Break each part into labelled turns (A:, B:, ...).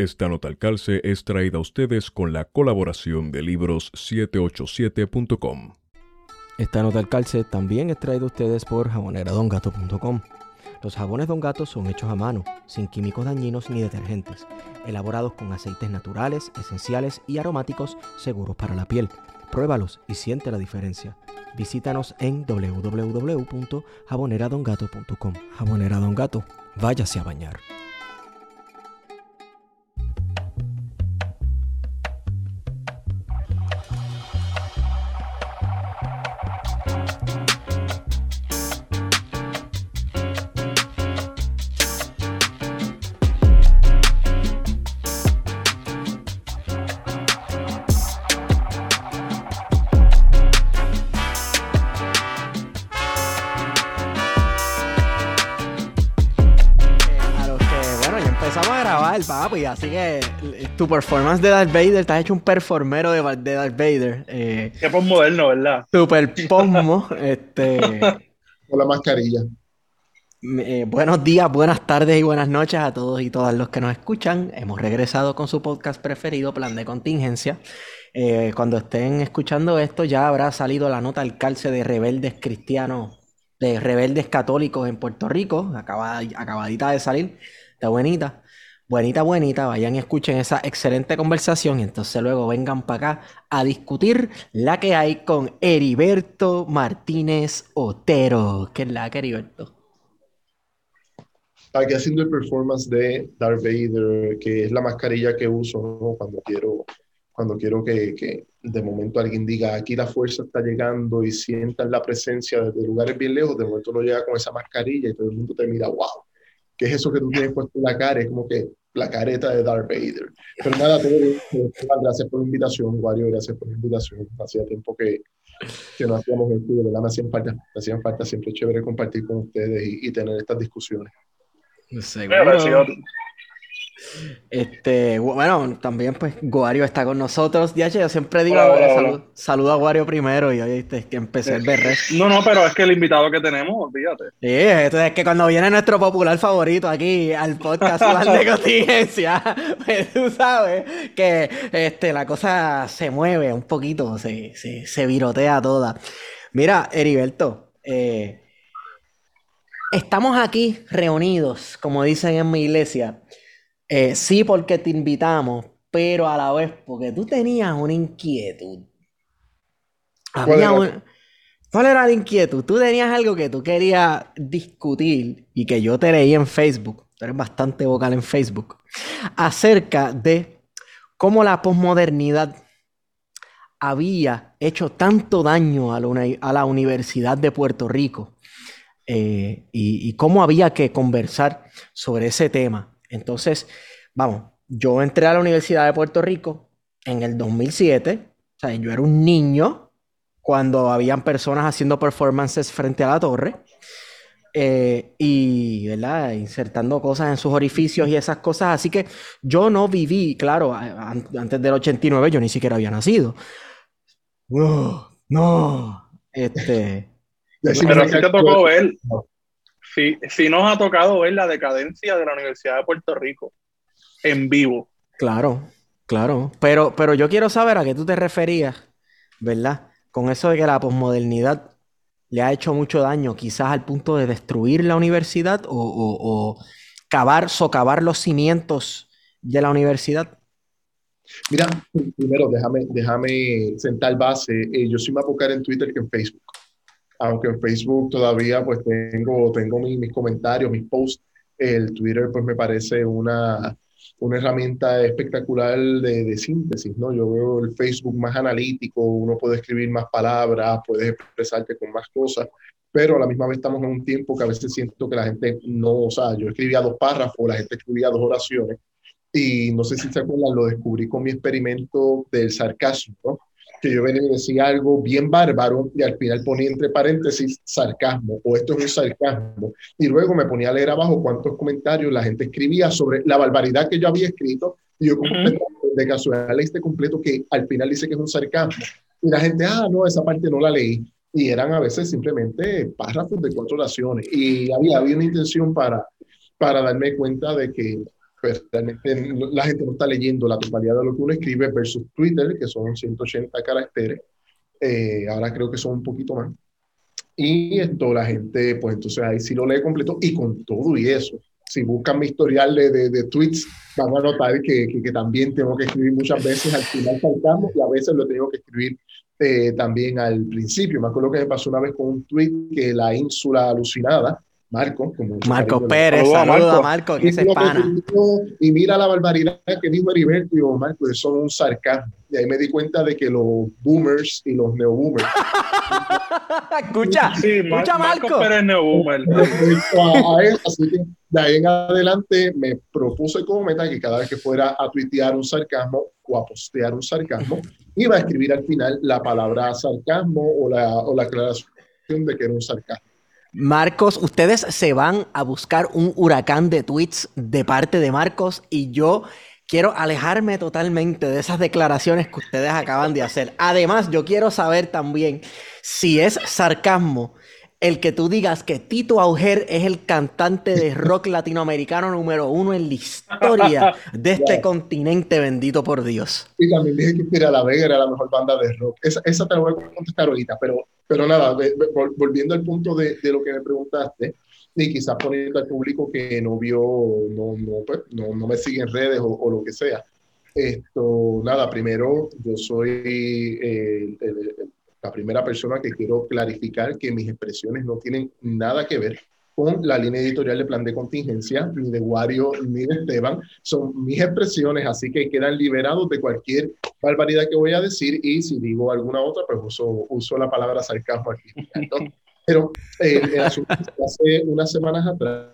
A: Esta nota al calce es traída a ustedes con la colaboración de libros787.com.
B: Esta nota al calce también es traída a ustedes por jaboneradongato.com. Los jabones Don Gato son hechos a mano, sin químicos dañinos ni detergentes, elaborados con aceites naturales, esenciales y aromáticos seguros para la piel. Pruébalos y siente la diferencia. Visítanos en www.jaboneradongato.com. Jabonera Don Gato, váyase a bañar. Así que eh, tu performance de Darth Vader, te has hecho un performero de, de Darth Vader. Eh,
C: Qué moderno, ¿verdad?
B: super posmo, este...
D: Con la mascarilla.
B: Eh, buenos días, buenas tardes y buenas noches a todos y todas los que nos escuchan. Hemos regresado con su podcast preferido, Plan de Contingencia. Eh, cuando estén escuchando esto, ya habrá salido la nota al calce de rebeldes cristianos, de rebeldes católicos en Puerto Rico, acaba- acabadita de salir, está buenita. Buenita, buenita, vayan y escuchen esa excelente conversación y entonces luego vengan para acá a discutir la que hay con Heriberto Martínez Otero. ¿Qué es la que Heriberto?
D: Aquí haciendo el performance de Darth Vader, que es la mascarilla que uso cuando quiero, cuando quiero que, que de momento alguien diga, aquí la fuerza está llegando y sientan la presencia desde lugares bien lejos, de momento uno llega con esa mascarilla y todo el mundo te mira, wow, ¿qué es eso que tú tienes puesto en la cara? Es como que la careta de Darth Vader. Pero nada, gracias por la invitación, Wario, gracias por la invitación. Hacía tiempo que, que no hacíamos esto de verdad me hacían falta, me hacían falta siempre es chévere compartir con ustedes y, y tener estas discusiones.
C: Parecido-
B: Este, bueno, también pues Guario está con nosotros. Ya yo siempre digo,
C: Hola, hola,
B: salud-
C: hola.
B: saludo a Guario primero y hoy este, que empecé el berre.
C: No, no, pero es que el invitado que tenemos, olvídate.
B: Sí, esto es que cuando viene nuestro popular favorito aquí al podcast de Contingencia, pues tú sabes que este, la cosa se mueve un poquito, se, se, se virotea toda. Mira, Heriberto, eh, estamos aquí reunidos, como dicen en mi iglesia, eh, sí porque te invitamos, pero a la vez porque tú tenías una inquietud.
D: ¿Cuál
B: Había
D: era?
B: un- ¿Cuál era la inquietud? Tú tenías algo que tú querías discutir y que yo te leí en Facebook, tú eres bastante vocal en Facebook, acerca de cómo la posmodernidad había hecho tanto daño a la, uni- a la Universidad de Puerto Rico eh, y, y cómo había que conversar sobre ese tema. Entonces, vamos, yo entré a la Universidad de Puerto Rico en el 2007, o sea, yo era un niño cuando habían personas haciendo performances frente a la torre eh, y, ¿verdad? Insertando cosas en sus orificios y esas cosas. Así que yo no viví, claro, antes del 89 yo ni siquiera había nacido. No, no. Este,
C: Pero sí te tocó ver,
D: No.
C: Sí, sí nos ha tocado ver la decadencia de la Universidad de Puerto Rico en vivo.
B: claro, claro. Pero, pero yo quiero saber a qué tú te referías, ¿verdad? Con eso de que la posmodernidad le ha hecho mucho daño, quizás al punto de destruir la universidad o, o- o cavar, socavar los cimientos de la universidad.
D: Mira, primero déjame, déjame sentar base. Eh, yo soy más vocal en Twitter que en Facebook. Aunque en Facebook todavía pues tengo, tengo mis, mis comentarios, mis posts. El Twitter pues me parece una, una herramienta espectacular de, de síntesis, ¿no? Yo veo el Facebook más analítico, uno puede escribir más palabras, puedes expresarte con más cosas, pero a la misma vez estamos en un tiempo que a veces siento que la gente no, o sea, yo escribía dos párrafos, la gente escribía dos oraciones, y no sé si se acuerdan, lo descubrí con mi experimento del sarcasmo, ¿no? Que yo venía y decía algo bien bárbaro y al final ponía entre paréntesis sarcasmo o esto es un sarcasmo. Y luego me ponía a leer abajo cuántos comentarios la gente escribía sobre la barbaridad que yo había escrito y yo como
C: Ujú.
D: de casualidad leí este completo que al final dice que es un sarcasmo. Y la gente, ah, no, esa parte no la leí. Y eran a veces simplemente párrafos de cuatro oraciones. Y había, había una intención para, para darme cuenta de que pues realmente la gente no está leyendo la totalidad de lo que uno escribe versus Twitter, que son 180 caracteres. Eh, ahora creo que son un poquito más. Y esto la gente, pues entonces ahí sí lo lee completo y con todo y eso. Si buscan mi historial de, de, tweets, van a notar que, que, también tengo que escribir muchas veces al final saltamos y a veces lo tengo que escribir eh, también al principio. Me acuerdo que me pasó una vez con un tweet que la ínsula alucinada, Marco.
B: Marco Pérez, saludos a Marco, que se pana.
D: Y mira la barbaridad que dijo Heriberto, y Marco, eso es un sarcasmo. Y ahí me di cuenta de que los boomers y los neoboomers.
B: escucha, sí, escucha Marco. Marco
C: Pérez neoboomer.
D: así que de ahí en adelante me propuse como meta que cada vez que fuera a tuitear un sarcasmo o a postear un sarcasmo, iba a escribir al final la palabra sarcasmo o la, o la aclaración de que era un sarcasmo.
B: Marcos, ustedes se van a buscar un huracán de tweets de parte de Marcos y yo quiero alejarme totalmente de esas declaraciones que ustedes acaban de hacer. Además, yo quiero saber también si es sarcasmo el que tú digas que Tito Auger es el cantante de rock latinoamericano número uno en la historia de este continente bendito por Dios.
D: Y también dije que Pira La Vega era la mejor banda de rock. Esa, esa te la voy a contestar ahorita, pero, pero nada, volviendo al punto de, de, lo que me preguntaste, y quizás poniendo al público que no vio, no, no, pues, no, no me sigue en redes o, o, lo que sea. Esto, nada, primero, yo soy eh, el, el la primera persona que quiero clarificar que mis expresiones no tienen nada que ver con la línea editorial de plan de contingencia, ni de Wario, ni de Esteban. Son mis expresiones, así que quedan liberados de cualquier barbaridad que voy a decir y si digo alguna otra, pues uso, uso la palabra sarcasmo aquí. Pero eh, hace unas semanas atrás,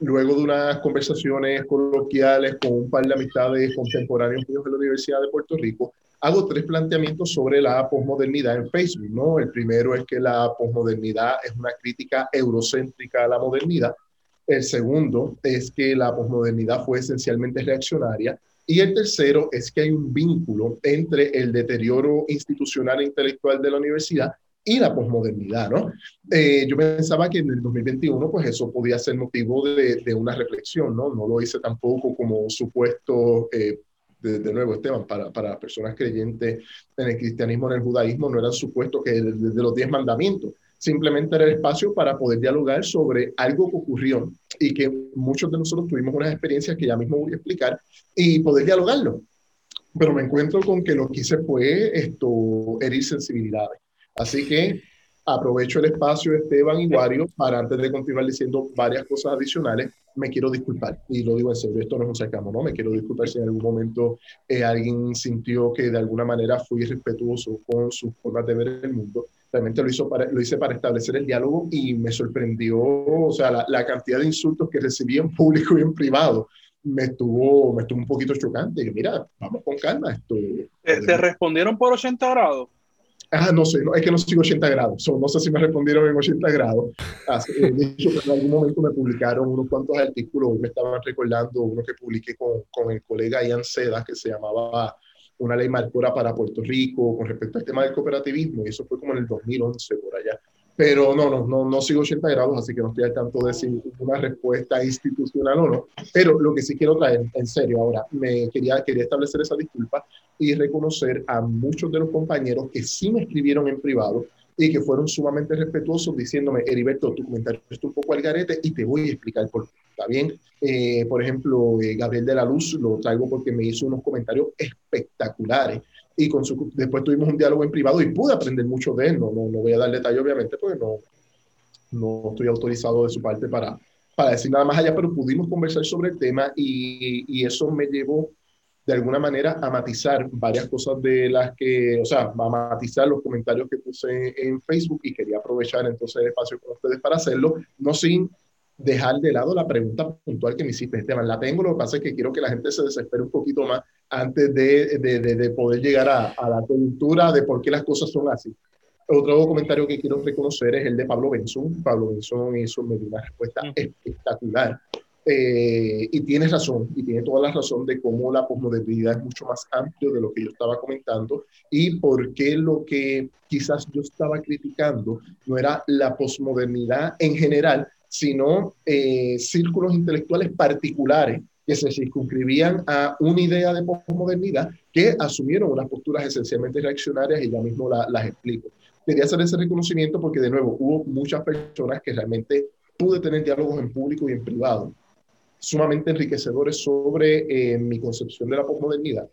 D: luego de unas conversaciones coloquiales con un par de amistades contemporáneos de la Universidad de Puerto Rico, hago tres planteamientos sobre la posmodernidad en Facebook. ¿no? El primero es que la posmodernidad es una crítica eurocéntrica a la modernidad. El segundo es que la posmodernidad fue esencialmente reaccionaria. Y el tercero es que hay un vínculo entre el deterioro institucional e intelectual de la universidad y la posmodernidad, ¿no? Eh, yo pensaba que en el 2021, pues eso podía ser motivo de, de, una reflexión, ¿no? No lo hice tampoco como supuesto eh, de, nuevo, Esteban, para, para, personas creyentes en el cristianismo, en el judaísmo, no eran supuestos que desde los diez mandamientos, simplemente era el espacio para poder dialogar sobre algo que ocurrió y que muchos de nosotros tuvimos unas experiencias que ya mismo voy a explicar y poder dialogarlo. Pero me encuentro con que lo que hice fue esto, herir sensibilidades. Así que aprovecho el espacio, Esteban y Wario, para antes de continuar diciendo varias cosas adicionales, me quiero disculpar. Y lo digo en serio, esto no es un sarcasmo, ¿no? Me quiero disculpar si en algún momento eh, alguien sintió que de alguna manera fui irrespetuoso con sus formas de ver el mundo. Realmente lo, hizo para, lo hice para establecer el diálogo y me sorprendió, o sea, la, la cantidad de insultos que recibí en público y en privado me estuvo, me estuvo un poquito chocante. Y mira, vamos con calma. Esto,
C: ¿Te respondieron por 80 grados?
D: Ah, no sé, es que no sigo 80 grados, no sé si me respondieron en 80 grados. Así, ah, de hecho, en algún momento me publicaron unos cuantos artículos, hoy me estaban recordando uno que publiqué con, con el colega Ian Seda, que se llamaba Una ley marcora para Puerto Rico con respecto al tema del cooperativismo, y eso fue como en el 2011 por allá. Pero no, no, no, no sigo 80 grados, así que no estoy al tanto de si una respuesta institucional o no. Pero lo que sí quiero traer, en serio, ahora, me quería, quería establecer esa disculpa y reconocer a muchos de los compañeros que sí me escribieron en privado y que fueron sumamente respetuosos diciéndome, Heriberto, tu comentario está un poco al garete y te voy a explicar por qué. ¿Está bien? Eh, por ejemplo, eh, Gabriel de la Luz lo traigo porque me hizo unos comentarios espectaculares y con su, después tuvimos un diálogo en privado y pude aprender mucho de él. No, no, no voy a dar detalle, obviamente, porque no, no estoy autorizado de su parte para, para decir nada más allá, pero pudimos conversar sobre el tema y, y eso me llevó de alguna manera a matizar varias cosas de las que, o sea, a matizar los comentarios que puse en Facebook y quería aprovechar entonces el espacio con ustedes para hacerlo, no sin dejar de lado la pregunta puntual que me hiciste, Esteban. La tengo, lo que pasa es que quiero que la gente se desespere un poquito más antes de, de, de, poder llegar a, a, la coyuntura de por qué las cosas son así. Otro comentario que quiero reconocer es el de Pablo Benzón. Pablo Benzón hizo una respuesta espectacular. Eh, y tiene razón, y tiene toda la razón de cómo la posmodernidad es mucho más amplio de lo que yo estaba comentando y por qué lo que quizás yo estaba criticando no era la posmodernidad en general, sino eh, círculos intelectuales particulares que se circunscribían a una idea de posmodernidad que asumieron unas posturas esencialmente reaccionarias y ya mismo las explico. Quería hacer ese reconocimiento porque, de nuevo, hubo muchas personas que realmente pude tener diálogos en público y en privado sumamente enriquecedores sobre eh, mi concepción de la posmodernidad.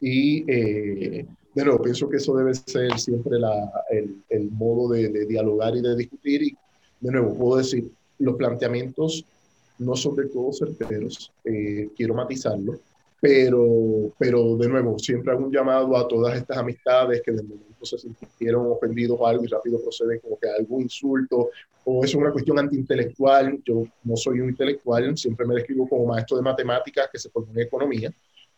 D: Y eh, de nuevo, pienso que eso debe ser siempre la, el, el, modo de, de, dialogar y de discutir. Y de nuevo, puedo decir, los planteamientos no son del todo certeros, eh, quiero matizarlo, pero, pero de nuevo, siempre hago un llamado a todas estas amistades que de momento se sintieron ofendidos o algo y rápido proceden como que algún insulto o es una cuestión antiintelectual. Yo no soy un intelectual, siempre me describo como maestro de matemáticas que se formó en economía.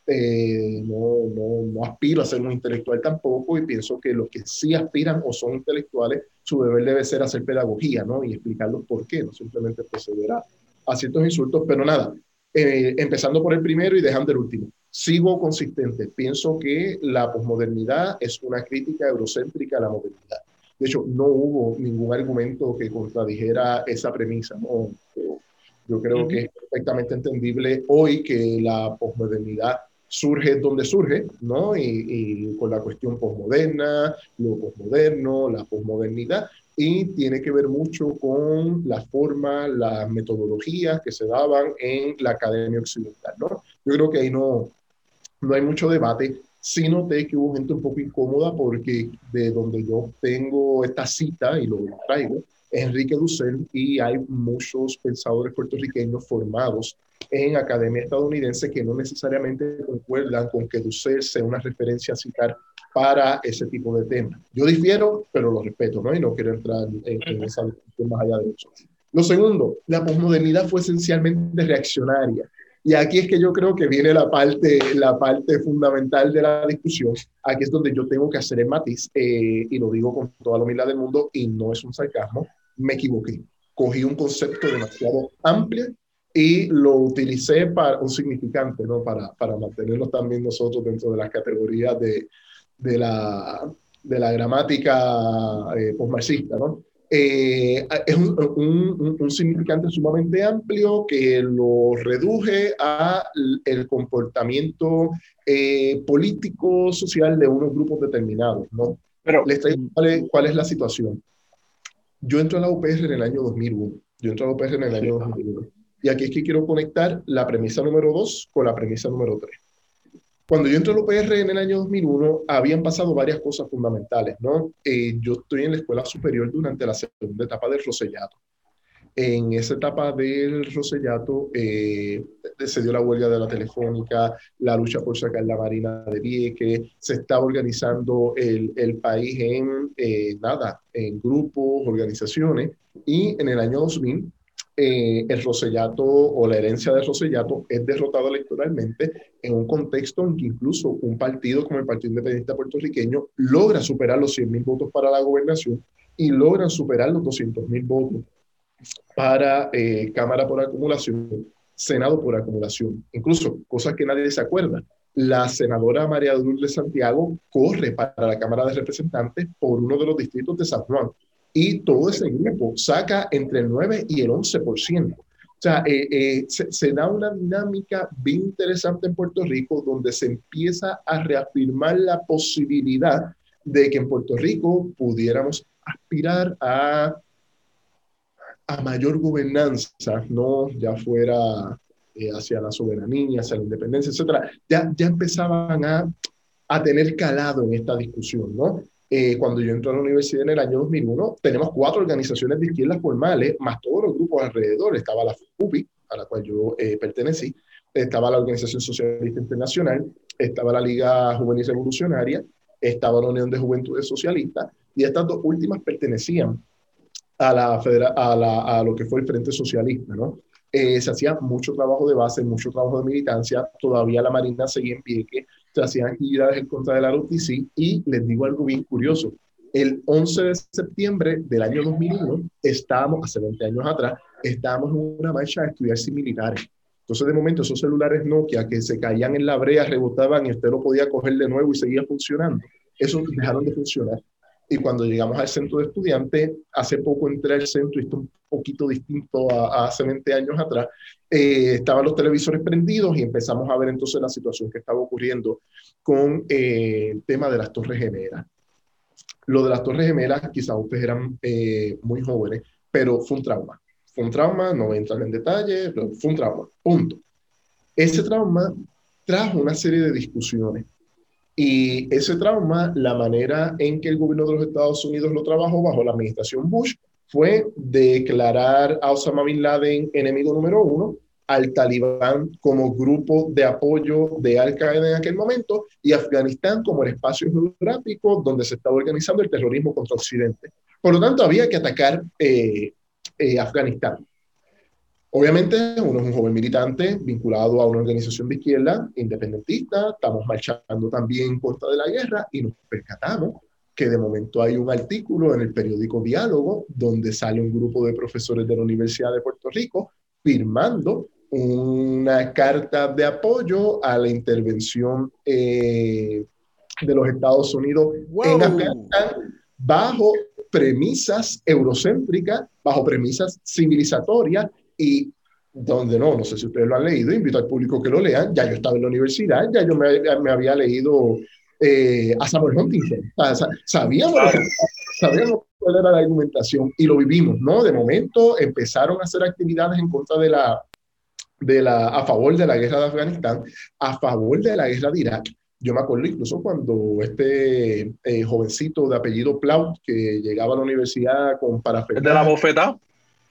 D: Eh, no, no, no, aspiro a ser un intelectual tampoco y pienso que los que sí aspiran o son intelectuales, su deber debe ser hacer pedagogía ¿no? y explicarlos por qué, no simplemente proceder a, a ciertos insultos, pero nada, eh, empezando por el primero y dejando el último. Sigo consistente. Pienso que la posmodernidad es una crítica eurocéntrica a la modernidad. De hecho, no hubo ningún argumento que contradijera esa premisa. ¿no? Yo creo que es perfectamente entendible hoy que la posmodernidad surge donde surge, ¿no? Y, y, con la cuestión posmoderna, lo posmoderno, la posmodernidad, y tiene que ver mucho con la forma, las metodologías que se daban en la academia occidental, ¿no? Yo creo que ahí no, no hay mucho debate. Sí noté que hubo gente un poco incómoda porque de donde yo tengo esta cita y lo traigo, Enrique Dussel y hay muchos pensadores puertorriqueños formados en academia estadounidense que no necesariamente concuerdan con que Dussel sea una referencia a citar para ese tipo de temas. Yo difiero, pero lo respeto, ¿no? Y no quiero entrar en, en esa discusión más allá de eso. Lo segundo, la posmodernidad fue esencialmente reaccionaria. Y aquí es que yo creo que viene la parte, la parte fundamental de la discusión. Aquí es donde yo tengo que hacer el matiz, eh, y lo digo con toda la humildad del mundo, y no es un sarcasmo, me equivoqué. Cogí un concepto demasiado amplio y lo utilicé para un significante, ¿no? Para, para mantenernos también nosotros dentro de las categorías de, de la, de la gramática eh, postmarxista, ¿no? Eh, es un, un, un, significante sumamente amplio que lo reduje a el comportamiento eh, político social de unos grupos determinados, ¿no? Pero, Les traigo cuál es, cuál es la situación. Yo entro a la UPR en el año 2001. Yo entro a la UPR en el año 2001. Y aquí es que quiero conectar la premisa número 2 con la premisa número 3. Cuando yo entré al UPR en el año 2001, habían pasado varias cosas fundamentales, ¿no? Eh, yo estoy en la escuela superior durante la segunda etapa del Rosellato. En esa etapa del Rosellato eh, se dio la huelga de la telefónica, la lucha por sacar la Marina de Vieques, se estaba organizando el, el país en, eh, nada, en grupos, organizaciones, y en el año 2000 eh, el Rosellato o la herencia del Rosellato es derrotado electoralmente en un contexto en que incluso un partido como el Partido Independiente Puertorriqueño logra superar los 100.000 votos para la gobernación y logran superar los 200.000 votos para eh, Cámara por acumulación, Senado por acumulación. Incluso, cosas que nadie se acuerda, la senadora María de Santiago corre para la Cámara de Representantes por uno de los distritos de San Juan y todo ese grupo saca entre el 9 y el 11%. O sea, eh, eh, se, se, da una dinámica bien interesante en Puerto Rico donde se empieza a reafirmar la posibilidad de que en Puerto Rico pudiéramos aspirar a, a mayor gobernanza, no ya fuera eh, hacia la soberanía, hacia la independencia, etcétera. Ya, ya empezaban a, a tener calado en esta discusión, ¿no? Eh, cuando yo entré a la universidad en el año 2001, tenemos cuatro organizaciones de izquierdas formales, más todos los grupos alrededor. Estaba la FUPI, a la cual yo eh, pertenecí, estaba la Organización Socialista Internacional, estaba la Liga Juvenil Revolucionaria, estaba la Unión de Juventudes Socialistas, y estas dos últimas pertenecían a, la a, la, a lo que fue el Frente Socialista, ¿no? Eh, se hacía mucho trabajo de base, mucho trabajo de militancia, todavía la Marina seguía en pie, que hacían actividades en contra de la ROTC y les digo algo bien curioso. El 11 de septiembre del año 2001, estábamos, hace 20 años atrás, estábamos en una marcha de estudiantes militares. Entonces, de momento, esos celulares Nokia que se caían en la brea, rebotaban y usted lo podía coger de nuevo y seguía funcionando, esos dejaron de funcionar. Y cuando llegamos al centro de estudiantes, hace poco entré al centro y está un poquito distinto a, hace 20 años atrás, eh, estaban los televisores prendidos y empezamos a ver entonces la situación que estaba ocurriendo con eh, el tema de las torres gemelas. Lo de las torres gemelas, quizás ustedes eran eh, muy jóvenes, pero fue un trauma. Fue un trauma, no voy a entrar en detalle, fue un trauma, punto. Ese trauma trajo una serie de discusiones y ese trauma, la manera en que el gobierno de los Estados Unidos lo trabajó bajo la administración Bush fue declarar a Osama Bin Laden enemigo número uno, al Talibán como grupo de apoyo de Al Qaeda en aquel momento y Afganistán como el espacio geográfico donde se estaba organizando el terrorismo contra Occidente. Por lo tanto, había que atacar eh, eh, Afganistán. Obviamente, uno es un joven militante vinculado a una organización de izquierda independentista, estamos marchando también en contra de la guerra y nos percatamos que de momento hay un artículo en el periódico Diálogo donde sale un grupo de profesores de la Universidad de Puerto Rico firmando una carta de apoyo a la intervención eh, de los Estados Unidos en Afganistán bajo premisas eurocéntricas, bajo premisas civilizatorias y donde no, no sé si ustedes lo han leído, invito al público que lo lean, ya yo estaba en la universidad, ya yo me, me había leído eh, a Samuel Huntington, sabíamos, sabíamos cuál era la argumentación y lo vivimos, ¿no? De momento empezaron a hacer actividades en contra de la, de la, a favor de la guerra de Afganistán, a favor de la guerra de Irak. Yo me acuerdo incluso cuando este eh, jovencito de apellido Plaut, que llegaba a la universidad con parafernalia.
C: ¿De la bofeta?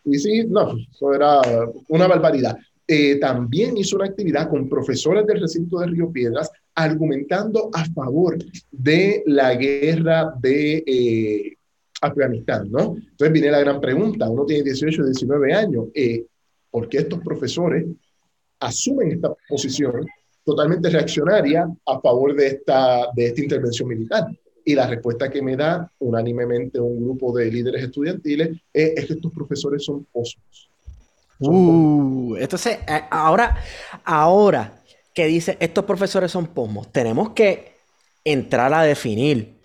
D: Y sí, no, eso era una barbaridad. Eh, también hizo una actividad con profesores del recinto de Río Piedras argumentando a favor de la guerra de eh, Afganistán, ¿no? Entonces viene la gran pregunta, uno tiene 18, 19 años, eh, ¿por qué estos profesores asumen esta posición totalmente reaccionaria a favor de esta, de esta intervención militar? Y la respuesta que me da unánimemente un grupo de líderes estudiantiles es, que estos profesores son posmos.
B: Uh, entonces, eh, ahora, ahora que dice estos profesores son posmos, tenemos que entrar a definir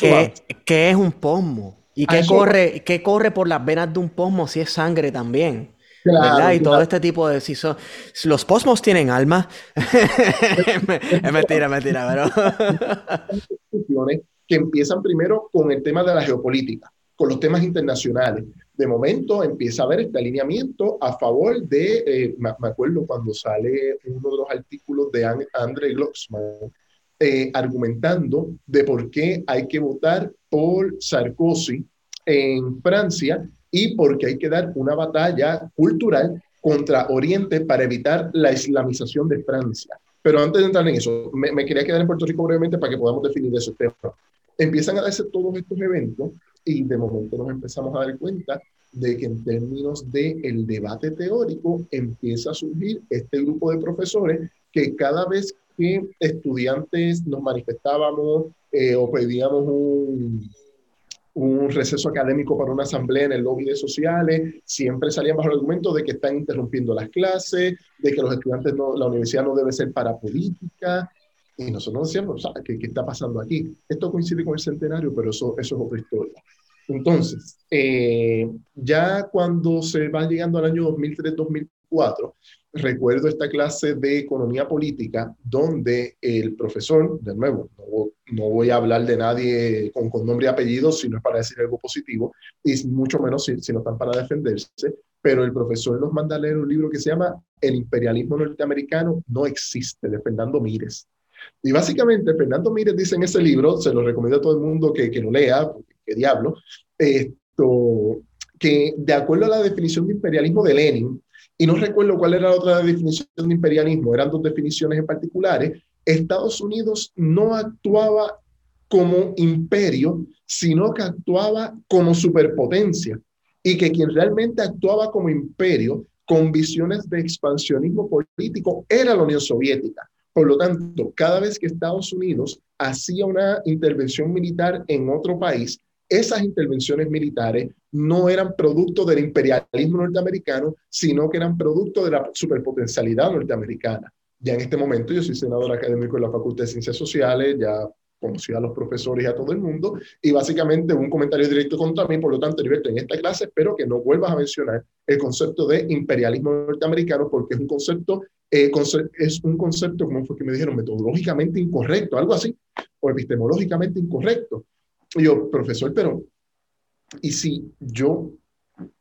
B: qué, qué, es un posmo y qué corre, qué corre por las venas de un posmo si es sangre también. ¿Verdad? Y todo este tipo de... Si son, los posmos tienen alma. es mentira, mentira,
D: pero... que empiezan primero con el tema de la geopolítica, con los temas internacionales. De momento empieza a haber este alineamiento a favor de, eh, me, acuerdo cuando sale uno de los artículos de André Glocksman, eh, argumentando de por qué hay que votar por Sarkozy en Francia y porque hay que dar una batalla cultural contra Oriente para evitar la islamización de Francia. Pero antes de entrar en eso, me, quería quedar en Puerto Rico brevemente para que podamos definir ese tema. Empiezan a darse todos estos eventos y de momento nos empezamos a dar cuenta de que en términos del el debate teórico empieza a surgir este grupo de profesores que cada vez que estudiantes nos manifestábamos eh, o pedíamos un, un receso académico para una asamblea en el lobby de sociales, siempre salían bajo el argumento de que están interrumpiendo las clases, de que los estudiantes, no, la universidad no debe ser para política, y nosotros decíamos, ¿qué, ¿qué, está pasando aquí? Esto coincide con el centenario, pero eso, eso es otra historia. Entonces, eh, ya cuando se va llegando al año 2003-2004, recuerdo esta clase de economía política donde el profesor, de nuevo, no, voy a hablar de nadie con, nombre y apellido si no es para decir algo positivo, y mucho menos si, no están para defenderse, pero el profesor nos manda a leer un libro que se llama El imperialismo norteamericano no existe, de Fernando. Y básicamente Fernando Mírez dice en ese libro, se lo recomiendo a todo el mundo que, que lo lea, porque qué diablo, esto, que de acuerdo a la definición de imperialismo de Lenin, y no recuerdo cuál era la otra definición de imperialismo, eran dos definiciones en particulares, Estados Unidos no actuaba como imperio, sino que actuaba como superpotencia y que quien realmente actuaba como imperio con visiones de expansionismo político era la Unión Soviética. Por lo tanto, cada vez que Estados Unidos hacía una intervención militar en otro país, esas intervenciones militares no eran producto del imperialismo norteamericano, sino que eran producto de la superpotencialidad norteamericana. Ya en este momento yo soy senador académico de la Facultad de Ciencias Sociales, ya conocía a los profesores y a todo el mundo, y básicamente un comentario directo contra mí, por lo tanto, Heriberto, en esta clase espero que no vuelvas a mencionar el concepto de imperialismo norteamericano, porque es un concepto, eh, es un concepto, como fue que me dijeron, metodológicamente incorrecto, algo así, o epistemológicamente incorrecto. Yo, profesor, pero, ¿y si yo,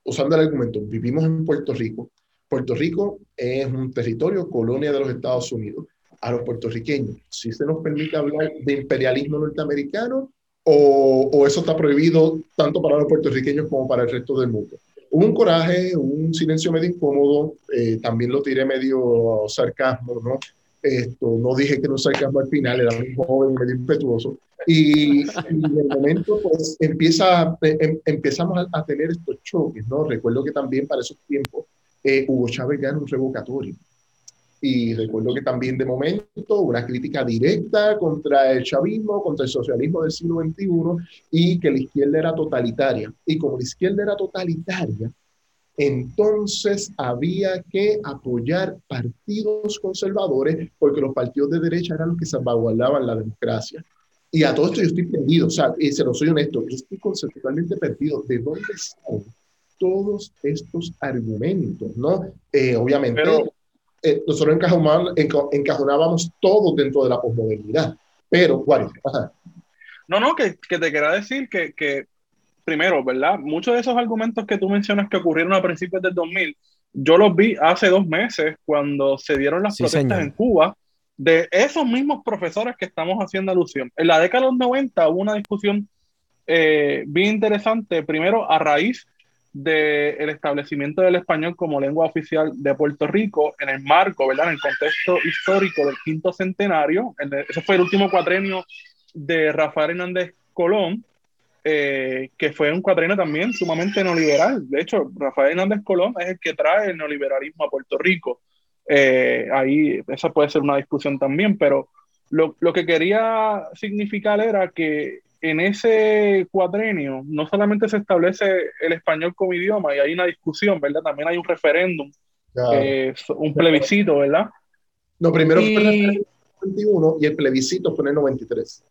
D: usando el argumento, vivimos en Puerto Rico, Puerto Rico es un territorio, colonia de los Estados Unidos. A los puertorriqueños, si se nos permite hablar de imperialismo norteamericano o, o, eso está prohibido tanto para los puertorriqueños como para el resto del mundo. Un coraje, un silencio medio incómodo, eh, también lo tiré medio sarcasmo, ¿no? Esto, no dije que no sarcasmo al final, era muy joven, medio impetuoso. Y, en el momento, pues, empieza, em, empezamos a, a, tener estos choques, ¿no? Recuerdo que también para esos tiempos eh, Hugo Chávez gana un revocatorio. Y recuerdo que también de momento una crítica directa contra el chavismo, contra el socialismo del siglo XXI y que la izquierda era totalitaria. Y como la izquierda era totalitaria, entonces había que apoyar partidos conservadores porque los partidos de derecha eran los que salvaguardaban la democracia. Y a todo esto yo estoy perdido, o sea, y se lo soy honesto, yo estoy conceptualmente perdido. ¿De dónde están todos estos argumentos, ¿no? Eh, obviamente, eh, nosotros encajonábamos, encajonábamos todo dentro de la posmodernidad, pero, ¿cuál?
C: No, no, que, que, te quería decir que, que, primero, ¿verdad? Muchos de esos argumentos que tú mencionas que ocurrieron a principios del 2000, yo los vi hace dos meses cuando se dieron las protestas en Cuba de esos mismos profesores que estamos haciendo alusión. En la década de los 90 hubo una discusión eh, bien interesante, primero a raíz del establecimiento del español como lengua oficial de Puerto Rico en el marco, ¿verdad? En el contexto histórico del quinto centenario. ese fue el último cuatrenio de Rafael Hernández Colón, eh, que fue un cuatrenio también sumamente neoliberal. De hecho, Rafael Hernández Colón es el que trae el neoliberalismo a Puerto Rico. Eh, ahí esa puede ser una discusión también, pero lo, lo que quería significar era que en ese cuadrenio no solamente se establece el español como idioma y hay una discusión, ¿verdad? También hay un referéndum, un plebiscito, ¿verdad?
D: No, primero fue en el 91 y el plebiscito fue en el 93.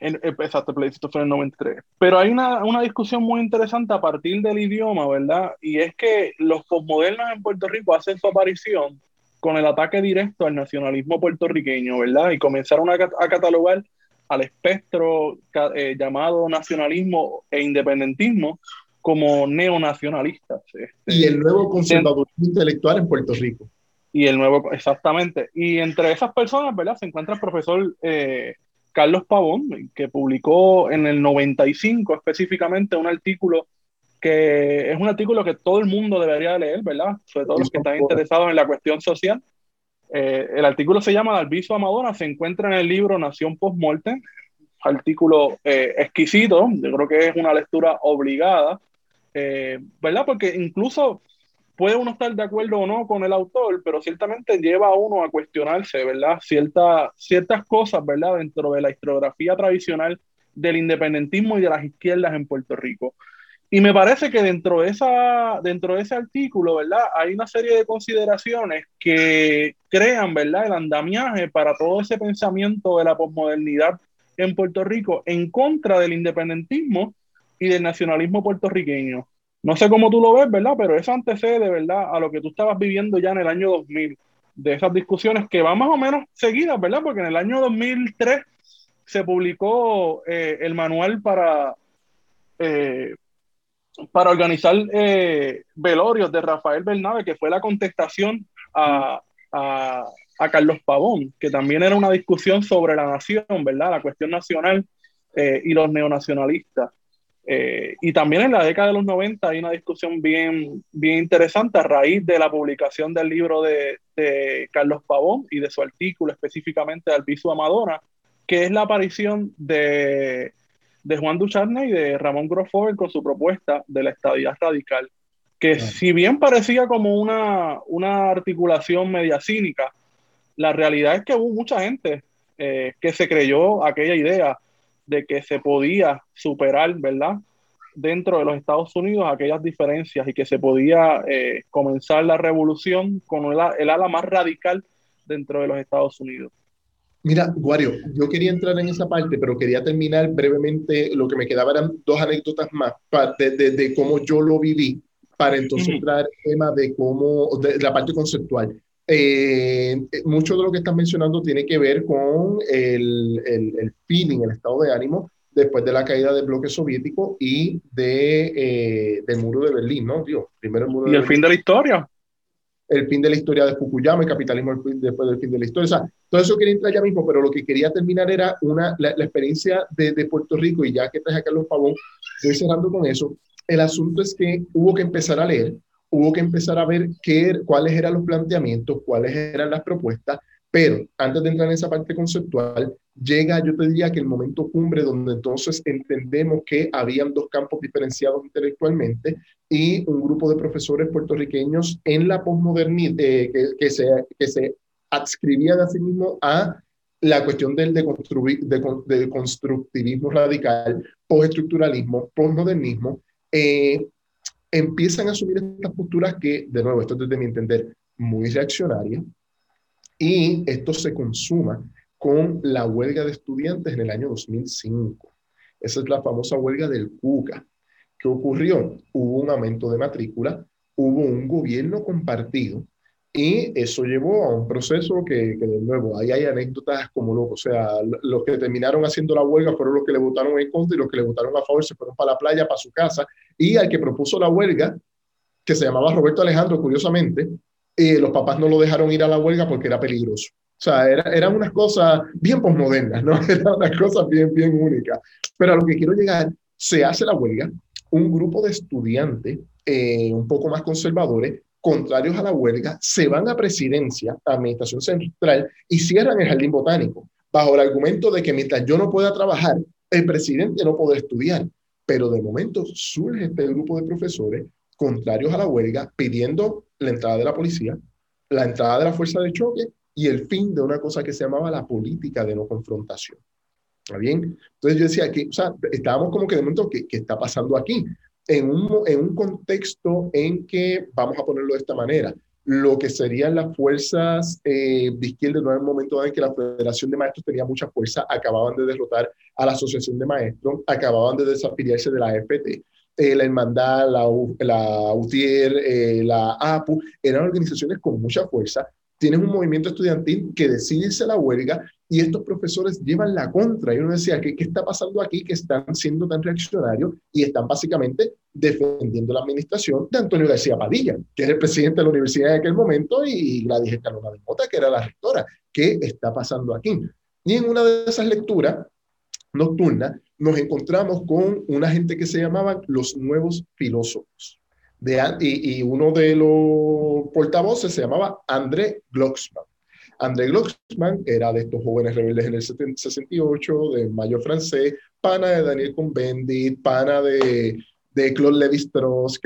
C: Exacto, el plebiscito fue en el 93. Pero hay una, una, discusión muy interesante a partir del idioma, ¿verdad? Y es que los postmodernos en Puerto Rico hacen su aparición con el ataque directo al nacionalismo puertorriqueño, ¿verdad? Y comenzaron a, a catalogar al espectro eh, llamado nacionalismo e independentismo como neonacionalistas.
D: Este, y el nuevo conservadurismo intelectual en Puerto Rico.
C: Y el nuevo, exactamente. Y entre esas personas, ¿verdad? Se encuentra el profesor eh, Carlos Pavón, que publicó en el 95 específicamente un artículo que es un artículo que todo el mundo debería leer, ¿verdad? Sobre todo los que están interesados en la cuestión social, eh, el artículo se llama Alviso Amadora, se encuentra en el libro Nación Postmortem, artículo eh, exquisito, yo creo que es una lectura obligada, eh, ¿verdad? Porque incluso puede uno estar de acuerdo o no con el autor, pero ciertamente lleva a uno a cuestionarse, ¿verdad? Cierta, ciertas cosas, ¿verdad? Dentro de la historiografía tradicional del independentismo y de las izquierdas en Puerto Rico. Y me parece que dentro de, esa, dentro de ese artículo, ¿verdad? Hay una serie de consideraciones que crean, ¿verdad? El andamiaje para todo ese pensamiento de la posmodernidad en Puerto Rico en contra del independentismo y del nacionalismo puertorriqueño. No sé cómo tú lo ves, ¿verdad? Pero eso antecede, ¿verdad? A lo que tú estabas viviendo ya en el año 2000, de esas discusiones que van más o menos seguidas, ¿verdad? Porque en el año 2003 se publicó eh, el manual para... Eh, para organizar eh, velorios de Rafael Bernabe, que fue la contestación a, Carlos Pavón, que también era una discusión sobre la nación, ¿verdad? La cuestión nacional y los neonacionalistas. Eh, y también en la década de los 90 hay una discusión bien, bien interesante a raíz de la publicación del libro de, de Carlos Pavón y de su artículo específicamente de Albizu Amadora, que es la aparición de de Juan Ducharne y de Ramón Grofover con su propuesta de la estadía radical, que si bien parecía como una, una articulación media cínica, la realidad es que hubo mucha gente eh, que se creyó aquella idea de que se podía superar, ¿verdad? Dentro de los Estados Unidos aquellas diferencias y que se podía eh, comenzar la revolución con el, el ala más radical dentro de los Estados Unidos.
D: Mira, Guario, yo quería entrar en esa parte, pero quería terminar brevemente. Lo que me quedaba eran dos anécdotas más de, de, de cómo yo lo viví, para entonces entrar el tema de cómo, de, la parte conceptual. Eh, mucho de lo que estás mencionando tiene que ver con el, el, el, feeling, el estado de ánimo después de la caída del bloque soviético y de, eh, del muro de Berlín, ¿no? Dios, primero el muro
C: y el fin de la historia.
D: El fin de la historia de Fukuyama, el capitalismo después del fin de la historia. O sea, todo eso quería entrar ya mismo, pero lo que quería terminar era una, la, la experiencia de, de, Puerto Rico, y ya que traje a Carlos Pavón, estoy cerrando con eso. El asunto es que hubo que empezar a leer, hubo que empezar a ver qué, cuáles eran los planteamientos, cuáles eran las propuestas, pero antes de entrar en esa parte conceptual, llega, yo te diría que el momento cumbre donde entonces entendemos que habían dos campos diferenciados intelectualmente y un grupo de profesores puertorriqueños en la posmodernidad eh, que, que, se, que se adscribían a sí mismo a la cuestión del de, de, constructivismo radical, postestructuralismo, postmodernismo, eh, empiezan a asumir estas posturas que, de nuevo, esto es desde mi entender, muy reaccionaria, y esto se consuma con la huelga de estudiantes en el año 2005. Esa es la famosa huelga del CUCA. ¿Qué ocurrió? Hubo un aumento de matrícula, hubo un gobierno compartido y eso llevó a un proceso que, de nuevo, ahí hay anécdotas como loco. O sea, los que terminaron haciendo la huelga fueron los que le votaron en contra y los que le votaron a favor se fueron para la playa, para su casa. Y al que propuso la huelga, que se llamaba Roberto Alejandro, curiosamente, eh, los papás no lo dejaron ir a la huelga porque era peligroso. O sea, eran era unas cosas bien posmodernas, ¿no? Eran unas cosas bien, bien únicas. Pero a lo que quiero llegar, se hace la huelga, un grupo de estudiantes eh, un poco más conservadores contrarios a la huelga, se van a presidencia, a administración central, y cierran el jardín botánico, bajo el argumento de que mientras yo no pueda trabajar, el presidente no puede estudiar. Pero de momento surge este grupo de profesores contrarios a la huelga, pidiendo la entrada de la policía, la entrada de la fuerza de choque y el fin de una cosa que se llamaba la política de no confrontación. ¿Está bien? Entonces yo decía que, o sea, estábamos como que de momento, ¿qué, qué está pasando aquí? en un, en un contexto en que, vamos a ponerlo de esta manera, lo que serían las fuerzas eh, de izquierda, no en el momento en que la Federación de Maestros tenía mucha fuerza, acababan de derrotar a la Asociación de Maestros, acababan de desafiliarse de la FT. Eh, la Hermandad, la, la UTIER, eh, la APU, eran organizaciones con mucha fuerza. Tienes un movimiento estudiantil que decide irse a la huelga y estos profesores llevan la contra. Y uno decía, ¿qué, ¿qué está pasando aquí que están siendo tan reaccionarios y están básicamente defendiendo la administración de Antonio García Padilla, que era el presidente de la universidad en aquel momento, y Gladys Escalona de Mota, que era la rectora? ¿Qué está pasando aquí? Y en una de esas lecturas nocturnas nos encontramos con una gente que se llamaban los nuevos filósofos. De, y, uno de los portavoces se llamaba André Glocksman. André Glucksmann era de estos jóvenes rebeldes en el 68, de mayo francés, pana de Daniel Cohn-Bendit, pana de, de Claude Lévi-Strauss,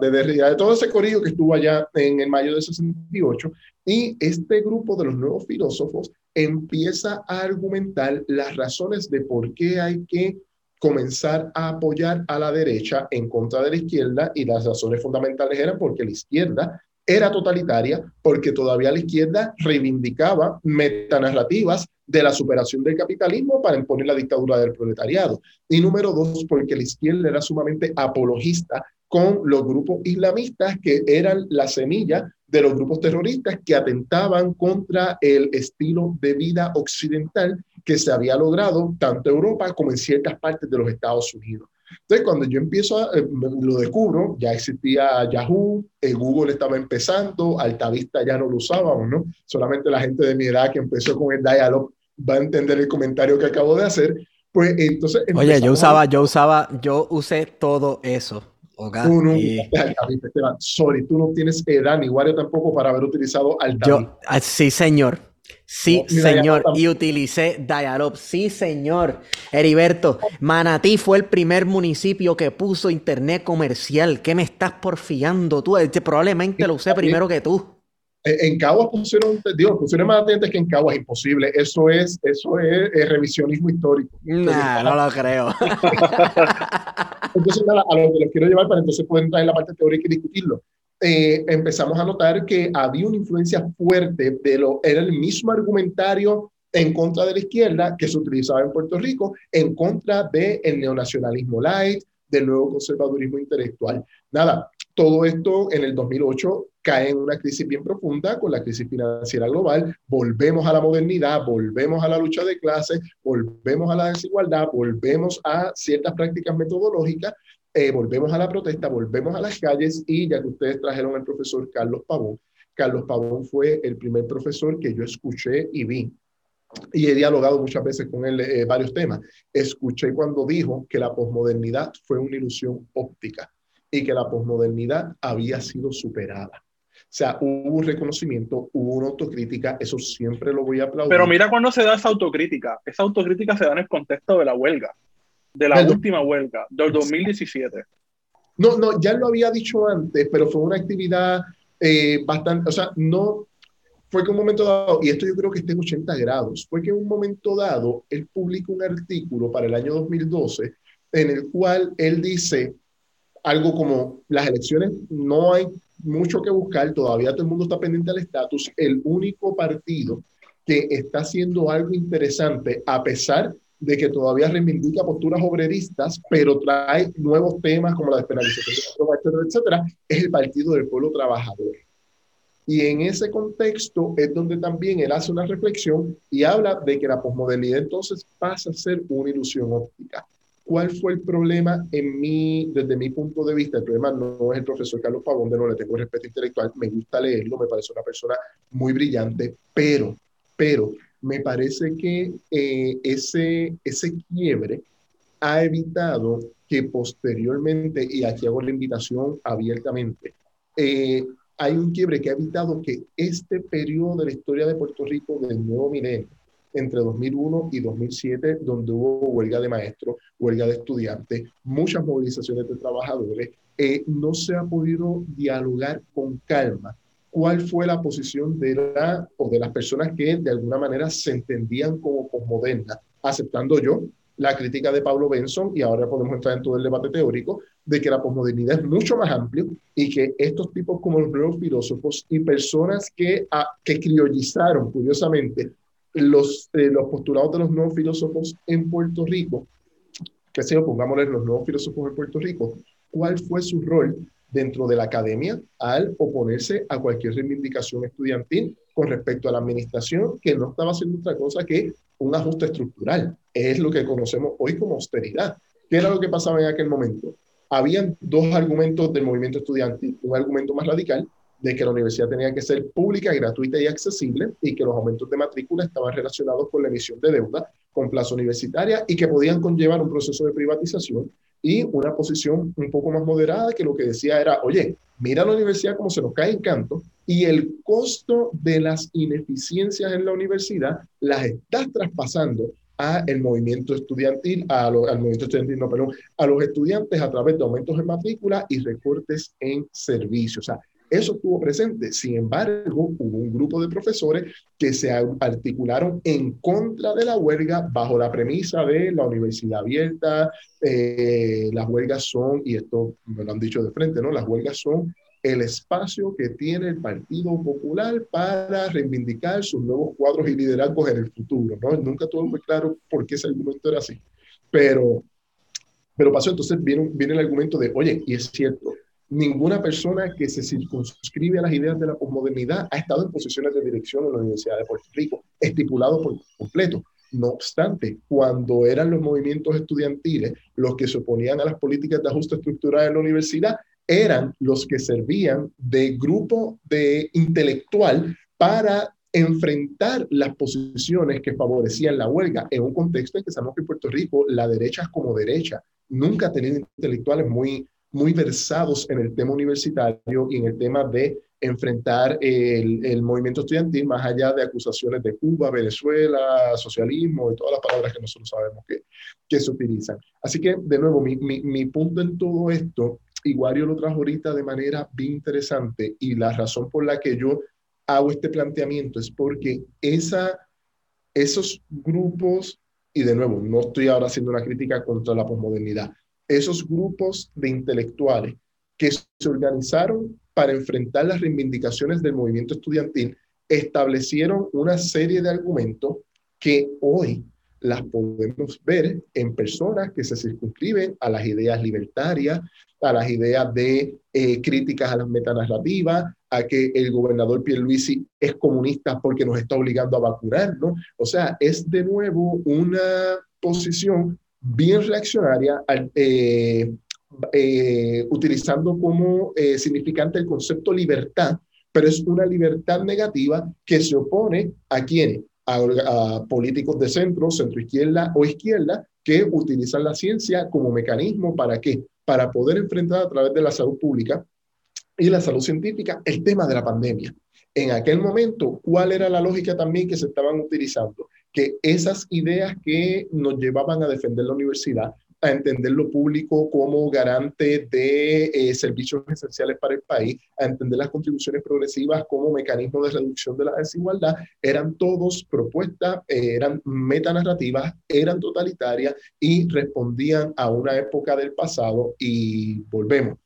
D: de Derrida, de todo ese corrido que estuvo allá en el mayo del 68. Y este grupo de los nuevos filósofos empieza a argumentar las razones de por qué hay que comenzar a apoyar a la derecha en contra de la izquierda y las razones fundamentales eran porque la izquierda era totalitaria porque todavía la izquierda reivindicaba metanarrativas de la superación del capitalismo para imponer la dictadura del proletariado. Y número dos, porque la izquierda era sumamente apologista con los grupos islamistas que eran la semilla de los grupos terroristas que atentaban contra el estilo de vida occidental que se había logrado tanto en Europa como en ciertas partes de los Estados Unidos. Entonces, cuando yo empiezo, a, eh, lo descubro, ya existía Yahoo, eh, Google estaba empezando, Altavista ya no lo usábamos, ¿no? Solamente la gente de mi edad que empezó con el dialog va a entender el comentario que acabo de hacer. Pues entonces...
B: Oye, yo usaba, yo usaba, yo usé todo eso. Okay,
D: tú no, y... sorry, tú no tienes edad ni Wario tampoco para haber utilizado Altavista. Yo,
B: ah, sí, señor. Sí, no, señor. Y utilicé Dialog. Sí, señor. Heriberto, Manatí fue el primer municipio que puso internet comercial. ¿Qué me estás porfiando tú? Este, probablemente lo usé primero que tú.
D: En Caguas pusieron, digo, pusieron más atentes que en Caguas, imposible. Eso es, eso es, es revisionismo histórico.
B: Nah, no lo creo.
D: entonces, nada, a lo que les quiero llevar para entonces poder entrar en la parte teórica y discutirlo eh, empezamos a notar que había una influencia fuerte de lo, era el mismo argumentario en contra de la izquierda que se utilizaba en Puerto Rico, en contra del el neonacionalismo light, del nuevo conservadurismo intelectual. Nada, todo esto en el 2008 cae en una crisis bien profunda con la crisis financiera global, volvemos a la modernidad, volvemos a la lucha de clases, volvemos a la desigualdad, volvemos a ciertas prácticas metodológicas, eh, volvemos a la protesta, volvemos a las calles y ya que ustedes trajeron al profesor Carlos Pavón, Carlos Pavón fue el primer profesor que yo escuché y vi. Y he dialogado muchas veces con él eh, varios temas. Escuché cuando dijo que la posmodernidad fue una ilusión óptica y que la posmodernidad había sido superada. O sea, hubo un reconocimiento, hubo una autocrítica, eso siempre lo voy a aplaudir.
C: Pero mira cuando se da esa autocrítica. Esa autocrítica se da en el contexto de la huelga, de la última huelga, del 2017.
D: No, no, ya lo había dicho antes, pero fue una actividad eh, bastante, o sea, no, fue que un momento dado, y esto yo creo que está en 80 grados, fue que en un momento dado él publicó un artículo para el año 2012 en el cual él dice algo como las elecciones no hay mucho que buscar, todavía todo el mundo está pendiente del estatus, el único partido que está haciendo algo interesante a pesar de que todavía reivindica posturas obreristas, pero trae nuevos temas como la despenalización, etcétera, etcétera, es el Partido del Pueblo Trabajador. Y en ese contexto es donde también él hace una reflexión y habla de que la posmodernidad entonces pasa a ser una ilusión óptica. ¿Cuál fue el problema en mí, desde mi punto de vista? El problema no es el profesor Carlos Pavón, de no le tengo respeto intelectual, me gusta leerlo, me parece una persona muy brillante, pero, pero me parece que eh, ese, ese quiebre ha evitado que posteriormente, y aquí hago la invitación abiertamente, eh, hay un quiebre que ha evitado que este periodo de la historia de Puerto Rico del nuevo milenio, entre 2001 y 2007, donde hubo huelga de maestros, huelga de estudiantes, muchas movilizaciones de trabajadores, eh, no se ha podido dialogar con calma. Cuál fue la posición de la o de las personas que de alguna manera se entendían como posmodernas, aceptando yo la crítica de Pablo Benson, y ahora podemos entrar en todo el debate teórico, de que la posmodernidad es mucho más amplio y que estos tipos como los nuevos filósofos y personas que, a, que criollizaron, curiosamente, los, eh, los postulados de los nuevos filósofos en Puerto Rico, que se pongámosle los nuevos filósofos en Puerto Rico, ¿cuál fue su rol dentro de la academia al oponerse a cualquier reivindicación estudiantil con respecto a la administración, que no estaba haciendo otra cosa que un ajuste estructural. Es lo que conocemos hoy como austeridad. ¿Qué era lo que pasaba en aquel momento? habían dos argumentos del movimiento estudiantil. Un argumento más radical de que la universidad tenía que ser pública, gratuita y accesible y que los aumentos de matrícula estaban relacionados con la emisión de deuda con plazo universitaria y que podían conllevar un proceso de privatización y una posición un poco más moderada que lo que decía era, oye, mira la universidad como se nos cae en canto y el costo de las ineficiencias en la universidad las estás traspasando a el movimiento estudiantil, a al movimiento estudiantil, no, perdón, a los estudiantes a través de aumentos en matrícula y recortes en servicios. O sea, eso estuvo presente. Sin embargo, hubo un grupo de profesores que se articularon en contra de la huelga bajo la premisa de la universidad abierta. Eh, las huelgas son, y esto me lo han dicho de frente, ¿no? Las huelgas son el espacio que tiene el Partido Popular para reivindicar sus nuevos cuadros y liderazgos en el futuro. ¿no? Nunca tuve muy claro por qué ese argumento era así. Pero, pero pasó, entonces viene, viene el argumento de, oye, y es cierto, ninguna persona que se circunscribe a las ideas de la posmodernidad ha estado en posiciones de dirección en la Universidad de Puerto Rico, estipulado por completo. No obstante, cuando eran los movimientos estudiantiles los que se oponían a las políticas de ajuste estructural en la universidad, eran los que servían de grupo de intelectual para enfrentar las posiciones que favorecían la huelga en un contexto en que sabemos que en Puerto Rico la derecha es como derecha. Nunca ha tenido intelectuales muy, muy versados en el tema universitario y en el tema de enfrentar el, el, movimiento estudiantil más allá de acusaciones de Cuba, Venezuela, socialismo y todas las palabras que nosotros sabemos que, que se utilizan. Así que, de nuevo, mi, mi, mi punto en todo esto Iguario lo trajo ahorita de manera bien interesante y la razón por la que yo hago este planteamiento es porque esa, esos grupos, y de nuevo, no estoy ahora haciendo una crítica contra la posmodernidad, esos grupos de intelectuales que se organizaron para enfrentar las reivindicaciones del movimiento estudiantil, establecieron una serie de argumentos que hoy las podemos ver en personas que se circunscriben a las ideas libertarias, a las ideas de eh, críticas a las metanarrativas, a que el gobernador Pierluisi es comunista porque nos está obligando a vacunar, ¿no? O sea, es de nuevo una posición bien reaccionaria, eh, eh, utilizando como significante el concepto libertad, pero es una libertad negativa que se opone a quienes, a, políticos de centro, centro izquierda o izquierda, que utilizan la ciencia como mecanismo para qué? Para poder enfrentar a través de la salud pública y la salud científica el tema de la pandemia. En aquel momento, ¿cuál era la lógica también que se estaban utilizando? Que esas ideas que nos llevaban a defender la universidad a entender lo público como garante de eh, servicios esenciales para el país, a entender las contribuciones progresivas como mecanismo de reducción de la desigualdad, eran todos propuestas, eh, eran metanarrativas, eran totalitarias y respondían a una época del pasado y volvemos.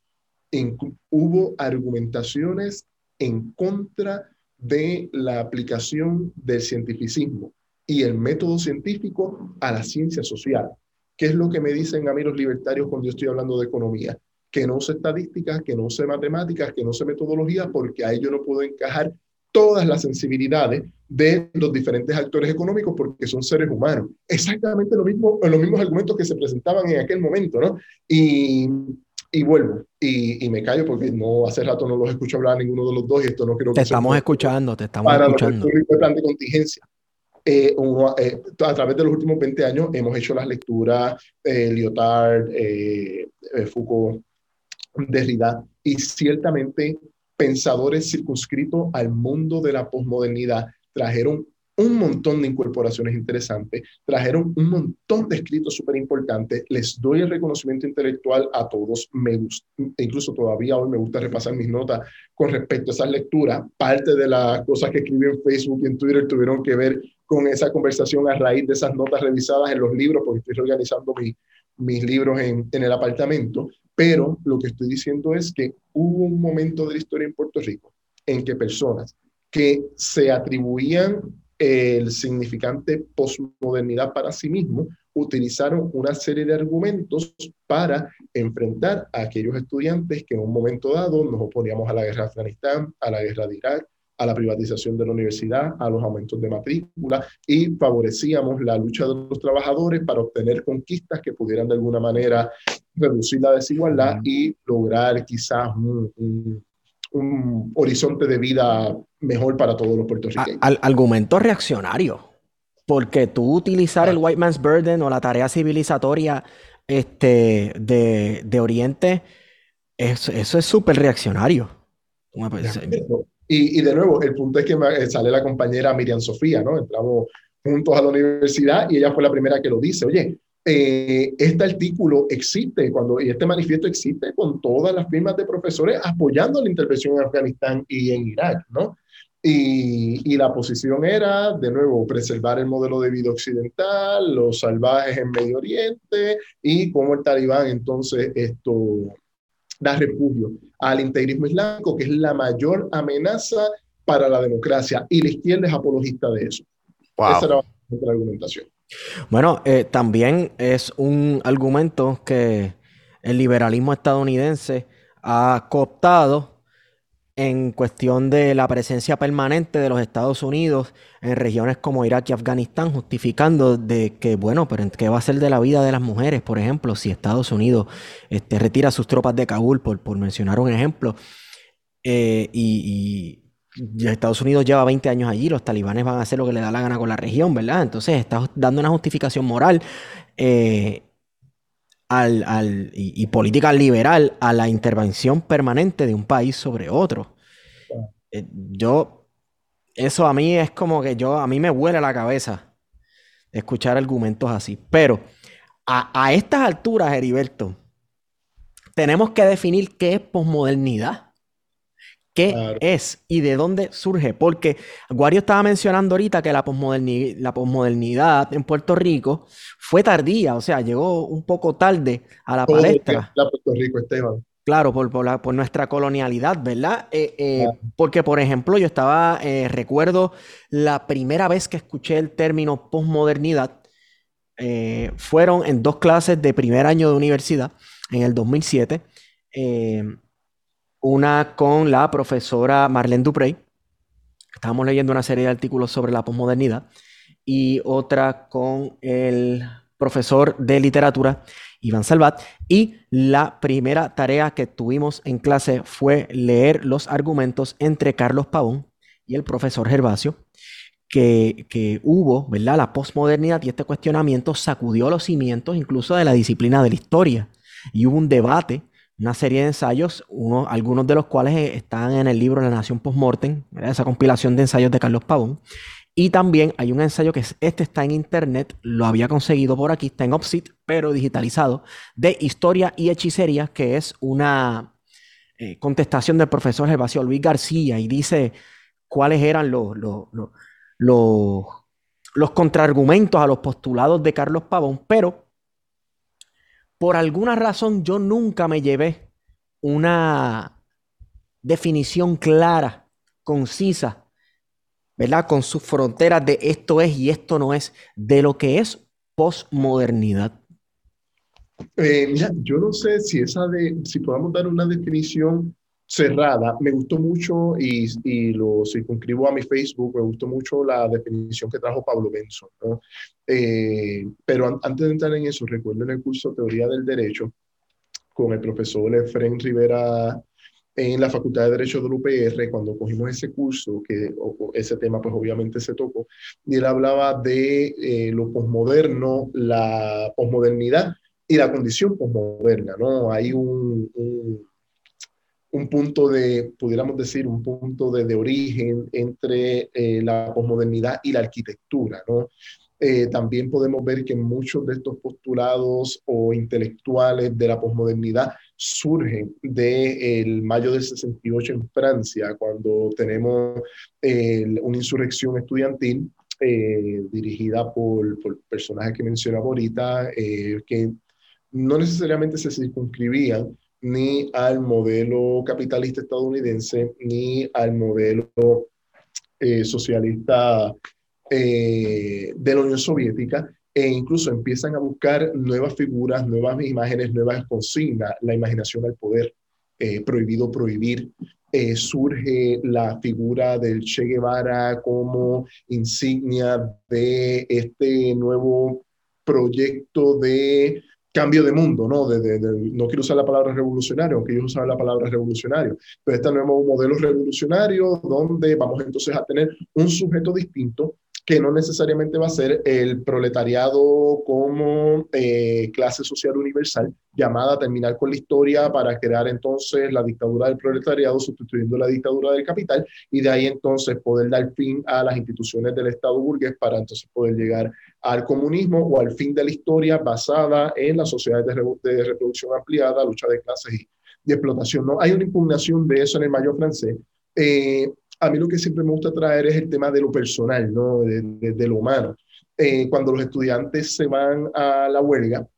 D: hubo argumentaciones en contra de la aplicación del cientificismo y el método científico a la ciencia social. ¿Qué es lo que me dicen a mí los libertarios cuando yo estoy hablando de economía? Que no sé estadísticas, que no sé matemáticas, que no sé metodología, porque ahí yo no puedo encajar todas las sensibilidades de los diferentes actores económicos porque son seres humanos. Exactamente lo mismo, los mismos argumentos que se presentaban en aquel momento, ¿no? Y, y vuelvo, y, y, me callo porque no hace rato no los escucho hablar a ninguno de los dos y esto no quiero
B: que Te estamos escuchando, te estamos escuchando.
D: Para los plan de contingencia. Eh, eh, a través de los últimos 20 años hemos hecho las lecturas eh, Lyotard, eh, Foucault, Derrida, y ciertamente pensadores circunscritos al mundo de la posmodernidad trajeron un montón de incorporaciones interesantes, trajeron un montón de escritos súper importantes, les doy el reconocimiento intelectual a todos, me gusta, incluso todavía hoy me gusta repasar mis notas con respecto a esas lecturas, parte de las cosas que escribí en Facebook y en Twitter tuvieron que ver con esa conversación a raíz de esas notas revisadas en los libros, porque estoy reorganizando mis libros en, en el apartamento, pero lo que estoy diciendo es que hubo un momento de la historia en Puerto Rico en que personas que se atribuían el significante posmodernidad para sí mismo, utilizaron una serie de argumentos para enfrentar a aquellos estudiantes que en un momento dado nos oponíamos a la guerra de Afganistán, a la guerra de Irak, a la privatización de la universidad, a los aumentos de matrícula y favorecíamos la lucha de los trabajadores para obtener conquistas que pudieran de alguna manera reducir la desigualdad y lograr quizás un, horizonte de vida mejor para todos los puertorriqueños.
B: Al, argumento reaccionario, porque tú utilizar el White Man's Burden o la tarea civilizatoria este, de, Oriente, eso, es súper reaccionario.
D: Y, de nuevo, el punto es que eh, sale la compañera Miriam Sofía, ¿no? Entramos juntos a la universidad y ella fue la primera que lo dice. Oye, eh, este artículo existe cuando, y este manifiesto existe con todas las firmas de profesores apoyando la intervención en Afganistán y en Irak, ¿no? Y, y, la posición era, de nuevo, preservar el modelo de vida occidental, los salvajes en Medio Oriente y cómo el talibán entonces esto da refugio al integrismo islámico, que es la mayor amenaza para la democracia, y la izquierda es apologista de eso. Esa era la argumentación.
B: Bueno, eh, también es un argumento que el liberalismo estadounidense ha cooptado en cuestión de la presencia permanente de los Estados Unidos en regiones como Irak y Afganistán, justificando de que, bueno, pero ¿qué va a ser de la vida de las mujeres, por ejemplo, si Estados Unidos este, retira sus tropas de Kabul, por, por mencionar un ejemplo? Eh, y, Estados Unidos lleva 20 años allí, los talibanes van a hacer lo que le da la gana con la región, ¿verdad? Entonces está dando una justificación moral eh, al, y, política liberal a la intervención permanente de un país sobre otro. Eh, yo, eso a mí es como que yo, a mí me huele la cabeza escuchar argumentos así. Pero a, estas alturas, Heriberto, tenemos que definir qué es posmodernidad. ¿Qué es y de dónde surge? Porque Guario estaba mencionando ahorita que la posmodernidad, la posmodernidad en Puerto Rico fue tardía, o sea, llegó un poco tarde a la palestra.
D: La Puerto Rico, Esteban.
B: Claro, por, por, nuestra colonialidad, ¿verdad? Eh, eh, porque, por ejemplo, yo estaba, eh, recuerdo la primera vez que escuché el término posmodernidad, fueron en dos clases de primer año de universidad, en el 2007, una con la profesora Marlene Duprey, estábamos leyendo una serie de artículos sobre la posmodernidad, y otra con el profesor de literatura Iván Salvat. Y la primera tarea que tuvimos en clase fue leer los argumentos entre Carlos Pavón y el profesor Gervasio, que, hubo, ¿verdad? La posmodernidad y este cuestionamiento sacudió los cimientos incluso de la disciplina de la historia. Y hubo un debate, una serie de ensayos, uno, algunos de los cuales están en el libro La Nación Postmortem, esa compilación de ensayos de Carlos Pavón, y también hay un ensayo que este está en internet, lo había conseguido por aquí, está en Opsit, pero digitalizado, de historia y hechicería, que es una eh, contestación del profesor Gervasio Luis García y dice cuáles eran los, los, los, los contraargumentos a los postulados de Carlos Pavón, pero por alguna razón yo nunca me llevé una definición clara, concisa ¿verdad? Con sus fronteras de esto es y esto no es, de lo que es posmodernidad.
D: Eh, mira, yo no sé si esa de, si podamos dar una definición cerrada, me gustó mucho y, y lo circunscribo a mi Facebook, me gustó mucho la definición que trajo Pablo Benson. Eh, pero antes de entrar en eso, recuerdo en el curso Teoría del Derecho con el profesor Efren Rivera en la Facultad de Derecho del UPR, cuando cogimos ese curso, que ese tema pues obviamente se tocó, y él hablaba de eh, lo posmoderno, la posmodernidad y la condición posmoderna, ¿no? Hay un, punto de, pudiéramos decir, un punto de, de origen entre eh, la posmodernidad y la arquitectura, ¿no? Eh, también podemos ver que muchos de estos postulados o intelectuales de la posmodernidad surgen del mayo del 68 en Francia, cuando tenemos una insurrección estudiantil eh, dirigida por, por, personajes que mencionaba ahorita, que no necesariamente se circunscribían ni al modelo capitalista estadounidense, ni al modelo socialista eh, de la Unión Soviética e incluso empiezan a buscar nuevas figuras, nuevas imágenes, nuevas consignas, la imaginación al poder, eh, prohibido prohibir. Eh, surge la figura del Che Guevara como insignia de este nuevo proyecto de cambio de mundo, ¿no? De, no quiero usar la palabra revolucionario, aunque ellos usan la palabra revolucionario, pero este nuevo modelo revolucionario donde vamos entonces a tener un sujeto distinto que no necesariamente va a ser el proletariado como eh, clase social universal, llamada a terminar con la historia para crear entonces la dictadura del proletariado sustituyendo la dictadura del capital y de ahí entonces poder dar fin a las instituciones del Estado burgués para entonces poder llegar al comunismo o al fin de la historia basada en las sociedades de, reproducción ampliada, lucha de clases y, de explotación. ¿no? Hay una impugnación de eso en el mayo francés. Eh, a mí lo que siempre me gusta traer es el tema de lo personal, ¿no? de, lo humano. Eh, cuando los estudiantes se van a la huelga,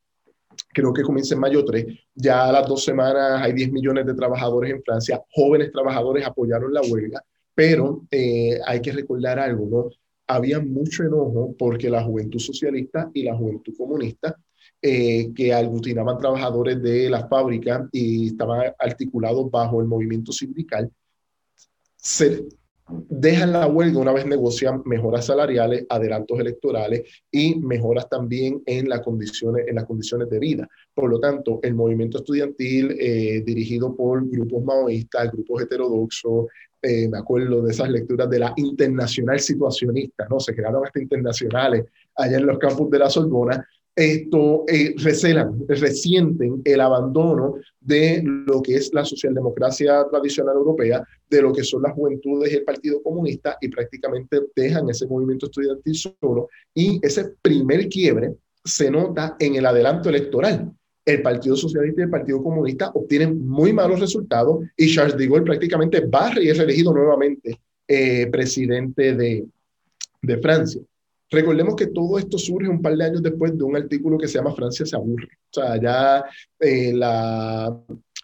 D: creo que comienza en mayo 3, ya a las dos semanas hay 10 millones de trabajadores en Francia, jóvenes trabajadores apoyaron la huelga, pero eh, hay que recordar algo, ¿no? Había mucho enojo porque la juventud socialista y la juventud comunista eh, que aglutinaban trabajadores de las fábricas y estaban articulados bajo el movimiento sindical, se dejan la huelga una vez negocian mejoras salariales, adelantos electorales y mejoras también en las condiciones, en las condiciones de vida. Por lo tanto, el movimiento estudiantil eh, dirigido por grupos maoístas, grupos heterodoxos, eh, me acuerdo de esas lecturas de la internacional situacionista, ¿no? Se crearon hasta internacionales allá en los campus de la Sorbona, esto eh, recelan, resienten el abandono de lo que es la socialdemocracia tradicional europea, de lo que son las juventudes y el Partido Comunista, y prácticamente dejan ese movimiento estudiantil solo. Y ese primer quiebre se nota en el adelanto electoral. El Partido Socialista y el Partido Comunista obtienen muy malos resultados y Charles de Gaulle prácticamente barre y es elegido nuevamente eh, presidente de, de Francia. Recordemos que todo esto surge un par de años después de un artículo que se llama Francia se aburre. O sea, ya eh,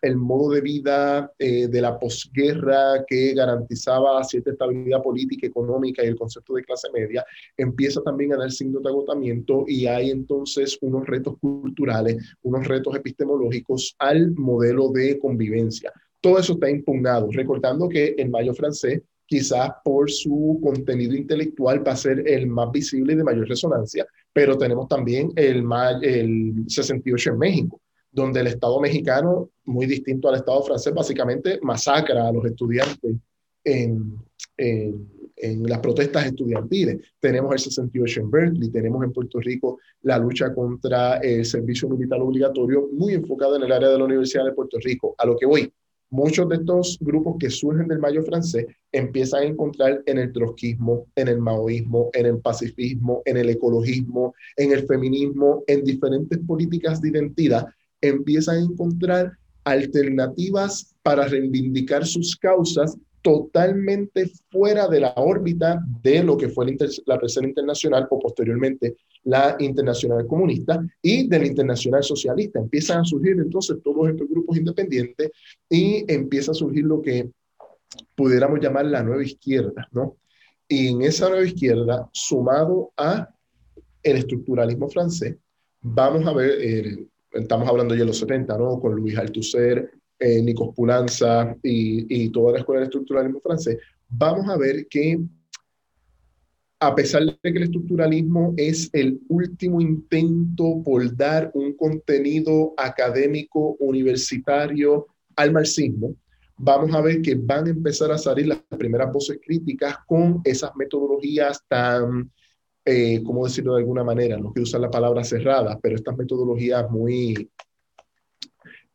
D: el modo de vida eh, de la posguerra que garantizaba cierta estabilidad política, económica y el concepto de clase media, empieza también a dar signos de agotamiento y hay entonces unos retos culturales, unos retos epistemológicos al modelo de convivencia. Todo eso está impugnado, recordando que el mayo francés quizás por su contenido intelectual va a ser el más visible y de mayor resonancia, pero tenemos también el, el 68 en México, donde el Estado mexicano, muy distinto al Estado francés, básicamente masacra a los estudiantes en, en, en las protestas estudiantiles. Tenemos el 68 en Berkeley, tenemos en Puerto Rico la lucha contra el servicio militar obligatorio, muy enfocada en el área de la Universidad de Puerto Rico. A lo que voy, muchos de estos grupos que surgen del mayo francés empiezan a encontrar en el trotskismo, en el maoísmo, en el pacifismo, en el ecologismo, en el feminismo, en diferentes políticas de identidad, empiezan a encontrar alternativas para reivindicar sus causas totalmente fuera de la órbita de lo que fue la, tercera internacional o posteriormente la internacional comunista y de la internacional socialista. Empiezan a surgir entonces todos estos grupos independientes y empieza a surgir lo que pudiéramos llamar la nueva izquierda, ¿no? Y en esa nueva izquierda, sumado a el estructuralismo francés, vamos a ver, eh, estamos hablando ya de los 70, ¿no? Con Luis Althusser, eh, Nikos Pulanza y, y, toda la escuela de estructuralismo francés, vamos a ver que a pesar de que el estructuralismo es el último intento por dar un contenido académico universitario al marxismo, vamos a ver que van a empezar a salir las primeras voces críticas con esas metodologías tan, eh, ¿cómo decirlo de alguna manera? No quiero usar la palabra cerrada, pero estas metodologías muy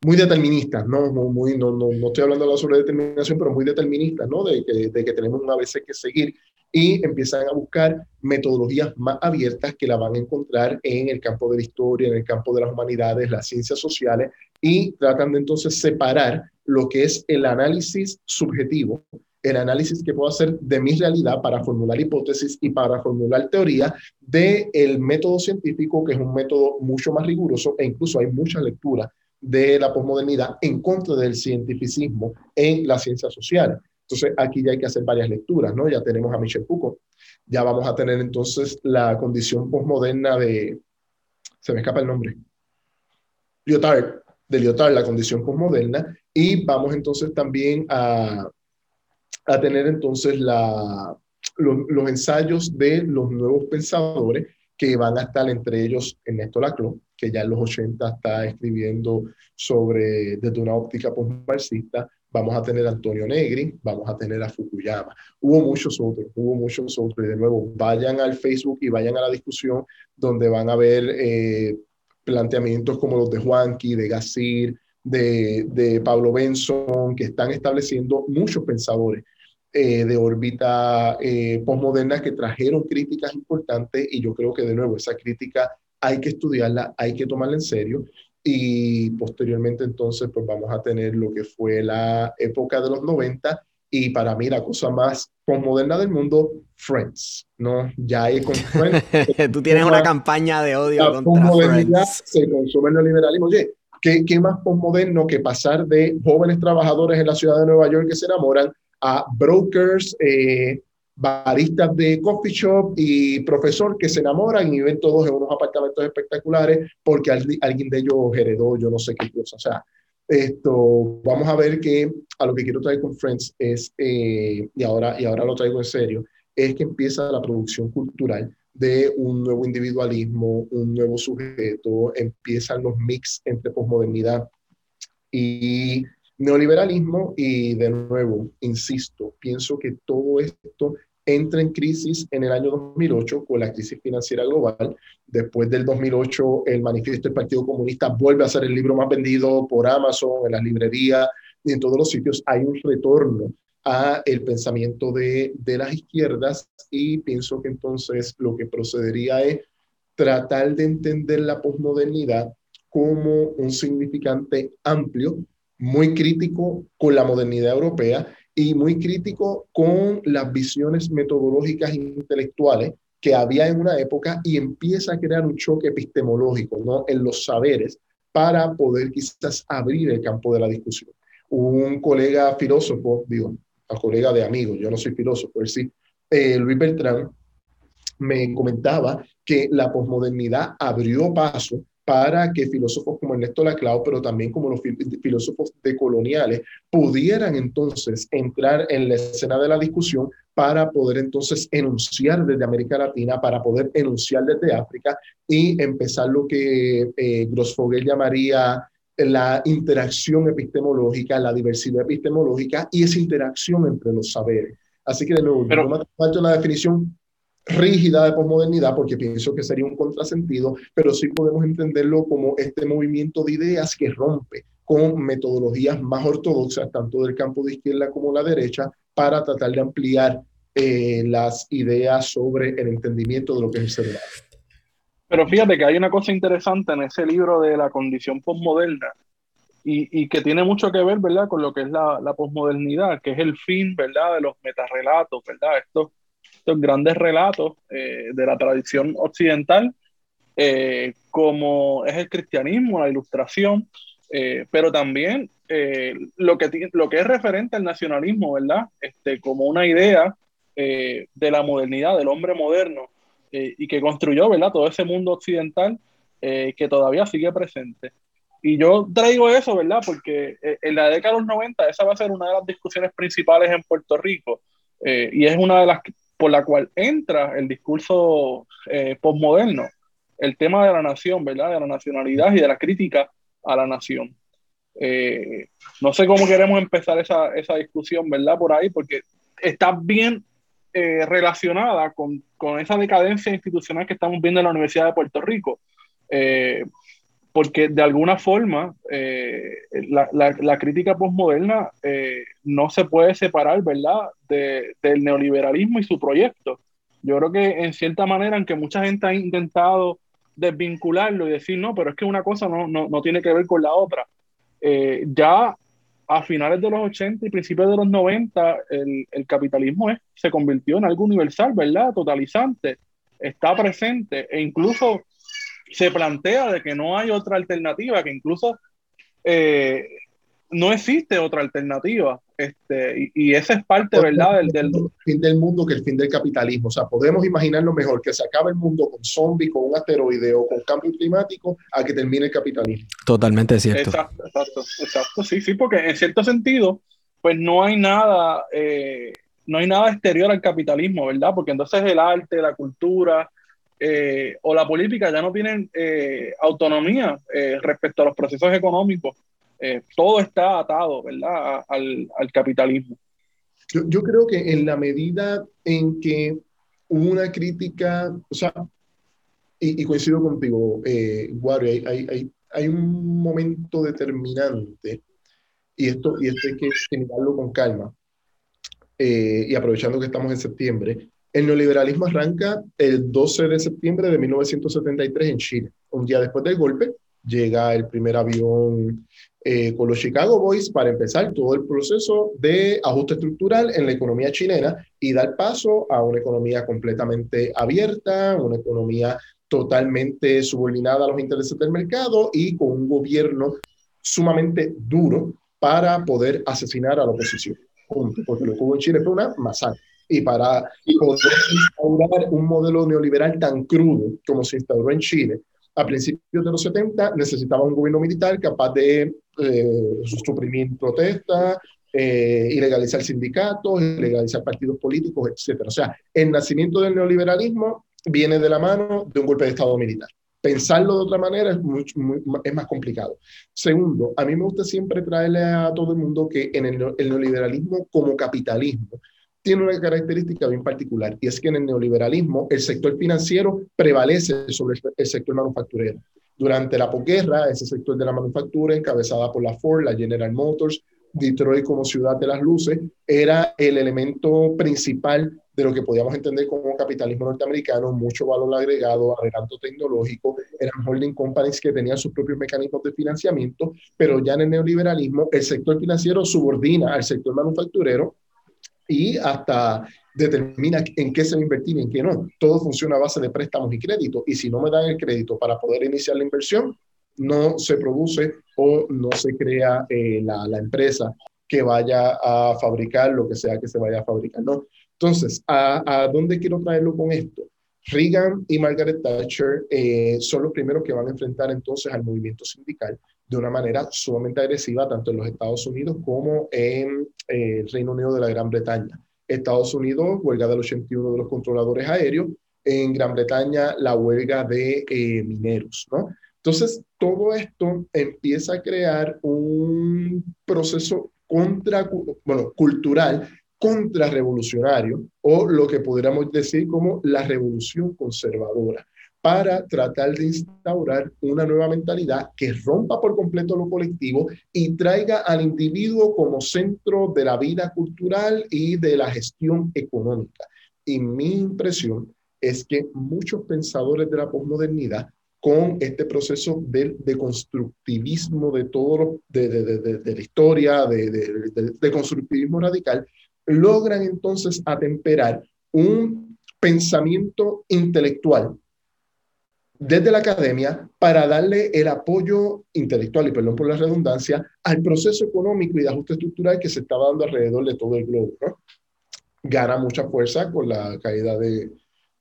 D: muy deterministas, ¿no? Muy, no, no, no, estoy hablando de la sobredeterminación, pero muy deterministas, ¿no? De que, de que tenemos una vez que seguir y empiezan a buscar metodologías más abiertas que la van a encontrar en el campo de la historia, en el campo de las humanidades, las ciencias sociales, y tratan de entonces separar lo que es el análisis subjetivo, el análisis que puedo hacer de mi realidad para formular hipótesis y para formular teoría, del el método científico, que es un método mucho más riguroso e incluso hay mucha lectura de la posmodernidad en contra del cientificismo en las ciencias sociales. Entonces, aquí ya hay que hacer varias lecturas, ¿no? Ya tenemos a Michel Foucault, ya vamos a tener entonces la condición posmoderna de, se me escapa el nombre, Lyotard, de Lyotard, la condición posmoderna, y vamos entonces también a, a tener entonces la, los, los, ensayos de los nuevos pensadores que van a estar entre ellos Ernesto Laclau, que ya en los 80 está escribiendo sobre desde una óptica postmarxista, vamos a tener a Antonio Negri, vamos a tener a Fukuyama. Hubo muchos otros, hubo muchos otros. Y de nuevo, vayan al Facebook y vayan a la discusión donde van a ver eh, planteamientos como los de Juanqui, de Gassir, de, de Pablo Benson, que están estableciendo muchos pensadores eh, de órbita eh, postmoderna que trajeron críticas importantes y yo creo que de nuevo esa crítica hay que estudiarla, hay que tomarla en serio y posteriormente entonces pues vamos a tener lo que fue la época de los 90 y para mí la cosa más postmoderna del mundo, Friends, ¿no? Ya hay con Friends.
B: Tú tienes una campaña de odio contra Friends.
D: Se consume el neoliberalismo. Oye, ¿qué, ¿qué más postmoderno que pasar de jóvenes trabajadores en la ciudad de Nueva York que se enamoran a brokers, eh, baristas de coffee shop y profesor que se enamoran y ven todos en unos apartamentos espectaculares porque alguien de ellos heredó yo no sé qué cosa. O sea, esto, vamos a ver que a lo que quiero traer con Friends es, eh, y, ahora, y ahora lo traigo en serio, es que empieza la producción cultural de un nuevo individualismo, un nuevo sujeto, empiezan los mix entre posmodernidad y Neoliberalismo y de nuevo, insisto, pienso que todo esto entra en crisis en el año 2008 con la crisis financiera global. Después del 2008, el manifiesto del Partido Comunista vuelve a ser el libro más vendido por Amazon, en las librerías y en todos los sitios. Hay un retorno a el pensamiento de, de las izquierdas y pienso que entonces lo que procedería es tratar de entender la posmodernidad como un significante amplio muy crítico con la modernidad europea y muy crítico con las visiones metodológicas e intelectuales que había en una época y empieza a crear un choque epistemológico ¿no? en los saberes para poder quizás abrir el campo de la discusión. Un colega filósofo, digo, un colega de amigos, yo no soy filósofo, él sí, eh, Luis Beltrán, me comentaba que la posmodernidad abrió paso para que filósofos como Ernesto Laclau, pero también como los filósofos decoloniales, pudieran entonces entrar en la escena de la discusión para poder entonces enunciar desde América Latina, para poder enunciar desde África y empezar lo que eh, Grossfogel llamaría la interacción epistemológica, la diversidad epistemológica y esa interacción entre los saberes. Así que de nuevo, Pero, no me una definición rígida de posmodernidad, porque pienso que sería un contrasentido, pero sí podemos entenderlo como este movimiento de ideas que rompe con metodologías más ortodoxas, tanto del campo de izquierda como la derecha, para tratar de ampliar eh, las ideas sobre el entendimiento de lo que es el humano.
C: Pero fíjate que hay una cosa interesante en ese libro de la condición posmoderna y, y, que tiene mucho que ver, ¿verdad?, con lo que es la, la posmodernidad, que es el fin, ¿verdad?, de los metarrelatos, ¿verdad? Estos estos grandes relatos eh, de la tradición occidental, eh, como es el cristianismo, la ilustración, eh, pero también lo, que, lo que es referente al nacionalismo, ¿verdad? Este, como una idea de la modernidad, del hombre moderno, y que construyó, ¿verdad? Todo ese mundo occidental que todavía sigue presente. Y yo traigo eso, ¿verdad? Porque en la década de los 90 esa va a ser una de las discusiones principales en Puerto Rico. y es una de las por la cual entra el discurso eh, postmoderno, el tema de la nación, ¿verdad? De la nacionalidad y de la crítica a la nación. Eh, no sé cómo queremos empezar esa, esa, discusión, ¿verdad? Por ahí, porque está bien eh, relacionada con, con, esa decadencia institucional que estamos viendo en la Universidad de Puerto Rico. Eh, porque de alguna forma eh, la, la, crítica postmoderna eh, no se puede separar, ¿verdad?, del neoliberalismo y su proyecto. Yo creo que en cierta manera, aunque mucha gente ha intentado desvincularlo y decir, no, pero es que una cosa no, no, no tiene que ver con la otra, eh, ya a finales de los 80 y principios de los 90, el, el capitalismo es, se convirtió en algo universal, ¿verdad?, totalizante, está presente e incluso se plantea de que no hay otra alternativa, que incluso eh, no existe otra alternativa. Este, y, esa es parte, ¿verdad? Del, del,
D: fin del mundo que el fin del capitalismo. O sea, podemos imaginarlo mejor, que se acabe el mundo con zombies, con un asteroide o con cambio climático, a que termine el capitalismo.
B: Totalmente cierto.
C: Exacto, exacto, exacto. Sí, sí, porque en cierto sentido, pues no hay nada, eh, no hay nada exterior al capitalismo, ¿verdad? Porque entonces el arte, la cultura, eh, o la política ya no tienen eh, autonomía eh, respecto a los procesos económicos. todo está atado, ¿verdad?, al, al capitalismo.
D: Yo, yo, creo que en la medida en que una crítica, o sea, y, coincido contigo, eh, hay, hay, hay, un momento determinante, y esto, y esto hay que mirarlo con calma, y aprovechando que estamos en septiembre, el neoliberalismo arranca el 12 de septiembre de 1973 en Chile. Un día después del golpe, llega el primer avión eh, con los Chicago Boys para empezar todo el proceso de ajuste estructural en la economía chilena y dar paso a una economía completamente abierta, una economía totalmente subordinada a los intereses del mercado y con un gobierno sumamente duro para poder asesinar a la oposición. Porque lo que hubo en Chile fue una masacre y para poder instaurar un modelo neoliberal tan crudo como se instauró en Chile a principios de los 70, necesitaba un gobierno militar capaz de eh, suprimir protestas, eh, ilegalizar sindicatos, ilegalizar partidos políticos, etc. O sea, el nacimiento del neoliberalismo viene de la mano de un golpe de Estado militar. Pensarlo de otra manera es, es más complicado. Segundo, a mí me gusta siempre traerle a todo el mundo que en el, el neoliberalismo como capitalismo tiene una característica bien particular y es que en el neoliberalismo el sector financiero prevalece sobre el sector manufacturero. Durante la posguerra, ese sector de la manufactura, encabezada por la Ford, la General Motors, Detroit como ciudad de las luces, era el elemento principal de lo que podíamos entender como capitalismo norteamericano, mucho valor agregado, adelanto tecnológico, eran holding companies que tenían sus propios mecanismos de financiamiento, pero ya en el neoliberalismo el sector financiero subordina al sector manufacturero y hasta determina en qué se va a invertir y en qué no. Todo funciona a base de préstamos y créditos. Y si no me dan el crédito para poder iniciar la inversión, no se produce o no se crea eh, la, empresa que vaya a fabricar lo que sea que se vaya a fabricar, ¿no? Entonces, ¿a, a dónde quiero traerlo con esto? Reagan y Margaret Thatcher eh, son los primeros que van a enfrentar entonces al movimiento sindical de una manera sumamente agresiva, tanto en los Estados Unidos como en eh, el Reino Unido de la Gran Bretaña. Estados Unidos, huelga del 81 de los controladores aéreos, en Gran Bretaña la huelga de eh, mineros, ¿no? Entonces, todo esto empieza a crear un proceso contra, bueno, cultural contrarrevolucionario o lo que podríamos decir como la revolución conservadora para tratar de instaurar una nueva mentalidad que rompa por completo lo colectivo y traiga al individuo como centro de la vida cultural y de la gestión económica. Y mi impresión es que muchos pensadores de la posmodernidad con este proceso de, de constructivismo de todo de, de, de la historia, de, constructivismo radical, logran entonces atemperar un pensamiento intelectual desde la academia para darle el apoyo intelectual, y perdón por la redundancia, al proceso económico y de ajuste estructural que se estaba dando alrededor de todo el globo. Gana mucha fuerza con la caída de,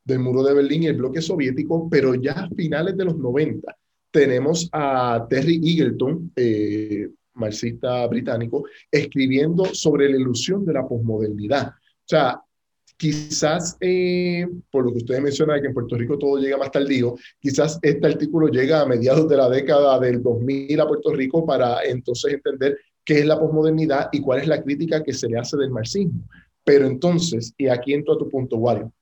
D: del muro de Berlín y el bloque soviético, pero ya a finales de los 90 tenemos a Terry Eagleton, eh, marxista británico, escribiendo sobre la ilusión de la posmodernidad. O sea, quizás, eh, por lo que ustedes mencionan, que en Puerto Rico todo llega más tardío, quizás este artículo llega a mediados de la década del 2000 a Puerto Rico para entonces entender qué es la posmodernidad y cuál es la crítica que se le hace del marxismo. Pero entonces, y aquí entro a tu punto, Wario,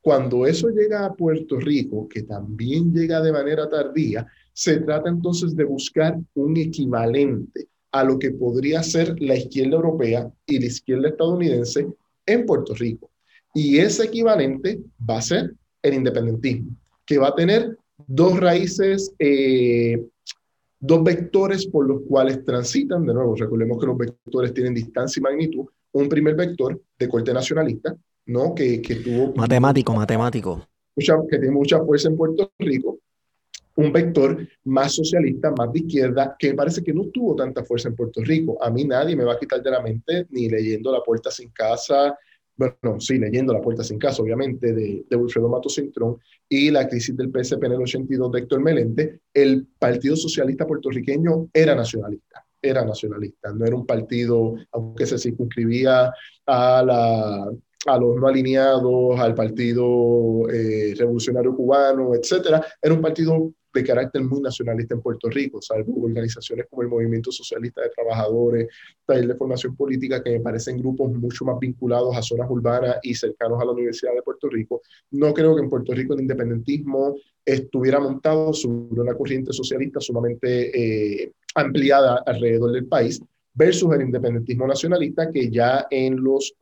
D: cuando eso llega a Puerto Rico, que también llega de manera tardía, se trata entonces de buscar un equivalente a lo que podría ser la izquierda europea y la izquierda estadounidense en Puerto Rico. Y ese equivalente va a ser el independentismo, que va a tener dos raíces, eh, dos vectores por los cuales transitan. De nuevo, recordemos que los vectores tienen distancia y magnitud. Un primer vector de corte nacionalista, ¿no? Que, que tuvo...
B: Matemático, matemático.
D: que tiene mucha fuerza en Puerto Rico un vector más socialista, más de izquierda, que me parece que no tuvo tanta fuerza en Puerto Rico. A mí nadie me va a quitar de la mente ni leyendo La Puerta Sin Casa, bueno, sí, leyendo La Puerta Sin Casa, obviamente, de, de Wilfredo Mato Cintrón, y la crisis del PSP en el 82 de Héctor Melente, el Partido Socialista Puertorriqueño era nacionalista, era nacionalista, no era un partido, aunque se circunscribía a la, a los no alineados, al Partido eh, Revolucionario Cubano, etcétera, era un partido de carácter muy nacionalista en Puerto Rico, salvo organizaciones como el Movimiento Socialista de Trabajadores, taller de formación política, que me parecen grupos mucho más vinculados a zonas urbanas y cercanos a la Universidad de Puerto Rico. No creo que en Puerto Rico el independentismo estuviera montado sobre una corriente socialista sumamente eh, ampliada alrededor del país, versus el independentismo nacionalista, que ya en los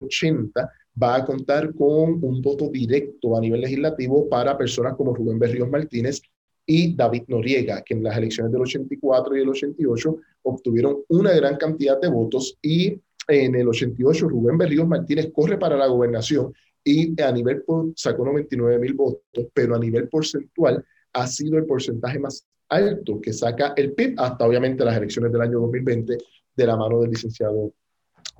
D: 80 va a contar con un voto directo a nivel legislativo para personas como Rubén Berríos Martínez y David Noriega, que en las elecciones del 84 y el 88 obtuvieron una gran cantidad de votos y en el 88 Rubén Berríos Martínez corre para la gobernación y a nivel sacó 99 mil votos, pero a nivel porcentual ha sido el porcentaje más alto que saca el PIB hasta obviamente las elecciones del año 2020 de la mano del licenciado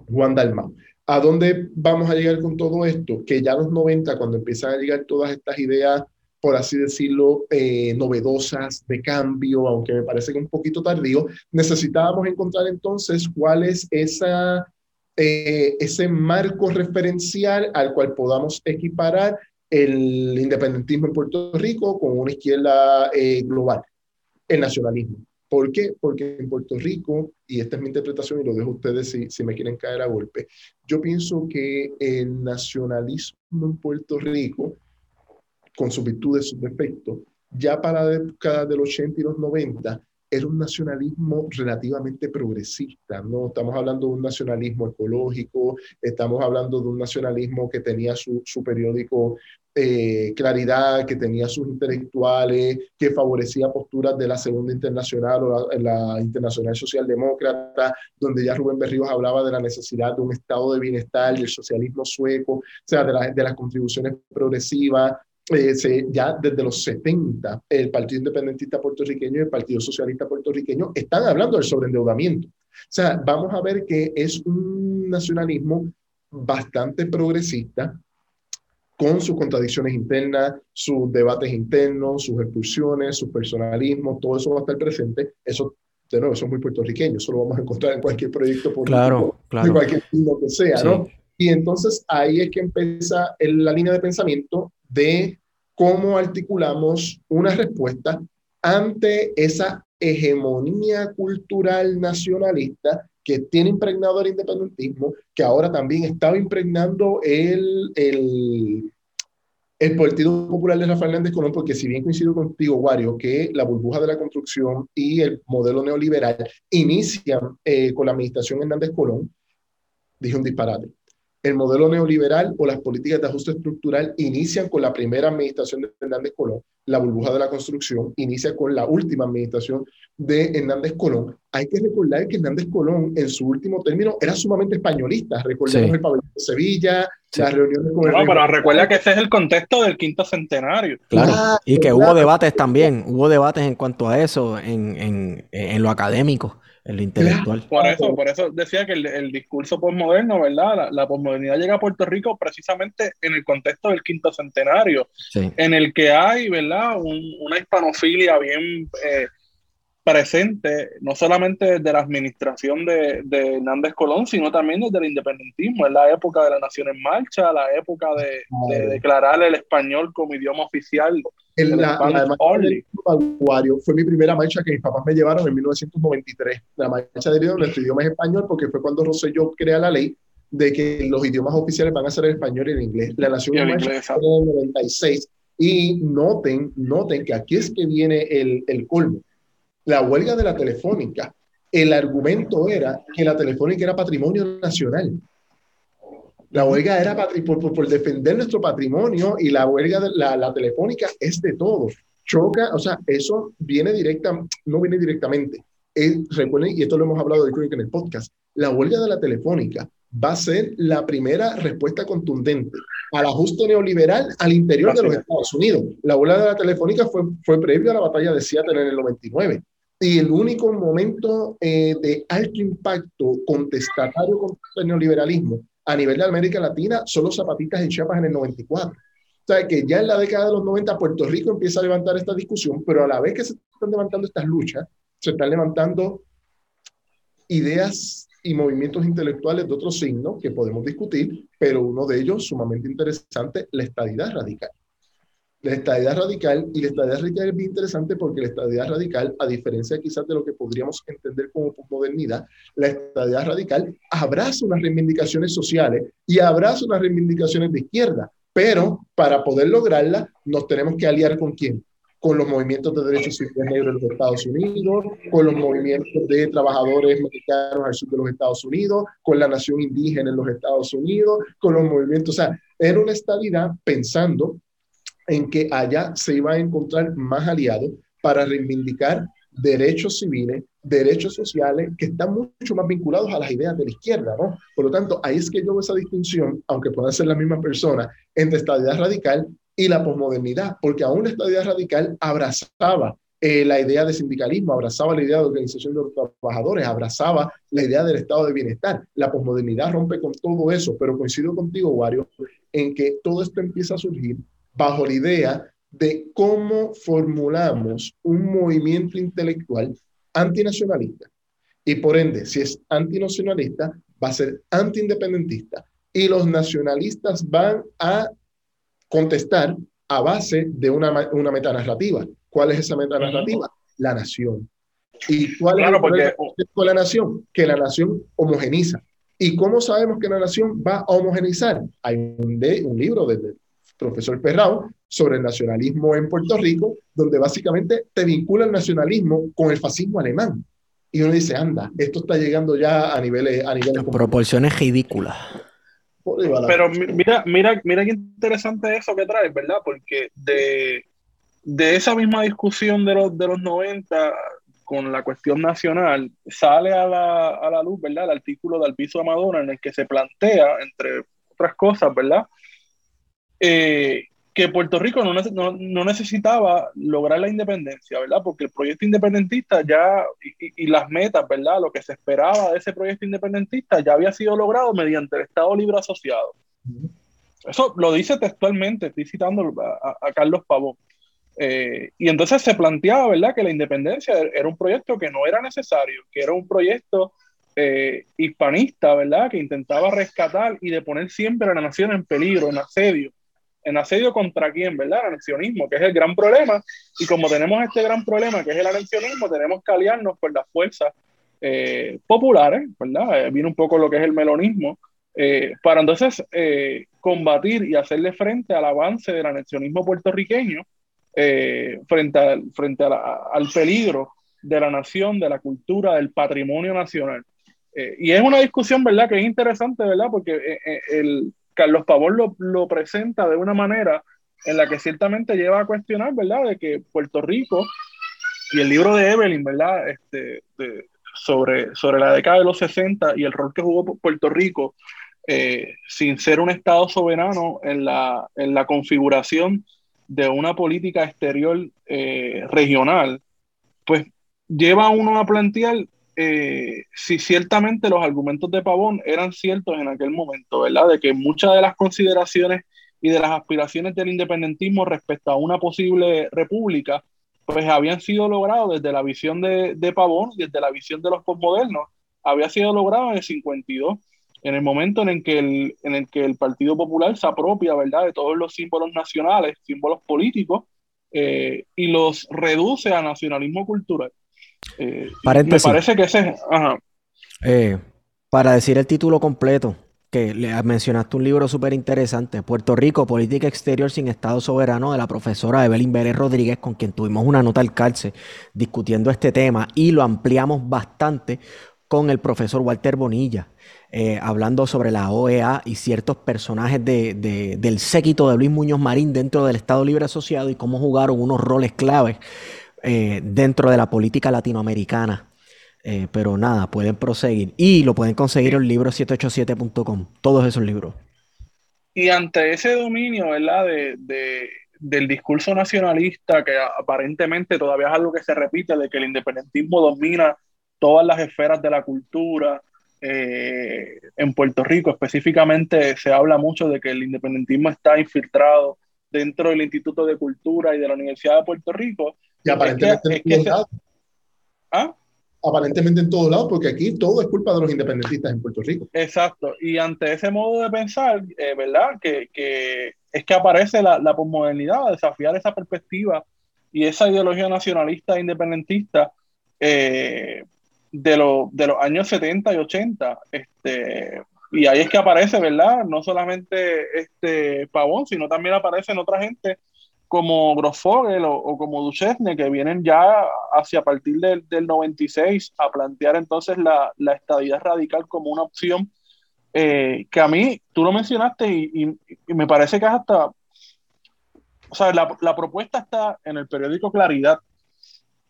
D: Juan Dalmau. ¿A dónde vamos a llegar con todo esto? Que ya los 90, cuando empiezan a llegar todas estas ideas, por así decirlo, eh, novedosas de cambio, aunque me parece que un poquito tardío, necesitábamos encontrar entonces cuál es esa, eh, ese marco referencial al cual podamos equiparar el independentismo en Puerto Rico con una izquierda eh, global, el nacionalismo. ¿Por qué? Porque en Puerto Rico, y esta es mi interpretación y lo dejo a ustedes si, si me quieren caer a golpe, yo pienso que el nacionalismo en Puerto Rico, con sus virtudes, sus defectos, ya para la década de los 80 y los 90, era un nacionalismo relativamente progresista, ¿no? Estamos hablando de un nacionalismo ecológico, estamos hablando de un nacionalismo que tenía su, su periódico eh, Claridad, que tenía sus intelectuales, que favorecía posturas de la Segunda Internacional o la, Internacional Socialdemócrata, donde ya Rubén Berríos hablaba de la necesidad de un estado de bienestar, del socialismo sueco, o sea, de, de las contribuciones progresivas, eh, ya desde los 70, el Partido Independentista Puertorriqueño y el Partido Socialista Puertorriqueño están hablando del sobreendeudamiento. O sea, vamos a ver que es un nacionalismo bastante progresista, con sus contradicciones internas, sus debates internos, sus expulsiones, sus personalismos, todo eso va a estar presente. Eso, de nuevo, eso es muy puertorriqueño, eso lo vamos a encontrar en cualquier proyecto político,
B: claro, claro.
D: de cualquier tipo que sea, ¿no? Y entonces ahí es que empieza la línea de pensamiento de cómo articulamos una respuesta ante esa hegemonía cultural nacionalista que tiene impregnado el independentismo, que ahora también estaba impregnando el, el, el Partido Popular de Rafael Hernández Colón, porque si bien coincido contigo, Wario, que la burbuja de la construcción y el modelo neoliberal inician eh, con la administración Hernández Colón, dije un disparate el modelo neoliberal o las políticas de ajuste estructural inician con la primera administración de Hernández Colón, la burbuja de la construcción inicia con la última administración de Hernández Colón. Hay que recordar que Hernández Colón en su último término era sumamente españolista. Recordemos el pabellón de Sevilla, las reuniones con
C: el... No, pero recuerda que ese es el contexto del quinto centenario.
B: Claro, y que hubo debates también, hubo debates en cuanto a eso en, en, en lo académico el intelectual.
C: Por eso, por eso decía que el, discurso postmoderno, ¿verdad? La, la, posmodernidad llega a Puerto Rico precisamente en el contexto del quinto centenario, en el que hay, ¿verdad? una hispanofilia bien eh, presente, no solamente desde la administración de, de, Hernández Colón, sino también desde el independentismo, en la época de la Nación en Marcha, la época de, de declarar el español como idioma oficial
D: el, la, fue mi primera marcha que mis papás me llevaron en 1993. La marcha de nuestro idioma es español porque fue cuando Rosselló crea la ley de que los idiomas oficiales van a ser el español y el inglés. La Nación en Marcha fue en el 96. Y noten, noten que aquí es que viene el, el colmo. La huelga de la telefónica. El argumento era que la telefónica era patrimonio nacional. La huelga era por, por, defender nuestro patrimonio y la huelga de la, la, telefónica es de todos. Choca, o sea, eso viene directa, no viene directamente. recuerden, y esto lo hemos hablado de en el podcast, la huelga de la telefónica va a ser la primera respuesta contundente al ajuste neoliberal al interior de los Estados Unidos. La huelga de la telefónica fue, fue previo a la batalla de Seattle en el 99. Y el único momento eh, de alto impacto contestatario contra el neoliberalismo a nivel de América Latina son los zapatistas en Chiapas en el 94. O sea, que ya en la década de los 90 Puerto Rico empieza a levantar esta discusión, pero a la vez que se están levantando estas luchas, se están levantando ideas y movimientos intelectuales de otro signo que podemos discutir, pero uno de ellos sumamente interesante, la estadidad radical. La estadidad radical, y la estadidad radical es bien interesante porque la estadidad radical, a diferencia quizás de lo que podríamos entender como modernidad, la estadidad radical abraza unas reivindicaciones sociales y abraza unas reivindicaciones de izquierda, pero para poder lograrla nos tenemos que aliar con quién? Con los movimientos de derechos civiles negros de los Estados Unidos, con los movimientos de trabajadores mexicanos al sur de los Estados Unidos, con la nación indígena en los Estados Unidos, con los movimientos, o sea, era una estadidad pensando en que allá se iba a encontrar más aliados para reivindicar derechos civiles, derechos sociales que están mucho más vinculados a las ideas de la izquierda, ¿no? Por lo tanto, ahí es que yo veo esa distinción, aunque puedan ser la misma persona, entre estadidad radical y la posmodernidad, porque aún la estadidad radical abrazaba eh, la idea de sindicalismo, abrazaba la idea de organización de los trabajadores, abrazaba la idea del estado de bienestar. La posmodernidad rompe con todo eso, pero coincido contigo, Wario, en que todo esto empieza a surgir bajo la idea de cómo formulamos un movimiento intelectual antinacionalista. Y por ende, si es antinacionalista, va a ser antiindependentista. Y los nacionalistas van a contestar a base de una, una metanarrativa. ¿Cuál es esa metanarrativa? La nación. ¿Y cuál es el porque... la nación? Que la nación homogeniza. ¿Y cómo sabemos que la nación va a homogenizar? Hay un, de, un libro de, profesor Perrao, sobre el nacionalismo en Puerto Rico, donde básicamente te vincula el nacionalismo con el fascismo alemán. Y uno dice, anda, esto está llegando ya a niveles... A niveles
B: Proporciones ridículas.
C: Pero mira, mira, mira qué interesante eso que traes, ¿verdad? Porque de, de esa misma discusión de los, de los 90 con la cuestión nacional, sale a la, a la luz, ¿verdad? El artículo de Alpizo Amadora en el que se plantea, entre otras cosas, ¿verdad? Eh, que Puerto Rico no, no, necesitaba lograr la independencia, ¿verdad? Porque el proyecto independentista ya, y, las metas, ¿verdad? Lo que se esperaba de ese proyecto independentista ya había sido logrado mediante el Estado Libre Asociado. Eso lo dice textualmente, estoy citando a, Carlos Pavón. Eh, y entonces se planteaba, ¿verdad?, que la independencia era un proyecto que no era necesario, que era un proyecto eh, hispanista, ¿verdad?, que intentaba rescatar y de poner siempre a la nación en peligro, en asedio. ¿En asedio contra quién, verdad? El anexionismo, que es el gran problema. Y como tenemos este gran problema, que es el anexionismo, tenemos que aliarnos con las fuerzas eh, populares, ¿verdad? viene un poco lo que es el melonismo, para entonces combatir y hacerle frente al avance del anexionismo puertorriqueño eh, frente, al, frente al peligro de la nación, de la cultura, del patrimonio nacional. Eh, y es una discusión, ¿verdad?, que es interesante, ¿verdad?, porque eh, el, Carlos Pavón lo, lo, presenta de una manera en la que ciertamente lleva a cuestionar, ¿verdad?, de que Puerto Rico y el libro de Evelyn, ¿verdad?, este, sobre, sobre la década de los 60 y el rol que jugó Puerto Rico sin ser un Estado soberano en la, en la configuración de una política exterior eh, regional, pues lleva a uno a plantear eh, si ciertamente los argumentos de Pavón eran ciertos en aquel momento, ¿verdad? De que muchas de las consideraciones y de las aspiraciones del independentismo respecto a una posible república, pues habían sido logrados desde la visión de, de Pavón, desde la visión de los postmodernos, había sido logrado en el 52 en el momento en el que el, en el, que el Partido Popular se apropia, ¿verdad?, de todos los símbolos nacionales, símbolos políticos, eh, y los reduce a nacionalismo cultural. Eh, me parece que ese
B: eh, para decir el título completo, que le mencionaste un libro súper interesante, Puerto Rico, Política Exterior sin Estado Soberano, de la profesora Evelyn Vélez Rodríguez, con quien tuvimos una nota al cárcel discutiendo este tema y lo ampliamos bastante con el profesor Walter Bonilla. Eh, hablando sobre la OEA y ciertos personajes del séquito de Luis Muñoz Marín dentro del Estado Libre Asociado y cómo jugaron unos roles claves eh, dentro de la política latinoamericana. Eh, pero nada, pueden proseguir. Y lo pueden conseguir en el libro 787.com, todos esos libros.
C: Y ante ese dominio, ¿verdad? De, del discurso nacionalista, que aparentemente todavía es algo que se repite, de que el independentismo domina todas las esferas de la cultura, eh, en Puerto Rico específicamente se habla mucho de que el independentismo está infiltrado dentro del Instituto de Cultura y de la Universidad de Puerto Rico.
D: Y aparentemente en todos lados. ¿Ah? Aparentemente en todos lados, porque aquí todo es culpa de los independentistas en Puerto Rico.
C: Exacto. Y ante ese modo de pensar, eh, ¿verdad? Que, es que aparece la, la posmodernidad, desafiar esa perspectiva y esa ideología nacionalista e independentista eh, de, de los años 70 y 80. Este, y ahí es que aparece, ¿verdad? No solamente este Pavón, sino también aparecen otra gente como Grossfogel o, como Duchesne, que vienen ya hacia partir del, del 96 a plantear entonces la, la, estadía radical como una opción eh, que a mí, tú lo mencionaste y, y, me parece que es hasta, o sea, la, la, propuesta está en el periódico Claridad,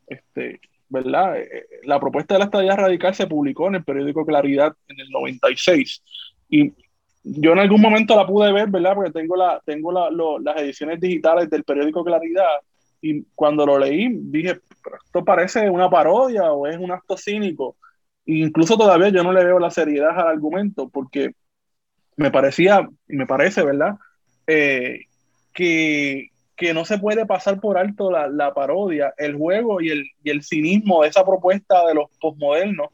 C: este, ¿verdad? Eh, eh, la propuesta de la estadía radical se publicó en el periódico Claridad en el 96 y yo en algún momento la pude ver, ¿verdad? Porque tengo, la, tengo las ediciones digitales del periódico Claridad y cuando lo leí dije, esto parece una parodia o es un acto cínico. E incluso todavía yo no le veo la seriedad al argumento porque me parecía, y me parece, ¿verdad? Eh, que, que no se puede pasar por alto la, parodia, el juego y el, y el, cinismo de esa propuesta de los postmodernos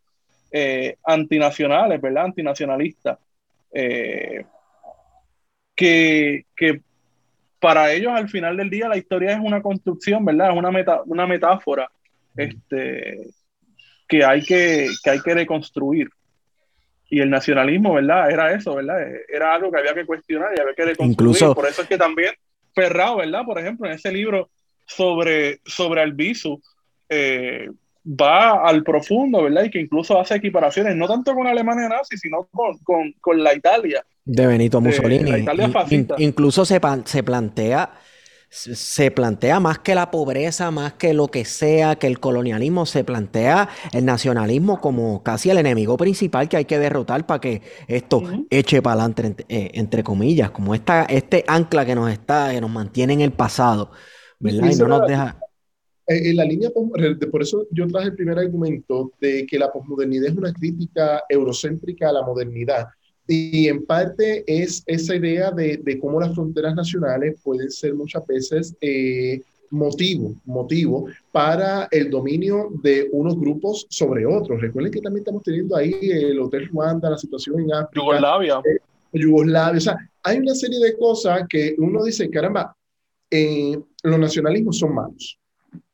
C: eh, antinacionales, ¿verdad? Antinacionalistas. Eh, que, para ellos al final del día la historia es una construcción, ¿verdad? Es una, una metáfora este, que, hay que, que hay que reconstruir. Y el nacionalismo, ¿verdad? Era eso, ¿verdad? Era algo que había que cuestionar y había que reconstruir. Incluso, Por eso es que también Ferrao, ¿verdad? Por ejemplo, en ese libro sobre, sobre Albizu, eh, va al profundo, ¿verdad? Y que incluso hace equiparaciones, no tanto con Alemania nazi, sino con, la Italia.
B: De Benito Mussolini. incluso se, se plantea se plantea más que la pobreza, más que lo que sea, que el colonialismo, se plantea el nacionalismo como casi el enemigo principal que hay que derrotar para que esto eche para adelante, eh, entre, comillas, como esta, este ancla que nos está, que nos mantiene en el pasado, ¿verdad? Y no nos deja...
D: Eh, en la línea, por eso yo traje el primer argumento de que la posmodernidad es una crítica eurocéntrica a la modernidad. Y en parte es esa idea de, de cómo las fronteras nacionales pueden ser muchas veces eh, motivo, motivo para el dominio de unos grupos sobre otros. Recuerden que también estamos teniendo ahí el Hotel Ruanda, la situación en África.
C: Yugoslavia.
D: Eh, Yugoslavia. O sea, hay una serie de cosas que uno dice, caramba, los nacionalismos son malos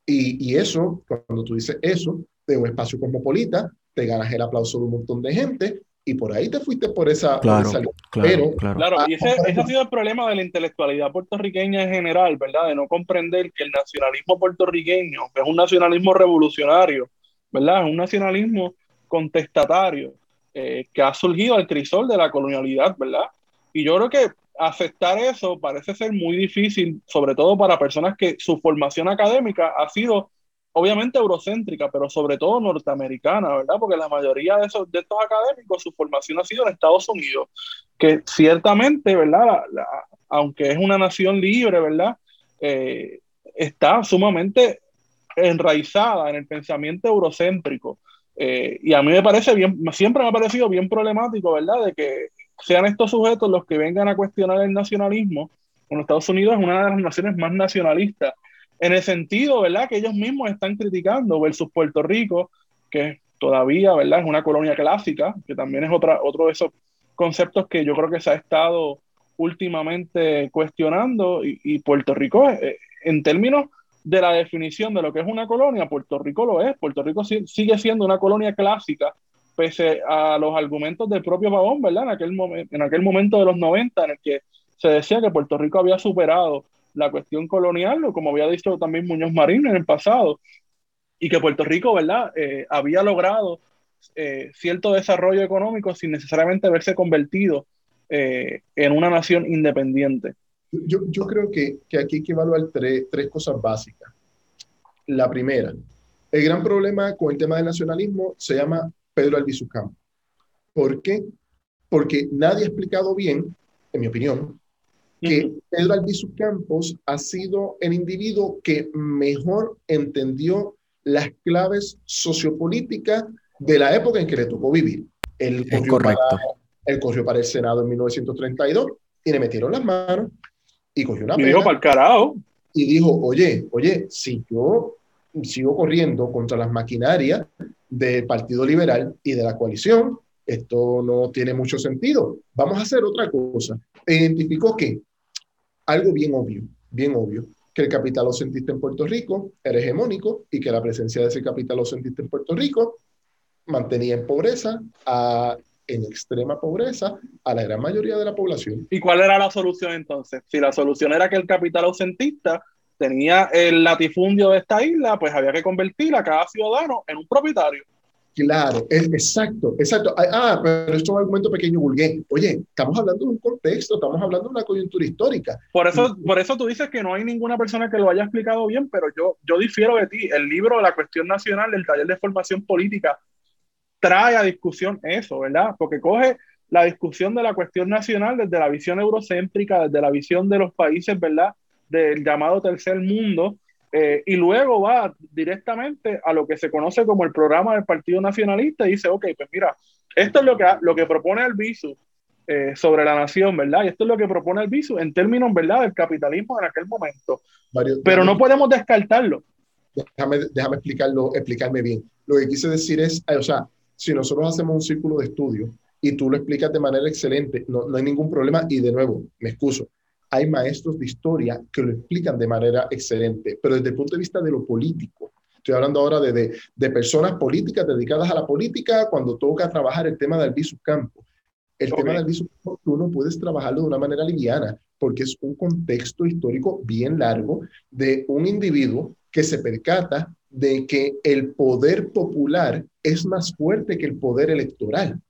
D: y, eso, cuando tú dices eso, de un espacio cosmopolita, te ganas el aplauso de un montón de gente y por ahí te fuiste por esa,
B: claro,
C: Claro, claro. y ese, ha sido el problema de la intelectualidad puertorriqueña en general, ¿verdad? De no comprender que el nacionalismo puertorriqueño es un nacionalismo revolucionario, ¿verdad? Es un nacionalismo contestatario eh, que ha surgido al crisol de la colonialidad, ¿verdad? Y yo creo que aceptar eso parece ser muy difícil, sobre todo para personas que su formación académica ha sido obviamente eurocéntrica, pero sobre todo norteamericana, ¿verdad? Porque la mayoría de, esos, de estos académicos, su formación ha sido en Estados Unidos, que ciertamente, ¿verdad? aunque es una nación libre, ¿verdad? Eh, está sumamente enraizada en el pensamiento eurocéntrico. Eh, y a mí me parece bien, siempre me ha parecido bien problemático, ¿verdad? De que sean estos sujetos los que vengan a cuestionar el nacionalismo, cuando Estados Unidos es una de las naciones más nacionalistas, en el sentido, ¿verdad?, que ellos mismos están criticando versus Puerto Rico, que todavía, ¿verdad?, es una colonia clásica, que también es otra, otro de esos conceptos que yo creo que se ha estado últimamente cuestionando, y, Puerto Rico, eh, en términos de la definición de lo que es una colonia, Puerto Rico lo es, Puerto Rico sigue siendo una colonia clásica, pese a los argumentos del propio Pavón, ¿verdad? En aquel, en aquel momento de los 90, en el que se decía que Puerto Rico había superado la cuestión colonial, o como había dicho también Muñoz Marín en el pasado, y que Puerto Rico, ¿verdad?, eh, había logrado eh, cierto desarrollo económico sin necesariamente haberse convertido eh, en una nación independiente.
D: Yo, yo creo que, que, aquí hay que evaluar tres, tres cosas básicas. La primera, el gran problema con el tema del nacionalismo se llama Pedro Albizu Campos. ¿Por qué? Porque nadie ha explicado bien, en mi opinión, que Pedro Albizu Campos ha sido el individuo que mejor entendió las claves sociopolíticas de la época en que le tocó vivir. Él corrió, para, él corrió para el Senado en 1932 y le metieron las manos y cogió una
C: y dijo para el carajo.
D: Y dijo, oye, oye, si yo sigo corriendo contra las maquinarias del Partido Liberal y de la coalición. Esto no tiene mucho sentido. Vamos a hacer otra cosa. Identificó que algo bien obvio, bien obvio, que el capital ocentista en Puerto Rico era hegemónico y que la presencia de ese capital ocentista en Puerto Rico mantenía en pobreza, a, en extrema pobreza, a la gran mayoría de la población.
C: ¿Y cuál era la solución entonces? Si la solución era que el capital ocentista tenía el latifundio de esta isla, pues había que convertir a cada ciudadano en un propietario.
D: Claro, es, exacto, exacto. Ah, ah, pero esto es un argumento pequeño vulgué. Oye, estamos hablando de un contexto, estamos hablando de una coyuntura histórica.
C: Por eso, por eso tú dices que no hay ninguna persona que lo haya explicado bien, pero yo, yo difiero de ti. El libro La cuestión nacional del taller de formación política trae a discusión eso, ¿verdad? Porque coge la discusión de la cuestión nacional desde la visión eurocéntrica, desde la visión de los países, ¿verdad? Del llamado tercer mundo, eh, y luego va directamente a lo que se conoce como el programa del Partido Nacionalista y dice, ok, pues mira, esto es lo que, lo que propone el visu eh, sobre la nación, ¿verdad? Y esto es lo que propone el visu en términos, ¿verdad?, del capitalismo en aquel momento. Pero no podemos descartarlo.
D: Déjame, déjame explicarlo, explicarme bien. Lo que quise decir es, eh, o sea, si nosotros hacemos un círculo de estudio y tú lo explicas de manera excelente, no, no hay ningún problema y de nuevo, me excuso, hay maestros de historia que lo explican de manera excelente, pero desde el punto de vista de lo político. Estoy hablando ahora de, de, personas políticas dedicadas a la política cuando toca trabajar el tema del visus campo. El tema del visus campo tú no puedes trabajarlo de una manera liviana porque es un contexto histórico bien largo de un individuo que se percata de que el poder popular es más fuerte que el poder electoral.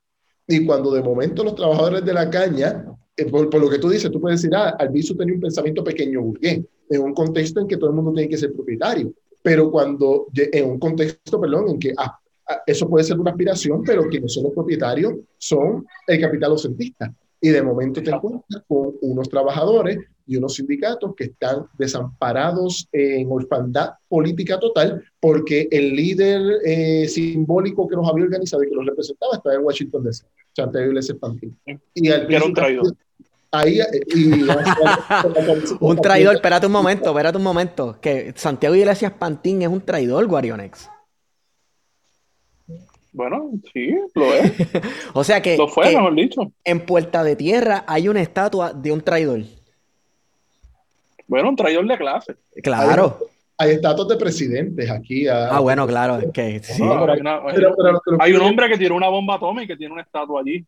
D: Y cuando de momento los trabajadores de la caña eh, por, lo que tú dices, tú puedes decir, ah, Albizu tenía un pensamiento pequeño burgués, en un contexto en que todo el mundo tiene que ser propietario, pero cuando, en un contexto, perdón, en que ah, ah, eso puede ser una aspiración, pero quienes son los propietarios son el capital ocentista. Y de momento te encuentras con unos trabajadores y unos sindicatos que están desamparados en orfandad política total porque el líder eh, simbólico que los había organizado y que los representaba estaba en Washington DC, Santiago Iglesias Pantín.
C: Y era un traidor.
D: Ahí, eh,
B: un traidor, espérate un momento, espérate un momento. Que Santiago Iglesias Pantín es un traidor, Guarionex.
C: Bueno, sí, lo es.
B: o sea que.
C: Lo fue, mejor dicho.
B: En Puerta de Tierra hay una estatua de un traidor.
C: Bueno, un traidor de clase.
B: Claro.
D: Hay, estatuas de presidentes aquí.
B: ah, bueno, claro. que,
C: hay, un hombre que tiene una bomba atómica y que tiene una estatua allí.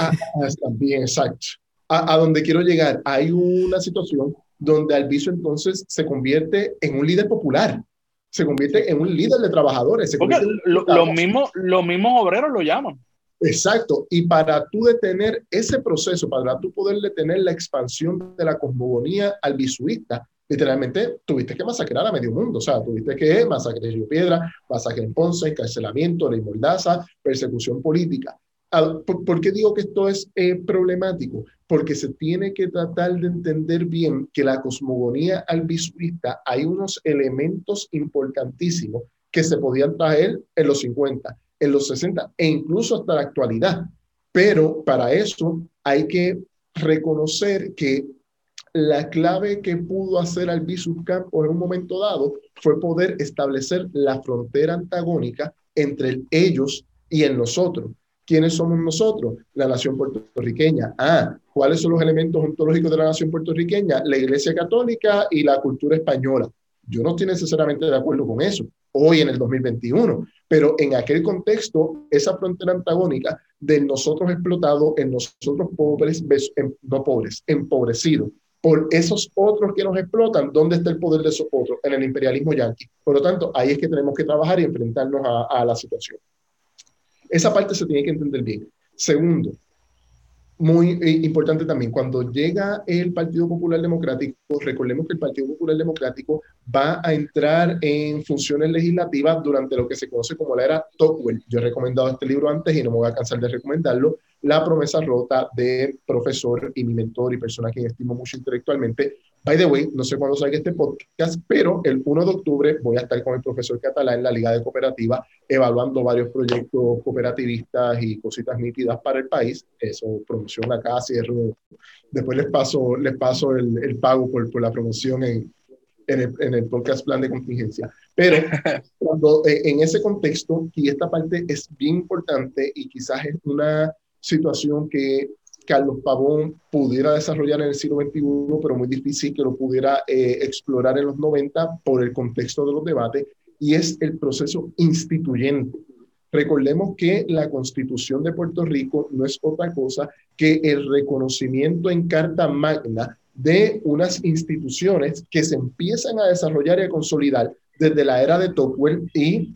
D: Ah, ah, también, exacto. A, donde quiero llegar, hay una situación donde Alviso entonces se convierte en un líder popular se convierte en un líder de trabajadores.
C: los, mismos, los mismos obreros lo llaman.
D: Exacto. Y para tú detener ese proceso, para tú poder detener la expansión de la cosmogonía albisuista, literalmente tuviste que masacrar a medio mundo. O sea, tuviste que masacrar Río Piedra, masacre en Ponce, encarcelamiento, ley Mordaza, persecución política. ¿Por, qué digo que esto es eh, problemático? Porque se tiene que tratar de entender bien que la cosmogonía albisuista hay unos elementos importantísimos que se podían traer en los 50, en los 60 e incluso hasta la actualidad. Pero para eso hay que reconocer que la clave que pudo hacer Albizu Campos en un momento dado fue poder establecer la frontera antagónica entre ellos y en nosotros. ¿Quiénes somos nosotros? La nación puertorriqueña. Ah, ¿cuáles son los elementos ontológicos de la nación puertorriqueña? La iglesia católica y la cultura española. Yo no estoy necesariamente de acuerdo con eso, hoy en el 2021, pero en aquel contexto, esa frontera antagónica de nosotros explotados, en nosotros pobres, no pobres, empobrecidos, por esos otros que nos explotan, ¿dónde está el poder de esos otros? En el imperialismo yanqui. Por lo tanto, ahí es que tenemos que trabajar y enfrentarnos a la situación. Esa parte se tiene que entender bien. Segundo, muy eh, importante también, cuando llega el Partido Popular Democrático, recordemos que el Partido Popular Democrático va a entrar en funciones legislativas durante lo que se conoce como la era Tocqueville. Yo he recomendado este libro antes y no me voy a cansar de recomendarlo. La promesa rota de profesor y mi mentor y persona a quien estimo mucho intelectualmente, By the way, no sé cuándo salga este podcast, pero el 1 de octubre voy a estar con el profesor Catalán en la Liga de Cooperativa evaluando varios proyectos cooperativistas y cositas nítidas para el país. Eso, promoción acá, cierro. Después les paso, les paso el, el pago por, por, la promoción en, en, el, en, el, podcast Plan de Contingencia. Pero cuando, eh, en ese contexto, y esta parte es bien importante y quizás es una situación que Carlos Pavón pudiera desarrollar en el siglo XXI, pero muy difícil que lo pudiera eh, explorar en los 90 por el contexto de los debates, y es el proceso instituyente. Recordemos que la constitución de Puerto Rico no es otra cosa que el reconocimiento en Carta Magna de unas instituciones que se empiezan a desarrollar y a consolidar desde la era de Tocqueville y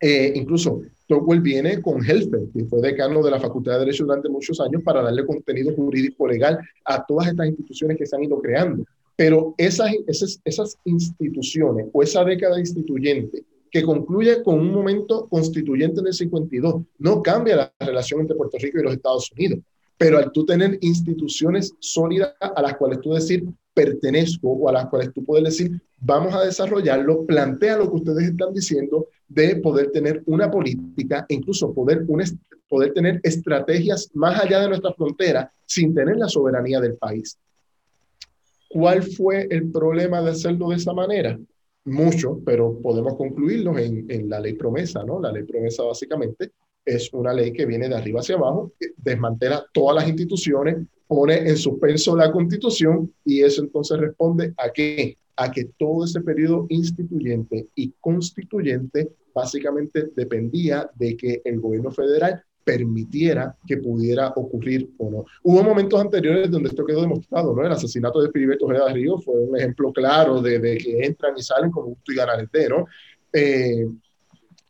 D: eh, incluso Tocqueville viene con Helfer, que fue decano de la Facultad de Derecho durante muchos años, para darle contenido jurídico legal a todas estas instituciones que se han ido creando. Pero esas, esas, esas instituciones o esa década instituyente que concluye con un momento constituyente en el 52, no cambia la relación entre Puerto Rico y los Estados Unidos. Pero al tú tener instituciones sólidas a las cuales tú decir pertenezco o a las cuales tú puedes decir vamos a desarrollarlo, plantea lo que ustedes están diciendo de poder tener una política, incluso poder, poder tener estrategias más allá de nuestra frontera sin tener la soberanía del país. ¿Cuál fue el problema de hacerlo de esa manera? Mucho, pero podemos concluirlo en, en la ley promesa, ¿no? La ley promesa básicamente es una ley que viene de arriba hacia abajo, desmantela todas las instituciones, pone en suspenso la constitución y eso entonces responde a qué? A que todo ese periodo instituyente y constituyente básicamente dependía de que el gobierno federal permitiera que pudiera ocurrir o no. Hubo momentos anteriores donde esto quedó demostrado, ¿no? El asesinato de Filiberto Ojeda Río fue un ejemplo claro de, de, que entran y salen como gusto y ¿no? Eh,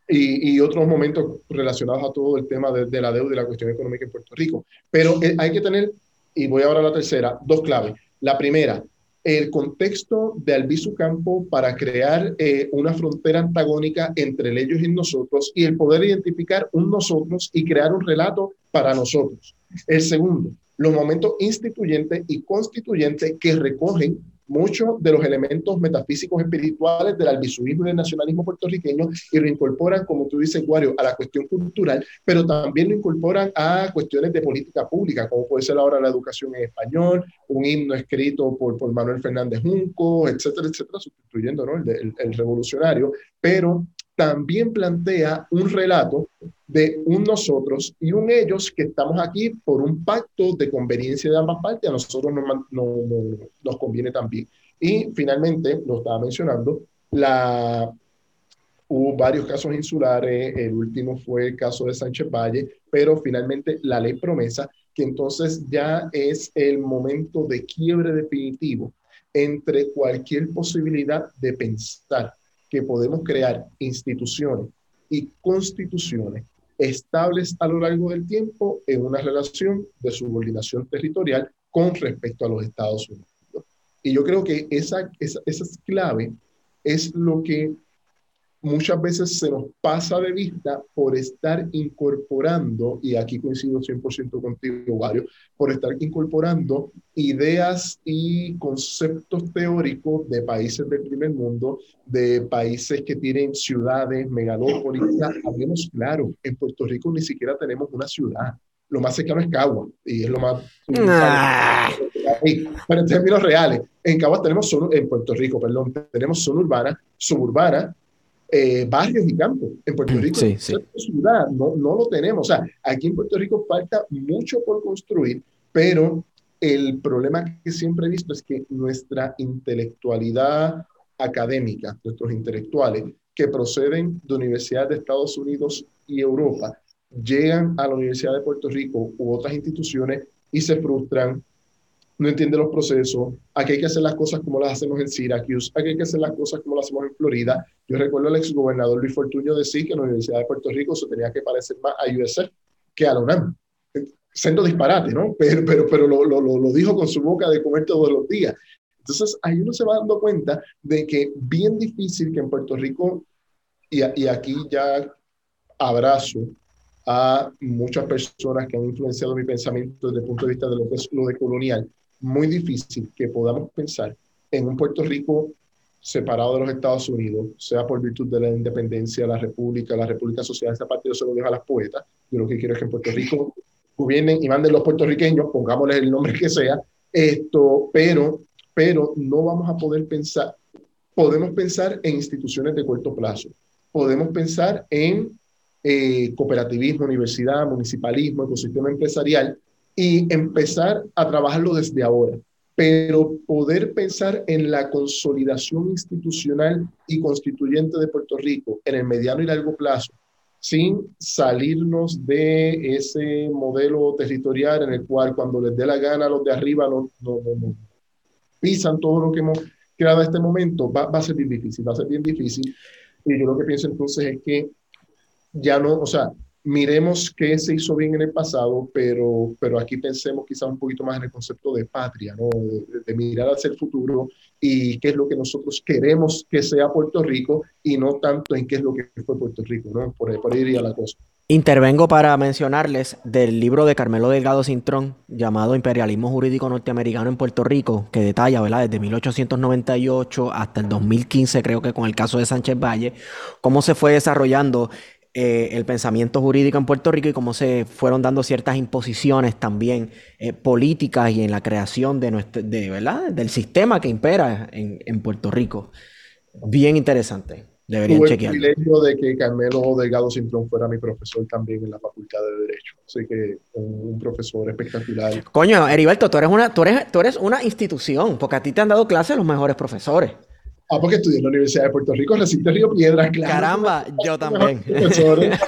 D: y, y, otros momentos relacionados a todo el tema de, de, la deuda y la cuestión económica en Puerto Rico. Pero eh, hay que tener y voy ahora a la tercera, dos claves. La primera, el contexto de Albizu Campo para crear eh, una frontera antagónica entre ellos y nosotros y el poder identificar un nosotros y crear un relato para nosotros. El segundo, los momentos instituyentes y constituyentes que recogen muchos de los elementos metafísicos espirituales del albisuismo y del nacionalismo puertorriqueño y lo incorporan, como tú dices, Guario, a la cuestión cultural, pero también lo incorporan a cuestiones de política pública, como puede ser ahora la educación en español, un himno escrito por, por Manuel Fernández Junco, etcétera, etcétera, sustituyendo ¿no? el, el revolucionario, pero también plantea un relato de un nosotros y un ellos que estamos aquí por un pacto de conveniencia de ambas partes, a nosotros nos, nos conviene también. Y finalmente, lo estaba mencionando, la, hubo varios casos insulares, el último fue el caso de Sánchez Valle, pero finalmente la ley promesa, que entonces ya es el momento de quiebre definitivo entre cualquier posibilidad de pensar que podemos crear instituciones y constituciones estables a lo largo del tiempo en una relación de subordinación territorial con respecto a los Estados Unidos. Y yo creo que esa, esa, esa clave es lo que muchas veces se nos pasa de vista por estar incorporando, y aquí coincido 100% contigo, Wario, por estar incorporando ideas y conceptos teóricos de países del primer mundo, de países que tienen ciudades, megalópolis. Hablemos claro, en Puerto Rico ni siquiera tenemos una ciudad. Lo más cercano es Cagua, y es lo más... Pero en términos reales, en Cagua tenemos solo, en Puerto Rico, perdón, tenemos zona urbana, suburbana, eh, barrios y campos. En Puerto Rico, sí, ciudad, no, no lo tenemos. O sea, aquí en Puerto Rico falta mucho por construir, pero el problema que siempre he visto es que nuestra intelectualidad académica, nuestros intelectuales que proceden de universidades de Estados Unidos y Europa, llegan a la Universidad de Puerto Rico u otras instituciones y se frustran, no entiende los procesos, aquí hay que hacer las cosas como las hacemos en Syracuse, aquí hay que hacer las cosas como las hacemos en Florida. Yo recuerdo al exgobernador Luis Fortuño decir que la Universidad de Puerto Rico se tenía que parecer más a USF que a la UNAM. Siendo disparate, ¿no? Pero, pero, pero lo, lo, lo dijo con su boca de comer todos los días. Entonces, ahí uno se va dando cuenta de que bien difícil que en Puerto Rico, y, aquí ya abrazo a muchas personas que han influenciado mi pensamiento desde el punto de vista de lo que es lo colonial, muy difícil que podamos pensar en un Puerto Rico separado de los Estados Unidos, sea por virtud de la independencia, la república, la república social, esa parte yo se lo dejo a las poetas. Yo lo que quiero es que en Puerto Rico gobiernen y manden los puertorriqueños, pongámosles el nombre que sea, esto, pero, pero no vamos a poder pensar, podemos pensar en instituciones de corto plazo, podemos pensar en eh, cooperativismo, universidad, municipalismo, ecosistema empresarial, y empezar a trabajarlo desde ahora. Pero poder pensar en la consolidación institucional y constituyente de Puerto Rico en el mediano y largo plazo, sin salirnos de ese modelo territorial en el cual cuando les dé la gana a los de arriba no, no, no, pisan todo lo que hemos creado en este momento, va, va a ser bien difícil, va a ser bien difícil. Y yo lo que pienso entonces es que ya no, o sea, miremos qué se hizo bien en el pasado, pero, pero aquí pensemos quizás un poquito más en el concepto de patria, ¿no? de, mirar hacia el futuro y qué es lo que nosotros queremos que sea Puerto Rico y no tanto en qué es lo que fue Puerto Rico, ¿no? por, por ahí iría la cosa.
B: Intervengo para mencionarles del libro de Carmelo Delgado Cintrón llamado Imperialismo Jurídico Norteamericano en Puerto Rico, que detalla, ¿verdad? Desde 1898 hasta el 2015, creo que con el caso de Sánchez Valle, cómo se fue desarrollando eh, el pensamiento jurídico en Puerto Rico y cómo se fueron dando ciertas imposiciones también eh, políticas y en la creación de nuestro, de, ¿verdad? del sistema que impera en, en Puerto Rico. Bien interesante. Deberían Tuve chequear.
D: el privilegio de que Carmelo Delgado Cintrón fuera mi profesor también en la Facultad de Derecho. Así que un, un profesor espectacular.
B: Coño, Heriberto, tú eres, una, tú, eres, tú eres una institución, porque a ti te han dado clases los mejores profesores.
D: Ah, porque estudié en la Universidad de Puerto Rico, recinto Río Piedras,
B: claro. Caramba, yo también.
D: Profesores,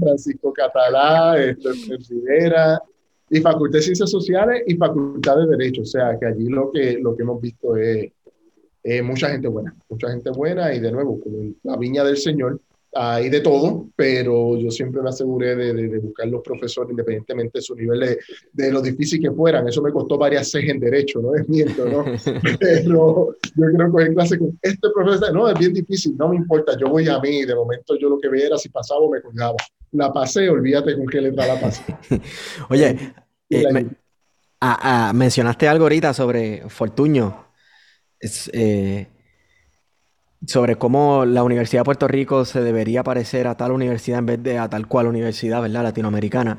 D: Francisco Catalá, este, Rivera, y Facultad de Ciencias Sociales y Facultad de Derecho. O sea, que allí lo que, lo que hemos visto es, mucha gente buena, mucha gente buena y de nuevo, la viña del Señor, hay de todo, pero yo siempre me aseguré de, de, buscar los profesores independientemente de su nivel de, de, lo difícil que fueran. Eso me costó varias seis en derecho, no es miento, ¿no? pero yo creo que en clase con este profesor, no, es bien difícil, no me importa, yo voy a mí, de momento yo lo que veía era si pasaba o me colgaba. La pasé, olvídate con qué letra la pasé.
B: Oye, eh, mencionaste algo ahorita sobre Fortuño. Es, eh, sobre cómo la Universidad de Puerto Rico se debería parecer a tal universidad en vez de a tal cual universidad, ¿verdad? Latinoamericana.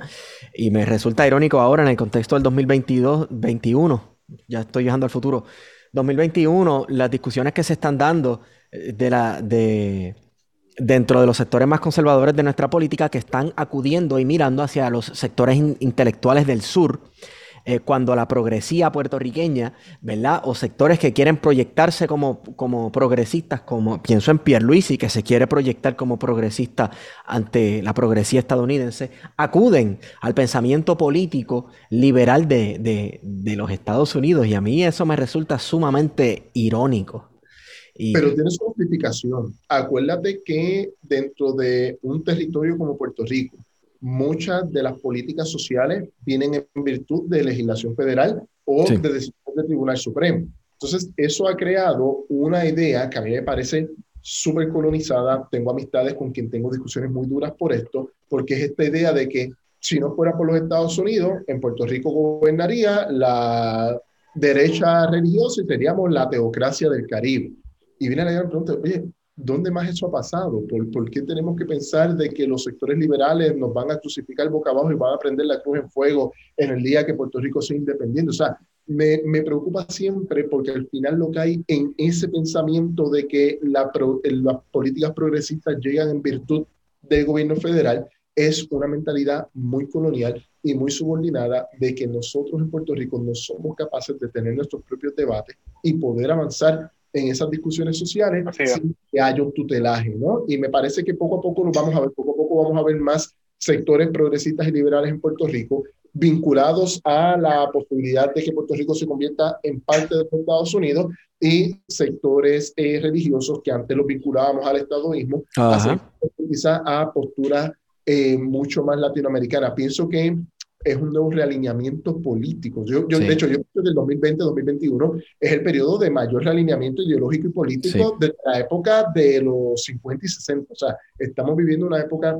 B: Y me resulta irónico ahora en el contexto del 2022-21, ya estoy viajando al futuro, 2021, las discusiones que se están dando eh, de la, de, dentro de los sectores más conservadores de nuestra política que están acudiendo y mirando hacia los sectores intelectuales del sur eh, cuando la progresía puertorriqueña, ¿verdad? O sectores que quieren proyectarse como, como progresistas, como pienso en Pierluisi, que se quiere proyectar como progresista ante la progresía estadounidense, acuden al pensamiento político liberal de, los Estados Unidos. Y a mí eso me resulta sumamente irónico.
D: Pero tiene su justificación. Acuérdate que dentro de un territorio como Puerto Rico, muchas de las políticas sociales vienen en virtud de legislación federal o de decisión del Tribunal Supremo. Entonces, eso ha creado una idea que a mí me parece súper colonizada. Tengo amistades con quien tengo discusiones muy duras por esto, porque es esta idea de que si no fuera por los Estados Unidos, en Puerto Rico gobernaría la derecha religiosa y seríamos la teocracia del Caribe. Y viene la pregunta, oye, ¿Dónde más eso ha pasado? ¿Por, ¿Por, qué tenemos que pensar de que los sectores liberales nos van a crucificar boca abajo y van a prender la cruz en fuego en el día que Puerto Rico sea independiente? O sea, me, me preocupa siempre porque al final lo que hay en ese pensamiento de que la las políticas progresistas llegan en virtud del gobierno federal es una mentalidad muy colonial y muy subordinada de que nosotros en Puerto Rico no somos capaces de tener nuestros propios debates y poder avanzar en esas discusiones sociales sin que haya un tutelaje, ¿no? Y me parece que poco a poco lo vamos a ver, poco a poco vamos a ver más sectores progresistas y liberales en Puerto Rico vinculados a la posibilidad de que Puerto Rico se convierta en parte de los Estados Unidos y sectores eh, religiosos que antes los vinculábamos al estadoísmo, quizá a posturas eh, mucho más latinoamericanas. Pienso que es un nuevo realineamiento político. Yo, yo De hecho, yo creo que el 2020-2021 es el periodo de mayor realineamiento ideológico y político de la época de los 50 y 60. O sea, estamos viviendo una época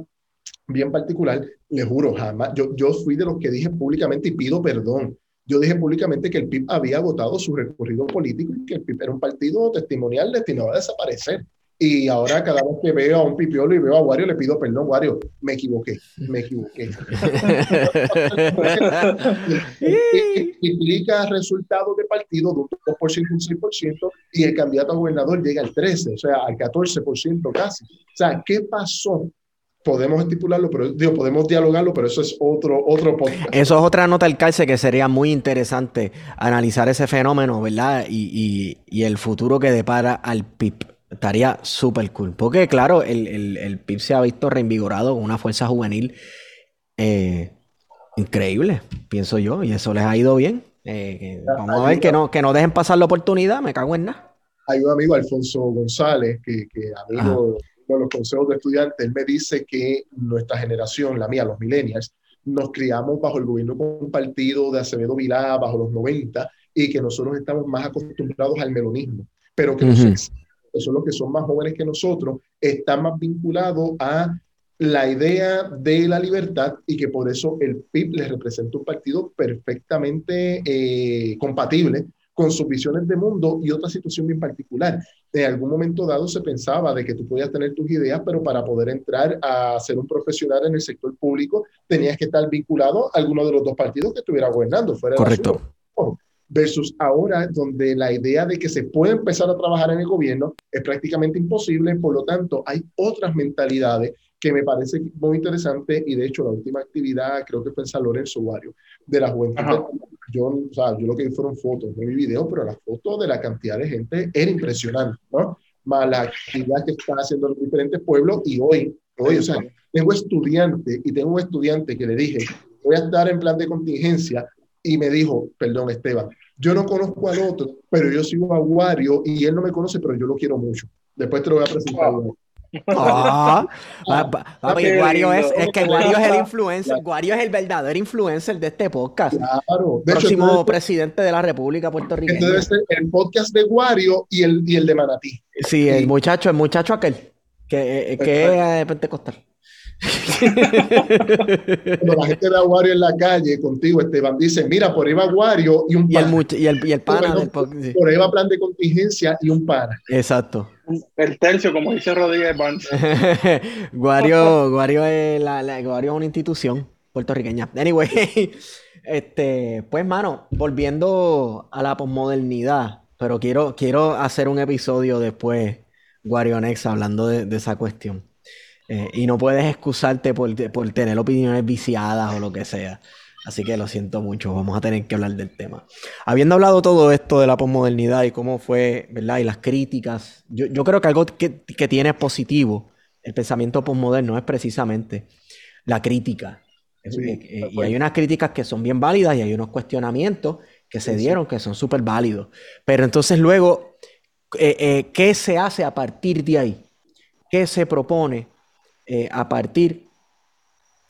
D: bien particular. Le juro, jamás. Yo, yo fui de los que dije públicamente y pido perdón. Yo dije públicamente que el PIB había agotado su recorrido político y que el PIB era un partido testimonial destinado a desaparecer. Y ahora cada vez que veo a un pipiolo y veo a Wario, le pido perdón, Wario, me equivoqué, me equivoqué. Implica resultados de partido de un 2%, un 6%, y el candidato a gobernador llega al 13%, o sea, al 14% casi. O sea, ¿qué pasó? Podemos estipularlo, pero digo, podemos dialogarlo, pero eso es otro, otro podcast.
B: Eso es otra nota al calce que sería muy interesante analizar ese fenómeno, ¿verdad? Y, y, y el futuro que depara al PIB. Estaría súper cool. Porque, claro, el, el, PIB se ha visto reinvigorado con una fuerza juvenil eh, increíble, pienso yo, y eso les ha ido bien. Eh, vamos a ver que no, que no dejen pasar la oportunidad, me cago en nada.
D: Hay un amigo, Alfonso González, que, que amigo de los consejos de estudiantes, él me dice que nuestra generación, la mía, los millennials, nos criamos bajo el gobierno compartido de Acevedo Vilá, bajo los 90, y que nosotros estamos más acostumbrados al melonismo, pero que son los que son más jóvenes que nosotros, están más vinculados a la idea de la libertad y que por eso el PIB les representa un partido perfectamente eh, compatible con sus visiones de mundo y otra situación bien particular. En algún momento dado se pensaba de que tú podías tener tus ideas, pero para poder entrar a ser un profesional en el sector público tenías que estar vinculado a alguno de los dos partidos que estuviera gobernando. Fuera
B: Correcto
D: versus ahora donde la idea de que se puede empezar a trabajar en el gobierno es prácticamente imposible, por lo tanto hay otras mentalidades que me parece muy interesante y de hecho la última actividad creo que fue en San Lorenzo Wario, de la juventud. Yo, o sea, yo lo que vi fueron fotos, no vi videos, pero las fotos de la cantidad de gente era impresionante, ¿no? Más la actividad que están haciendo los diferentes pueblos y hoy, hoy, o sea, tengo estudiantes y tengo un estudiante que le dije, voy a estar en plan de contingencia y me dijo, perdón Esteban, yo no conozco al otro, pero yo sigo a Wario y él no me conoce, pero yo lo quiero mucho. Después te lo voy a presentar.
B: Ah, Guario es, es que Guario es el influencer, Guario es el verdadero influencer de este podcast.
D: Claro.
B: De Próximo presidente de la República Puertorriqueña.
D: Este debe ser el podcast de Guario y el, y el de Manatí.
B: Sí, el muchacho, el muchacho aquel, que, eh, que es pentecostal.
D: Cuando la gente de Aguario en la calle contigo, Esteban, dice, mira, por ahí va Aguario y un
B: pana. Y el, y el, pana
D: por, del por ahí va plan de contingencia y un pana.
B: Exacto.
C: El tercio, como dice Rodríguez Barnes.
B: Guario, Guario, es la, la, Guario es una institución puertorriqueña. Anyway, este, pues, mano, volviendo a la posmodernidad, pero quiero, quiero hacer un episodio después, Guario Next, hablando de, de esa cuestión. Eh, y no puedes excusarte por, por, tener opiniones viciadas o lo que sea. Así que lo siento mucho, vamos a tener que hablar del tema. Habiendo hablado todo esto de la posmodernidad y cómo fue, ¿verdad? Y las críticas, yo, yo creo que algo que, que, tiene positivo el pensamiento posmoderno es precisamente la crítica. Eh, y hay unas críticas que son bien válidas y hay unos cuestionamientos que se dieron que son súper válidos. Pero entonces luego, eh, ¿qué se hace a partir de ahí? ¿Qué se propone? Eh, a partir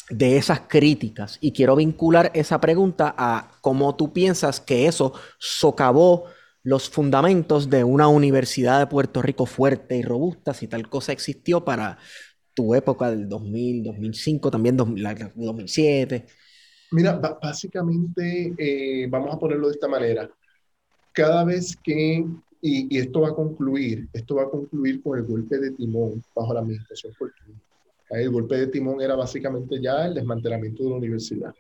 B: de esas críticas. Y quiero vincular esa pregunta a cómo tú piensas que eso socavó los fundamentos de una universidad de Puerto Rico fuerte y robusta, si tal cosa existió para tu época del 2000, 2005, también 2007.
D: Mira, básicamente, eh, vamos a ponerlo de esta manera. Cada vez que, y, esto va a concluir, esto va a concluir con el golpe de timón bajo la administración Fortuna. El golpe de timón era básicamente ya el desmantelamiento de la universidad.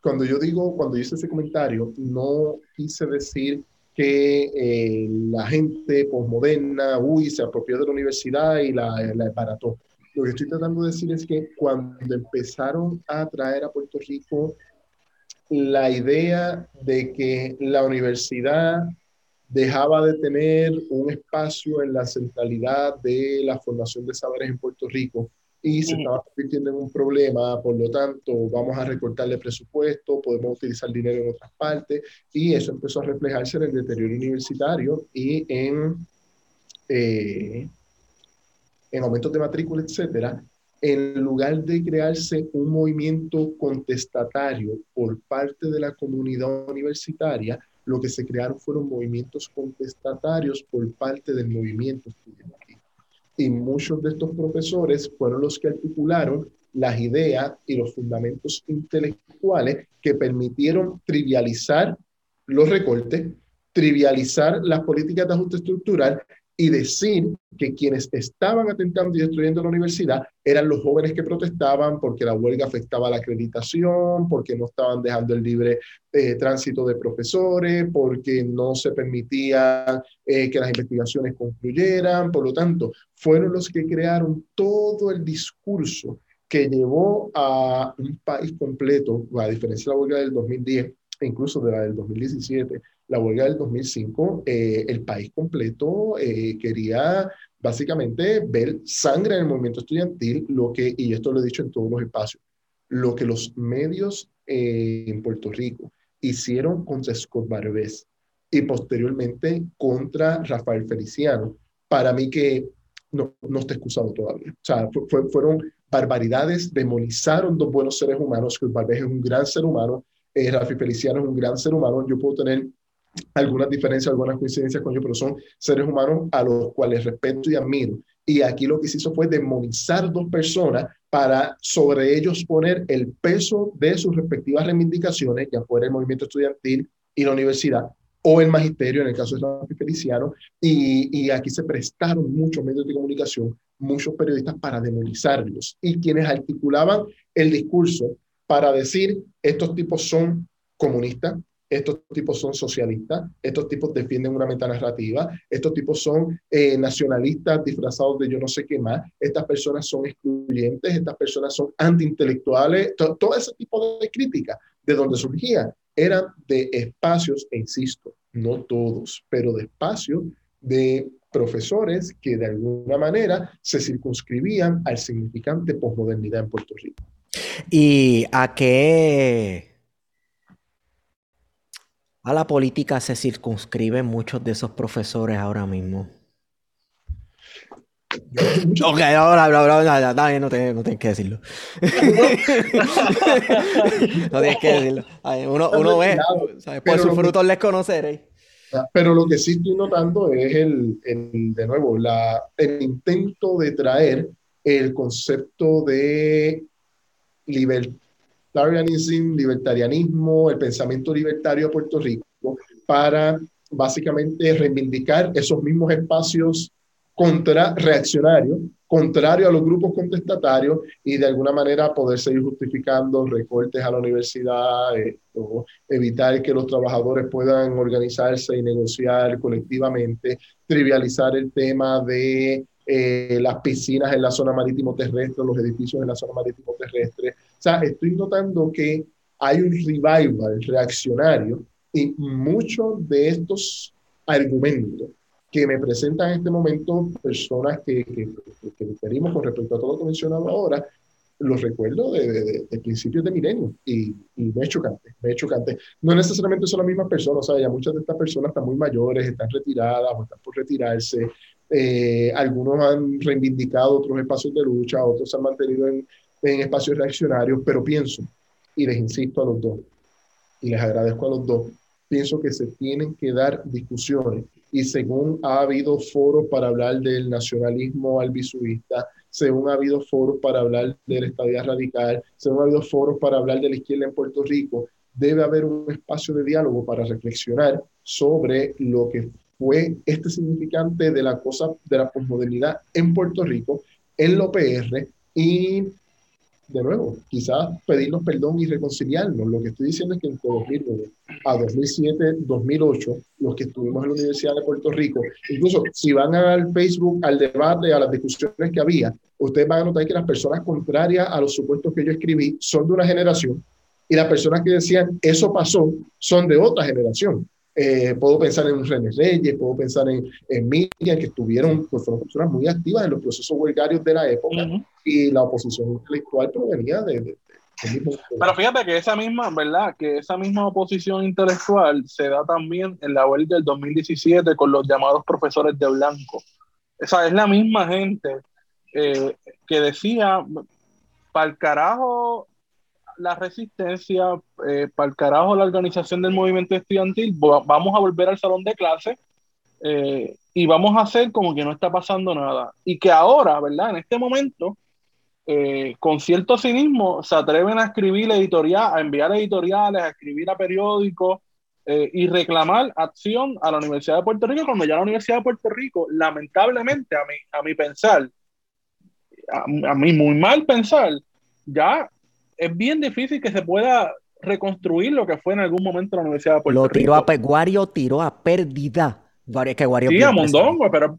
D: Cuando yo digo, cuando hice ese comentario, no quise decir que eh, la gente posmoderna, uy, se apropió de la universidad y la, la. Lo que estoy tratando de decir es que cuando empezaron a traer a Puerto Rico la idea de que la universidad dejaba de tener un espacio en la centralidad de la formación de saberes en Puerto Rico y se estaba convirtiendo en un problema, por lo tanto vamos a recortarle presupuesto, podemos utilizar dinero en otras partes y eso empezó a reflejarse en el deterioro universitario y en, eh, en aumentos de matrícula, etcétera, en lugar de crearse un movimiento contestatario por parte de la comunidad universitaria, lo que se crearon fueron movimientos contestatarios por parte del movimiento estudiantil y muchos de estos profesores fueron los que articularon las ideas y los fundamentos intelectuales que permitieron trivializar los recortes, trivializar las políticas de ajuste estructural y decir que quienes estaban atentando y destruyendo la universidad eran los jóvenes que protestaban porque la huelga afectaba la acreditación, porque no estaban dejando el libre eh, tránsito de profesores, porque no se permitía eh, que las investigaciones concluyeran. Por lo tanto, fueron los que crearon todo el discurso que llevó a un país completo, a diferencia de la huelga del 2010 e incluso de la del 2017, la huelga del 2005, eh, el país completo eh, quería básicamente ver sangre en el movimiento estudiantil, lo que, y esto lo he dicho en todos los espacios, lo que los medios eh, en Puerto Rico hicieron contra Scott Barbés y posteriormente contra Rafael Feliciano, para mí que no, no está excusado todavía. O sea, fueron barbaridades, demonizaron dos buenos seres humanos, Scott Barbés es un gran ser humano, Rafael Feliciano es un gran ser humano, yo puedo tener algunas diferencias, algunas coincidencias con ellos, pero son seres humanos a los cuales respeto y admiro. Y aquí lo que se hizo fue demonizar dos personas para sobre ellos poner el peso de sus respectivas reivindicaciones, ya fuera el movimiento estudiantil y la universidad, o el magisterio, en el caso de Rafi Feliciano, y, y aquí se prestaron muchos medios de comunicación, muchos periodistas para demonizarlos, y quienes articulaban el discurso para decir, estos tipos son comunistas, estos tipos son socialistas, estos tipos defienden una metanarrativa, estos tipos son eh, nacionalistas disfrazados de yo no sé qué más, estas personas son excluyentes, estas personas son antiintelectuales, todo ese tipo de críticas de donde surgía eran de espacios, e insisto, no todos, pero de espacios de profesores que de alguna manera se circunscribían al significante posmodernidad en Puerto Rico.
B: ¿Y a qué a la política se circunscriben muchos de esos profesores ahora mismo? Ok, ahora, bla, bla, bla, bla, no, tienes que decirlo. no tienes que decirlo. Uno, uno ve, ¿sabes? por sus frutos les conoceréis.
D: Pero lo que sí estoy notando es el, el, de nuevo, la, el intento de traer el concepto de libertarianismo, el pensamiento libertario a Puerto Rico para básicamente reivindicar esos mismos espacios contra reaccionarios, contrario a los grupos contestatarios y de alguna manera poder seguir justificando recortes a la universidad, evitar que los trabajadores puedan organizarse y negociar colectivamente, trivializar el tema de eh, las piscinas en la zona marítimo terrestre, los edificios en la zona marítimo terrestre. Sea, estoy notando que hay un revival reaccionario y muchos de estos argumentos que me presentan en este momento personas que, que, que diferimos con respecto a todo lo que he mencionado ahora, los recuerdo de, de, principios de milenio y, y, me es chocante, me es chocante. No necesariamente son las mismas personas, o sea, ya muchas de estas personas están muy mayores, están retiradas o están por retirarse. Eh, algunos han reivindicado otros espacios de lucha, otros se han mantenido en, en espacios reaccionarios, pero pienso, y les insisto a los dos, y les agradezco a los dos, pienso que se tienen que dar discusiones. Y según ha habido foros para hablar del nacionalismo albisuista, según ha habido foros para hablar de la estadía radical, según ha habido foros para hablar de la izquierda en Puerto Rico, debe haber un espacio de diálogo para reflexionar sobre lo que fue este significante de la cosa de la posmodernidad en Puerto Rico, en lo PR y de nuevo, quizás pedirnos perdón y reconciliarnos. Lo que estoy diciendo es que entre 2009 a 2007, 2008, los que estuvimos en la Universidad de Puerto Rico, incluso si van al Facebook, al debate, a las discusiones que había, ustedes van a notar que las personas contrarias a los supuestos que yo escribí son de una generación y las personas que decían eso pasó son de otra generación. Eh, puedo pensar en René Reyes, puedo pensar en, en Miriam, que estuvieron, pues fueron personas muy activas en los procesos huelgarios de la época y la oposición intelectual provenía de, de,
C: Pero fíjate que esa misma, ¿verdad? Que esa misma oposición intelectual se da también en la huelga del 2017 con los llamados profesores de blanco. Esa es la misma gente eh, que decía, para el carajo la resistencia, eh, para el carajo la organización del movimiento estudiantil, vamos a volver al salón de clase eh, y vamos a hacer como que no está pasando nada. Y que ahora, ¿verdad? En este momento, eh, con cierto cinismo, se atreven a escribir editorial, a enviar editoriales, a escribir a periódicos y reclamar acción a la Universidad de Puerto Rico, cuando ya la Universidad de Puerto Rico, lamentablemente, a mi, a mi pensar, a, a mí muy mal pensar, ya es bien difícil que se pueda reconstruir lo que fue en algún momento la Universidad de Puerto
B: lo
C: tiró
B: A, Guario tiró a pérdida.
C: Guario, que Guario sí, a Mondongo, pero...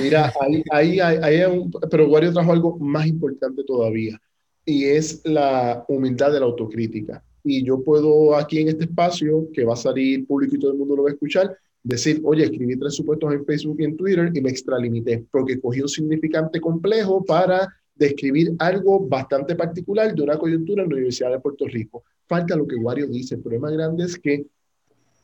D: Mira, ahí, ahí, ahí, un, pero Guario trajo algo más importante todavía, y es la humildad de la autocrítica. Y yo puedo aquí en este espacio, que va a salir público y todo el mundo lo va a escuchar, decir, oye, escribí tres supuestos en Facebook y en Twitter y me extralimité, porque cogí un significante complejo para describir algo bastante particular de una coyuntura en la Universidad de Puerto Rico. Falta lo que Wario dice. El problema grande es que,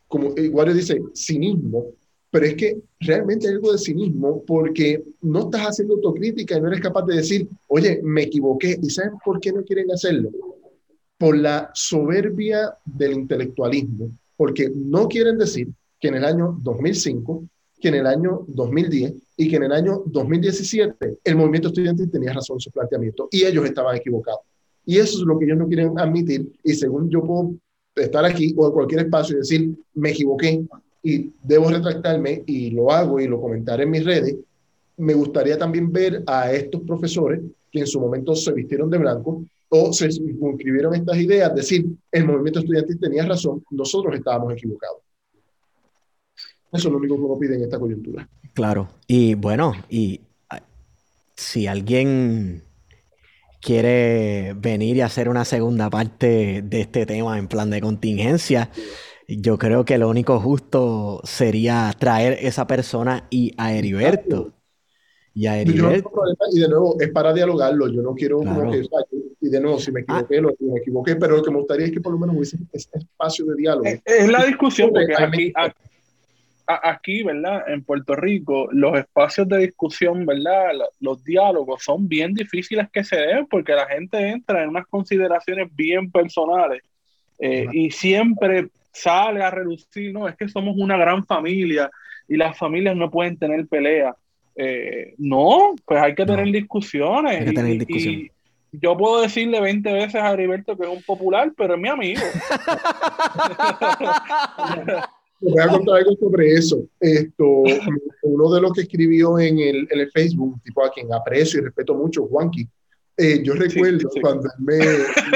D: como Wario dice, cinismo, pero es que realmente hay algo de cinismo porque no estás haciendo autocrítica y no eres capaz de decir, oye, me equivoqué. ¿Y saben por qué no quieren hacerlo? Por la soberbia del intelectualismo, porque no quieren decir que en el año 2005 que en el año 2010 y que en el año 2017 el movimiento estudiantil tenía razón en su planteamiento y ellos estaban equivocados. Y eso es lo que ellos no quieren admitir y según yo puedo estar aquí o en cualquier espacio y decir, me equivoqué y debo retractarme y lo hago y lo comentaré en mis redes, me gustaría también ver a estos profesores que en su momento se vistieron de blanco o se inscribieron estas ideas, decir, el movimiento estudiantil tenía razón, nosotros estábamos equivocados. Eso es lo único que uno pide en esta coyuntura.
B: Claro. Y bueno, y ah, si alguien quiere venir y hacer una segunda parte de este tema en plan de contingencia, yo creo que lo único justo sería traer esa persona y a Heriberto.
D: Y a Heriberto. y de nuevo, es para dialogarlo. Yo no quiero como que. Y de nuevo, si me ah. equivoqué, lo, me equivoqué, pero lo que me gustaría es que por lo menos hubiese ese espacio de diálogo.
C: Es, la discusión, porque aquí, aquí, ¿verdad? En Puerto Rico, los espacios de discusión, ¿verdad? Los diálogos son bien difíciles que se den porque la gente entra en unas consideraciones bien personales eh, y siempre sale a reducir, no, es que somos una gran familia y las familias no pueden tener pelea. Eh, no, pues hay que tener discusiones. Hay que tener discusiones yo puedo decirle 20 veces a Heriberto que es un popular, pero es mi amigo.
D: voy a contar algo sobre eso. Esto, uno de los que escribió en el, en el Facebook, tipo a quien aprecio y respeto mucho, Juanqui, eh, yo recuerdo cuando él me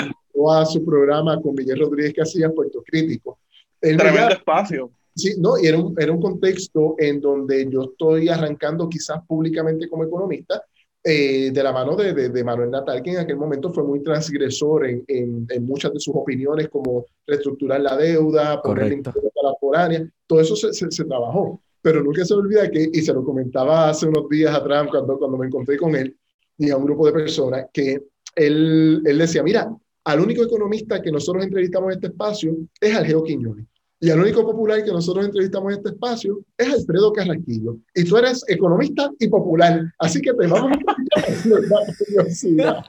D: invitó a su programa con Miguel Rodríguez que hacía Puerto Crítico.
C: Tremendo espacio.
D: Sí, no, y era un, era un contexto en donde yo estoy arrancando quizás públicamente como economista, eh, de la mano de, de, Manuel Natal, que en aquel momento fue muy transgresor en, en, en muchas de sus opiniones, como reestructurar la deuda, poner impuestos a la foránea, todo eso se, se, trabajó. Pero nunca se olvida que, y se lo comentaba hace unos días atrás cuando, cuando me encontré con él y a un grupo de personas, que él, él decía, mira, al único economista que nosotros entrevistamos en este espacio es Algeo Quiñones. Y el único popular que nosotros entrevistamos en este espacio es Alfredo Carraquillo. Y tú eres economista y popular. Así que te vamos a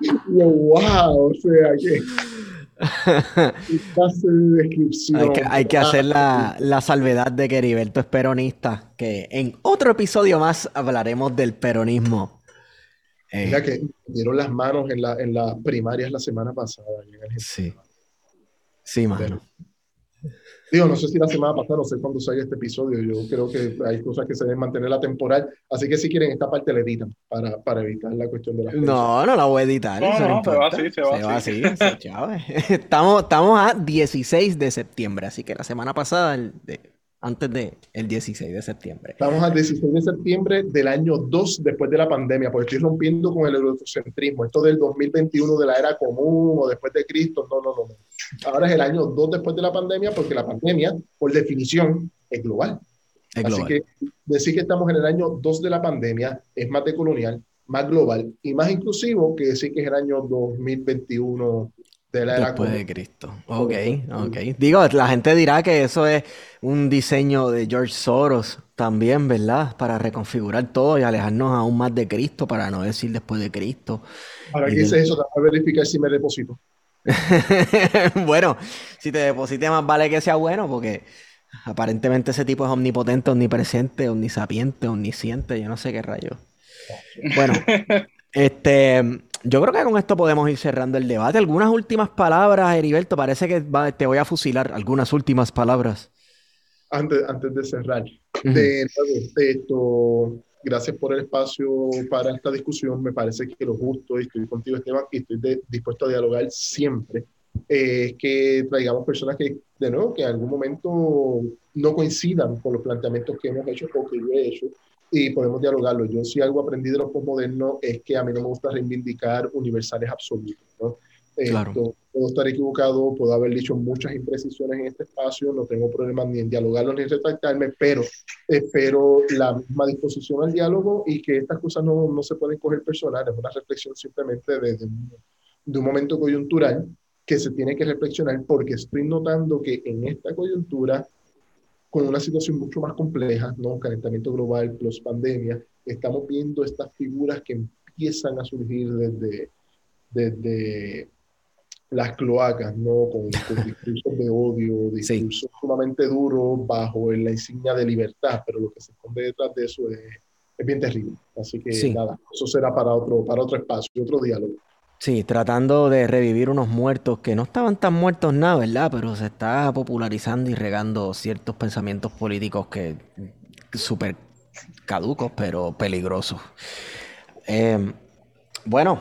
D: Y yo, wow, o sea que...
B: Hay que, hay que hacer la, la, salvedad de que Heriberto es peronista, que en otro episodio más hablaremos del peronismo.
D: Mira eh, que dieron las manos en, la, en las primarias la semana pasada.
B: sí. Sí, mano.
D: Digo, no sé si la semana pasada, no sé cuándo sale este episodio. Yo creo que hay cosas que se deben mantener la temporal. Así que si quieren, esta parte la editan para, para evitar la cuestión de la.
B: No, no la voy a editar.
C: No, no, se va así, se va,
B: así. estamos, estamos a 16 de septiembre, así que la semana pasada, el, de, antes del el 16 de septiembre.
D: Estamos al 16 de septiembre del año 2 después de la pandemia, porque estoy rompiendo con el eurocentrismo. Esto del 2021 de la era común o después de Cristo, no, no, no. Ahora es el año 2 después de la pandemia, porque la pandemia, por definición, es global. Así que decir que estamos en el año 2 de la pandemia es más decolonial, más global y más inclusivo que decir que es el año 2021
B: Después de Cristo. Ok, ok. Digo, la gente dirá que eso es un diseño de George Soros también, ¿verdad? Para reconfigurar todo y alejarnos aún más de Cristo, para no decir después de Cristo.
D: Ahora que dices eso, te voy a verificar si me deposito.
B: bueno, si te deposite más vale que sea bueno, porque aparentemente ese tipo es omnipotente, omnipresente, omnisapiente, omnisciente, yo no sé qué rayo. Bueno, este, yo creo que con esto podemos ir cerrando el debate. Algunas últimas palabras, Heriberto. Parece que te voy a fusilar. Algunas últimas palabras.
D: Antes, antes de cerrar. de, esto, gracias por el espacio para esta discusión. Me parece que lo justo, y estoy contigo, Esteban, y estoy dispuesto a dialogar siempre. Es que traigamos personas que, de nuevo, que en algún momento no coincidan con los planteamientos que hemos hecho o que yo he hecho y podemos dialogarlo. Yo si algo aprendí de los postmodernos es que a mí no me gusta reivindicar universales absolutos. ¿no? Claro. puedo estar equivocado, puedo haber dicho muchas imprecisiones en este espacio, no tengo problemas ni en dialogarlo ni en retractarme, pero espero la misma disposición al diálogo y que estas cosas no, no se pueden coger personal, es una reflexión simplemente de, de, de un momento coyuntural que se tiene que reflexionar porque estoy notando que en esta coyuntura con una situación mucho más compleja, ¿no? Calentamiento global plus pandemia, estamos viendo estas figuras que empiezan a surgir desde, desde las cloacas, ¿no? Con, discursos de odio, discursos sumamente duros bajo la insignia de libertad, pero lo que se esconde detrás de eso es, es bien terrible. Así que nada, eso será para otro, para otro espacio, otro diálogo.
B: Sí, tratando de revivir unos muertos que no estaban tan muertos nada, ¿verdad? Pero se está popularizando y regando ciertos pensamientos políticos que súper caducos, pero peligrosos. Em, bueno,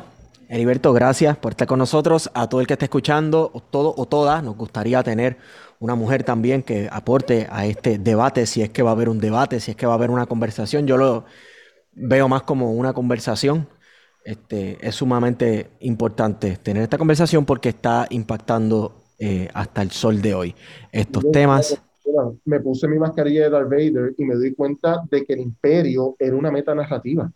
B: Heriberto, gracias por estar con nosotros. A todo el que esté escuchando, o todo o todas, nos gustaría tener una mujer también que aporte a este debate, si es que va a haber un debate, si es que va a haber una conversación. Yo lo veo más como una conversación este, es sumamente importante tener esta conversación porque está impactando eh, hasta el sol de hoy estos temas.
D: Me puse mi mascarilla de Darth Vader y me di cuenta de que el imperio era una meta narrativa.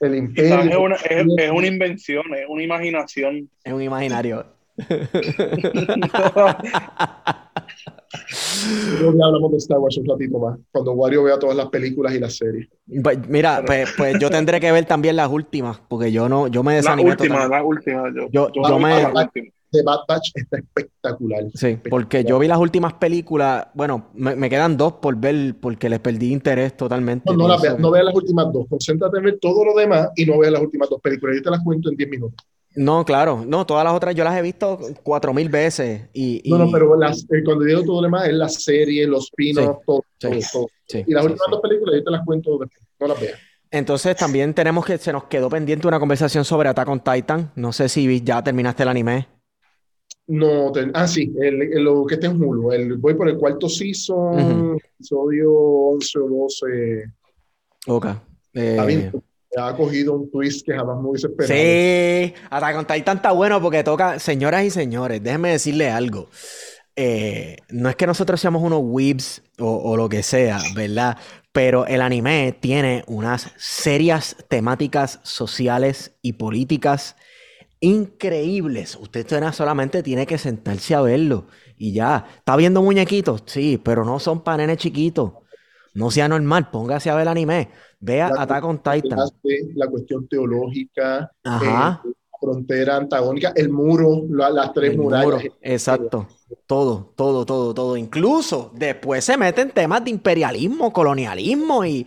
C: El imperio. Es una, es, una, invención, es una imaginación.
B: Es un imaginario.
D: Luego ya hablamos de Star Wars un ratito más, cuando Wario vea todas las películas y las series.
B: Pues, Mira, pues, pues yo tendré que ver también las últimas, porque yo no, yo me
C: La
B: desanimé
C: última,
B: totalmente.
C: la última. Yo,
B: Yo-
C: yo
B: yo me-
C: la última.
D: The Bad Batch está espectacular.
B: Sí, porque yo vi las últimas películas, bueno, me, me quedan dos por ver, porque les perdí interés totalmente.
D: No, no, las
B: Pienso
D: veas, no veas las últimas dos, concéntrate en ver todo lo demás y no veas las últimas dos películas. Yo te las cuento en 10 minutos.
B: No, claro, no, todas las otras yo las he visto cuatro mil veces y,
D: No, no,
B: y-
D: pero las, eh, cuando digo todo lo demás es la serie, los spin-offs, todo,
B: sí,
D: todo, todo.
B: sí,
D: Y las
B: sí,
D: últimas
B: sí.
D: dos películas yo te las cuento después, no las veas.
B: Entonces también tenemos que, se nos quedó pendiente una conversación sobre Attack on Titan. No sé si ya terminaste el anime.
D: No, ah, sí, el, el- lo que está en Hulu. El, voy por el cuarto season,
B: Ujú.
D: episodio 11 o 12.
B: Ok. Eh,
D: Está bien, ha cogido un twist que jamás me hubiese esperado.
B: Sí, Attack on Titan está bueno porque toca, señoras y señores, déjenme decirle algo. Eh, no es que nosotros seamos unos weebs o, o lo que sea, ¿verdad? Pero el anime tiene unas serias temáticas sociales y políticas increíbles. Usted solamente tiene que sentarse a verlo y ya. ¿Está viendo muñequitos? Sí, pero no son para nenes chiquitos. No sea normal, póngase a ver el anime. Vea
D: La
B: Attack on Titan.
D: La cuestión teológica,
B: Ajá.
D: eh, la frontera antagónica, el muro, la- las tres
B: El
D: murallas.
B: muro, exacto. Todo, todo, todo, todo. Incluso después se meten temas de imperialismo, colonialismo y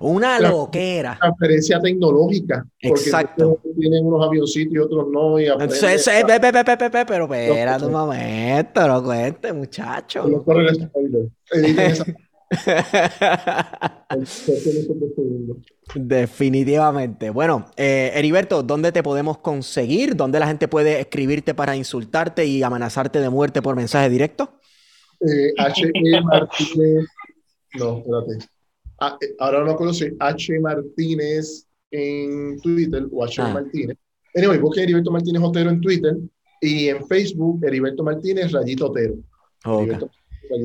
B: una
D: La-
B: loquera.
D: Transferencia tecnológica,
B: Exacto.
D: tienen unos avioncitos y otros no, y
B: Entonces, pe- pe- pe- pe- pe- pe- pero espérate un momento, no cuente, muchacho.
D: No corre el spoiler.
B: Definitivamente. Bueno, eh, Heriberto, ¿dónde te podemos conseguir? ¿Dónde la gente puede escribirte para insultarte y amenazarte de muerte por mensaje directo?
D: Eh, H.E. Martínez. No, espérate. Ah, eh, ahora no si H. Martínez en Twitter o H.
B: Ah.
D: Martínez. Anyway, busquen Heriberto Martínez Otero en Twitter y en Facebook Heriberto Martínez Rayito Otero.
B: Ok.
D: Heriberto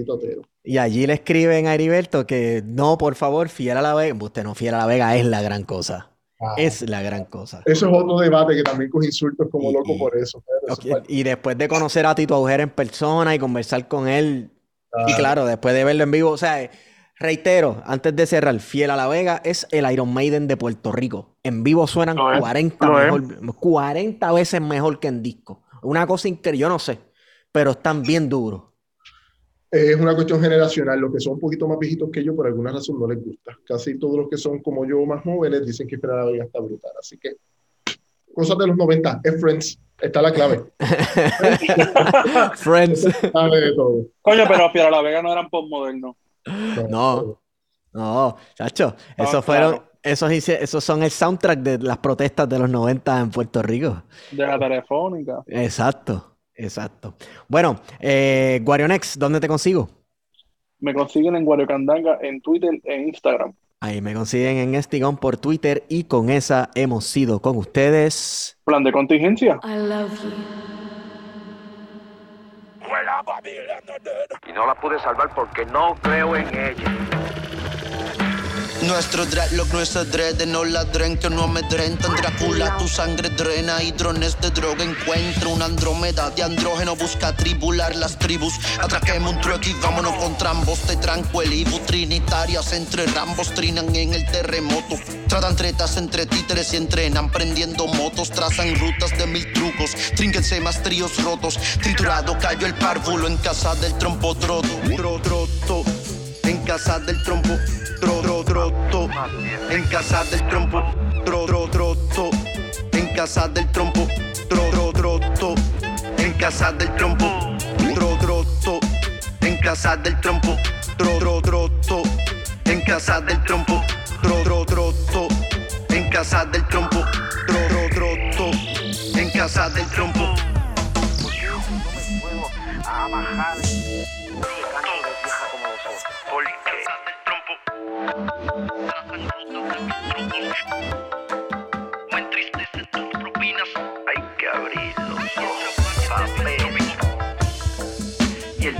D: Otero.
B: Y allí le escriben a Heriberto que no, por favor, fiel a la Vega. Usted no, fiel a la Vega es la gran cosa.
D: Ah,
B: Es la gran cosa.
D: Eso es otro debate que también coge insultos como
B: Y-
D: loco
B: y-
D: por eso. pero eso
B: Ok,
D: es parte-
B: Y después de conocer a Tito Agujer en persona y conversar con él, y
D: Ah,
B: claro, después de verlo en vivo, o sea, reitero, antes de cerrar, Fiel a la Vega es el Iron Maiden de Puerto Rico. En vivo suenan
C: Lo es,
B: 40,
C: lo es.
B: mejor, 40 veces mejor que en disco. Una cosa increíble, yo no sé, pero están bien duros.
D: Es una cuestión generacional. Los que son un poquito más viejitos que yo, por alguna razón no les gusta. Casi todos los que son como yo, más jóvenes, dicen que Fiel a la Vega está brutal. Así que, cosas de los 90, es Friends, está la clave.
B: Friends.
D: Sabe de todo.
C: Coño, pero Fiera la Vega no eran postmodernos.
B: No. No, chacho,
C: Ah,
B: esos fueron,
C: claro.
B: esos, hice- esos son el soundtrack de las protestas de los 90 en Puerto Rico.
C: De la telefónica.
B: Exacto, exacto. Bueno, eh, Guarionex, ¿dónde te consigo?
C: Me consiguen en Guariocandanga en Twitter e Instagram.
B: Ahí me consiguen en Estigón por Twitter y con esa hemos sido con ustedes.
C: Plan de contingencia.
E: I love you.
F: Y no la pude salvar porque no creo en ella.
G: Nuestro dreadlock, nuestro dread, no ladren que no amedrentan. Drácula, tu sangre drena y drones de droga encuentra. Una andrómeda de andrógeno busca tribular las tribus. Atraquemos un truck y vámonos contra ambos. Te tranco el Ibu trinitarias entre rambos trinan en el terremoto. Tratan tretas entre títeres y entrenan prendiendo motos. Trazan rutas de mil trucos. Trínquense más tríos rotos. Triturado cayó el párvulo en casa del trompo troto. En casa del trompo, tro, tro, troto. En casa del trompo, tro, tro, troto. En casa del trompo, tro, tro, troto. En casa del trompo, tro, troto. En casa del trompo, tro, tro, troto. En casa del trompo, tro, tro, troto. En casa del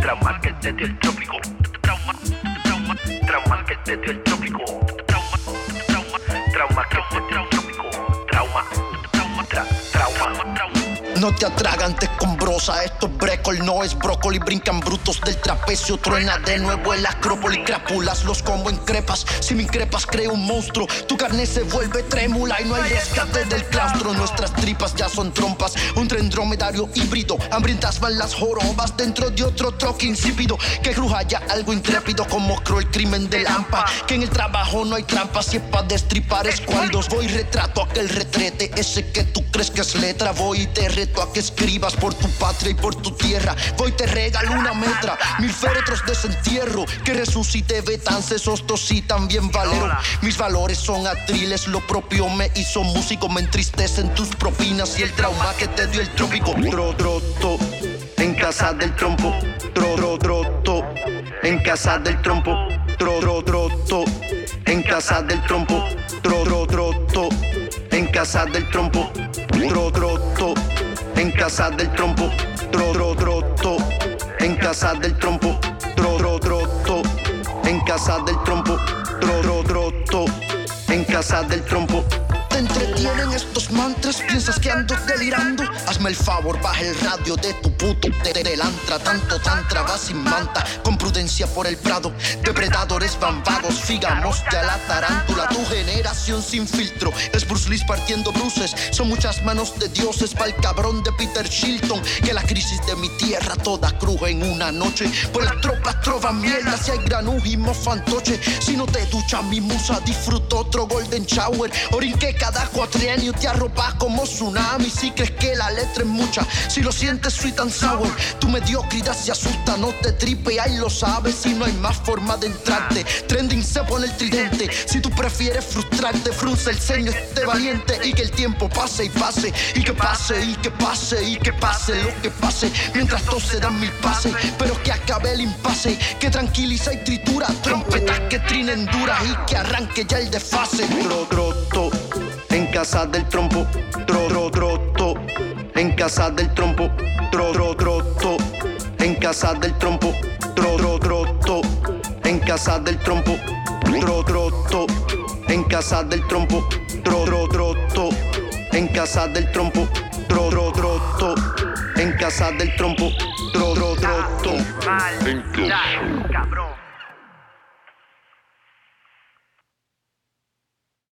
F: Y el trauma que te dio el trópico. Trauma, trauma, trauma que te dio el trópico. Trauma, trauma, trauma que te dio el trópico. Trauma, trauma, tra- trauma, trauma.
G: No te atragantes con brosa, esto es brécol, no es brócoli. Brincan brutos del trapecio, truena de nuevo el acrópolis. Crápulas los como en crepas, si me increpas creo un monstruo. Tu carne se vuelve trémula y no hay rescate del claustro. Nuestras tripas ya son trompas, un tren dromedario híbrido. Hambrientas van las jorobas dentro de otro troque insípido. Que cruja ya algo intrépido como el crimen de Lampa. Que en el trabajo no hay trampas, si es pa' destripar escuálidos. Voy retrato aquel retrete, ese que tú crees que es letra. Voy y te reto a que escribas por tu patria y por tu tierra. Voy te regalo una metra, mil féretros de desentierro. Que resucite Betance, Sostos y también Valero. Mis valores son atriles, lo propio me hizo músico. Me entristecen tus propinas y el trauma que te dio el trópico. Tro, troto, en casa del trompo. Tro, tro, en casa del trompo. Tro, tro, en casa del trompo. Tro, tro, en casa del trompo. Tro, troto, en casa del trompo. Tro, tro, casa del trompo. Tro, tro, troto, en casa del trompo. Tro, tro, troto, en casa del trompo. Entretienen estos mantras, piensas que ando delirando. Hazme el favor, baja el radio de tu puto telantra. Tanto tantra va sin manta, con prudencia por el prado. Depredadores bambados, figamos ya la tarántula. Tu generación sin filtro es Bruce Lee partiendo bruces. Son muchas manos de dioses para el cabrón de Peter Shilton. Que la crisis de mi tierra toda cruje en una noche. Pues las tropas trovan mierda si hay granujimo fantoche. Si no te ducha mi musa, disfruto otro golden shower. Orinque cada cuatrienio te arropas como tsunami. Si crees que la letra es mucha, si lo sientes sweet and sour, tu mediocridad se asusta, no te tripe, ahí lo sabes. Si no hay más forma de entrarte, trending se pone el tridente. Si tú prefieres frustrarte, frunce el ceño, esté valiente y que el tiempo pase y pase, y que pase, y que pase, y que pase lo que pase. Mientras todos se dan mil pases, pero que acabe el impasse, que tranquiliza y tritura, trompetas que trinen duras y que arranque ya el desfase. Tro, troto, en casa del trompo, tro, tro, troto, en casa del trompo, tro, tro, troto, en casa del trompo, tro, tro, troto, en casa del trompo, tro, troto, en casa del trompo, tro, tro, troto, en casa del trompo, tro, tro, troto, en casa del trompo, tro, tro, troto,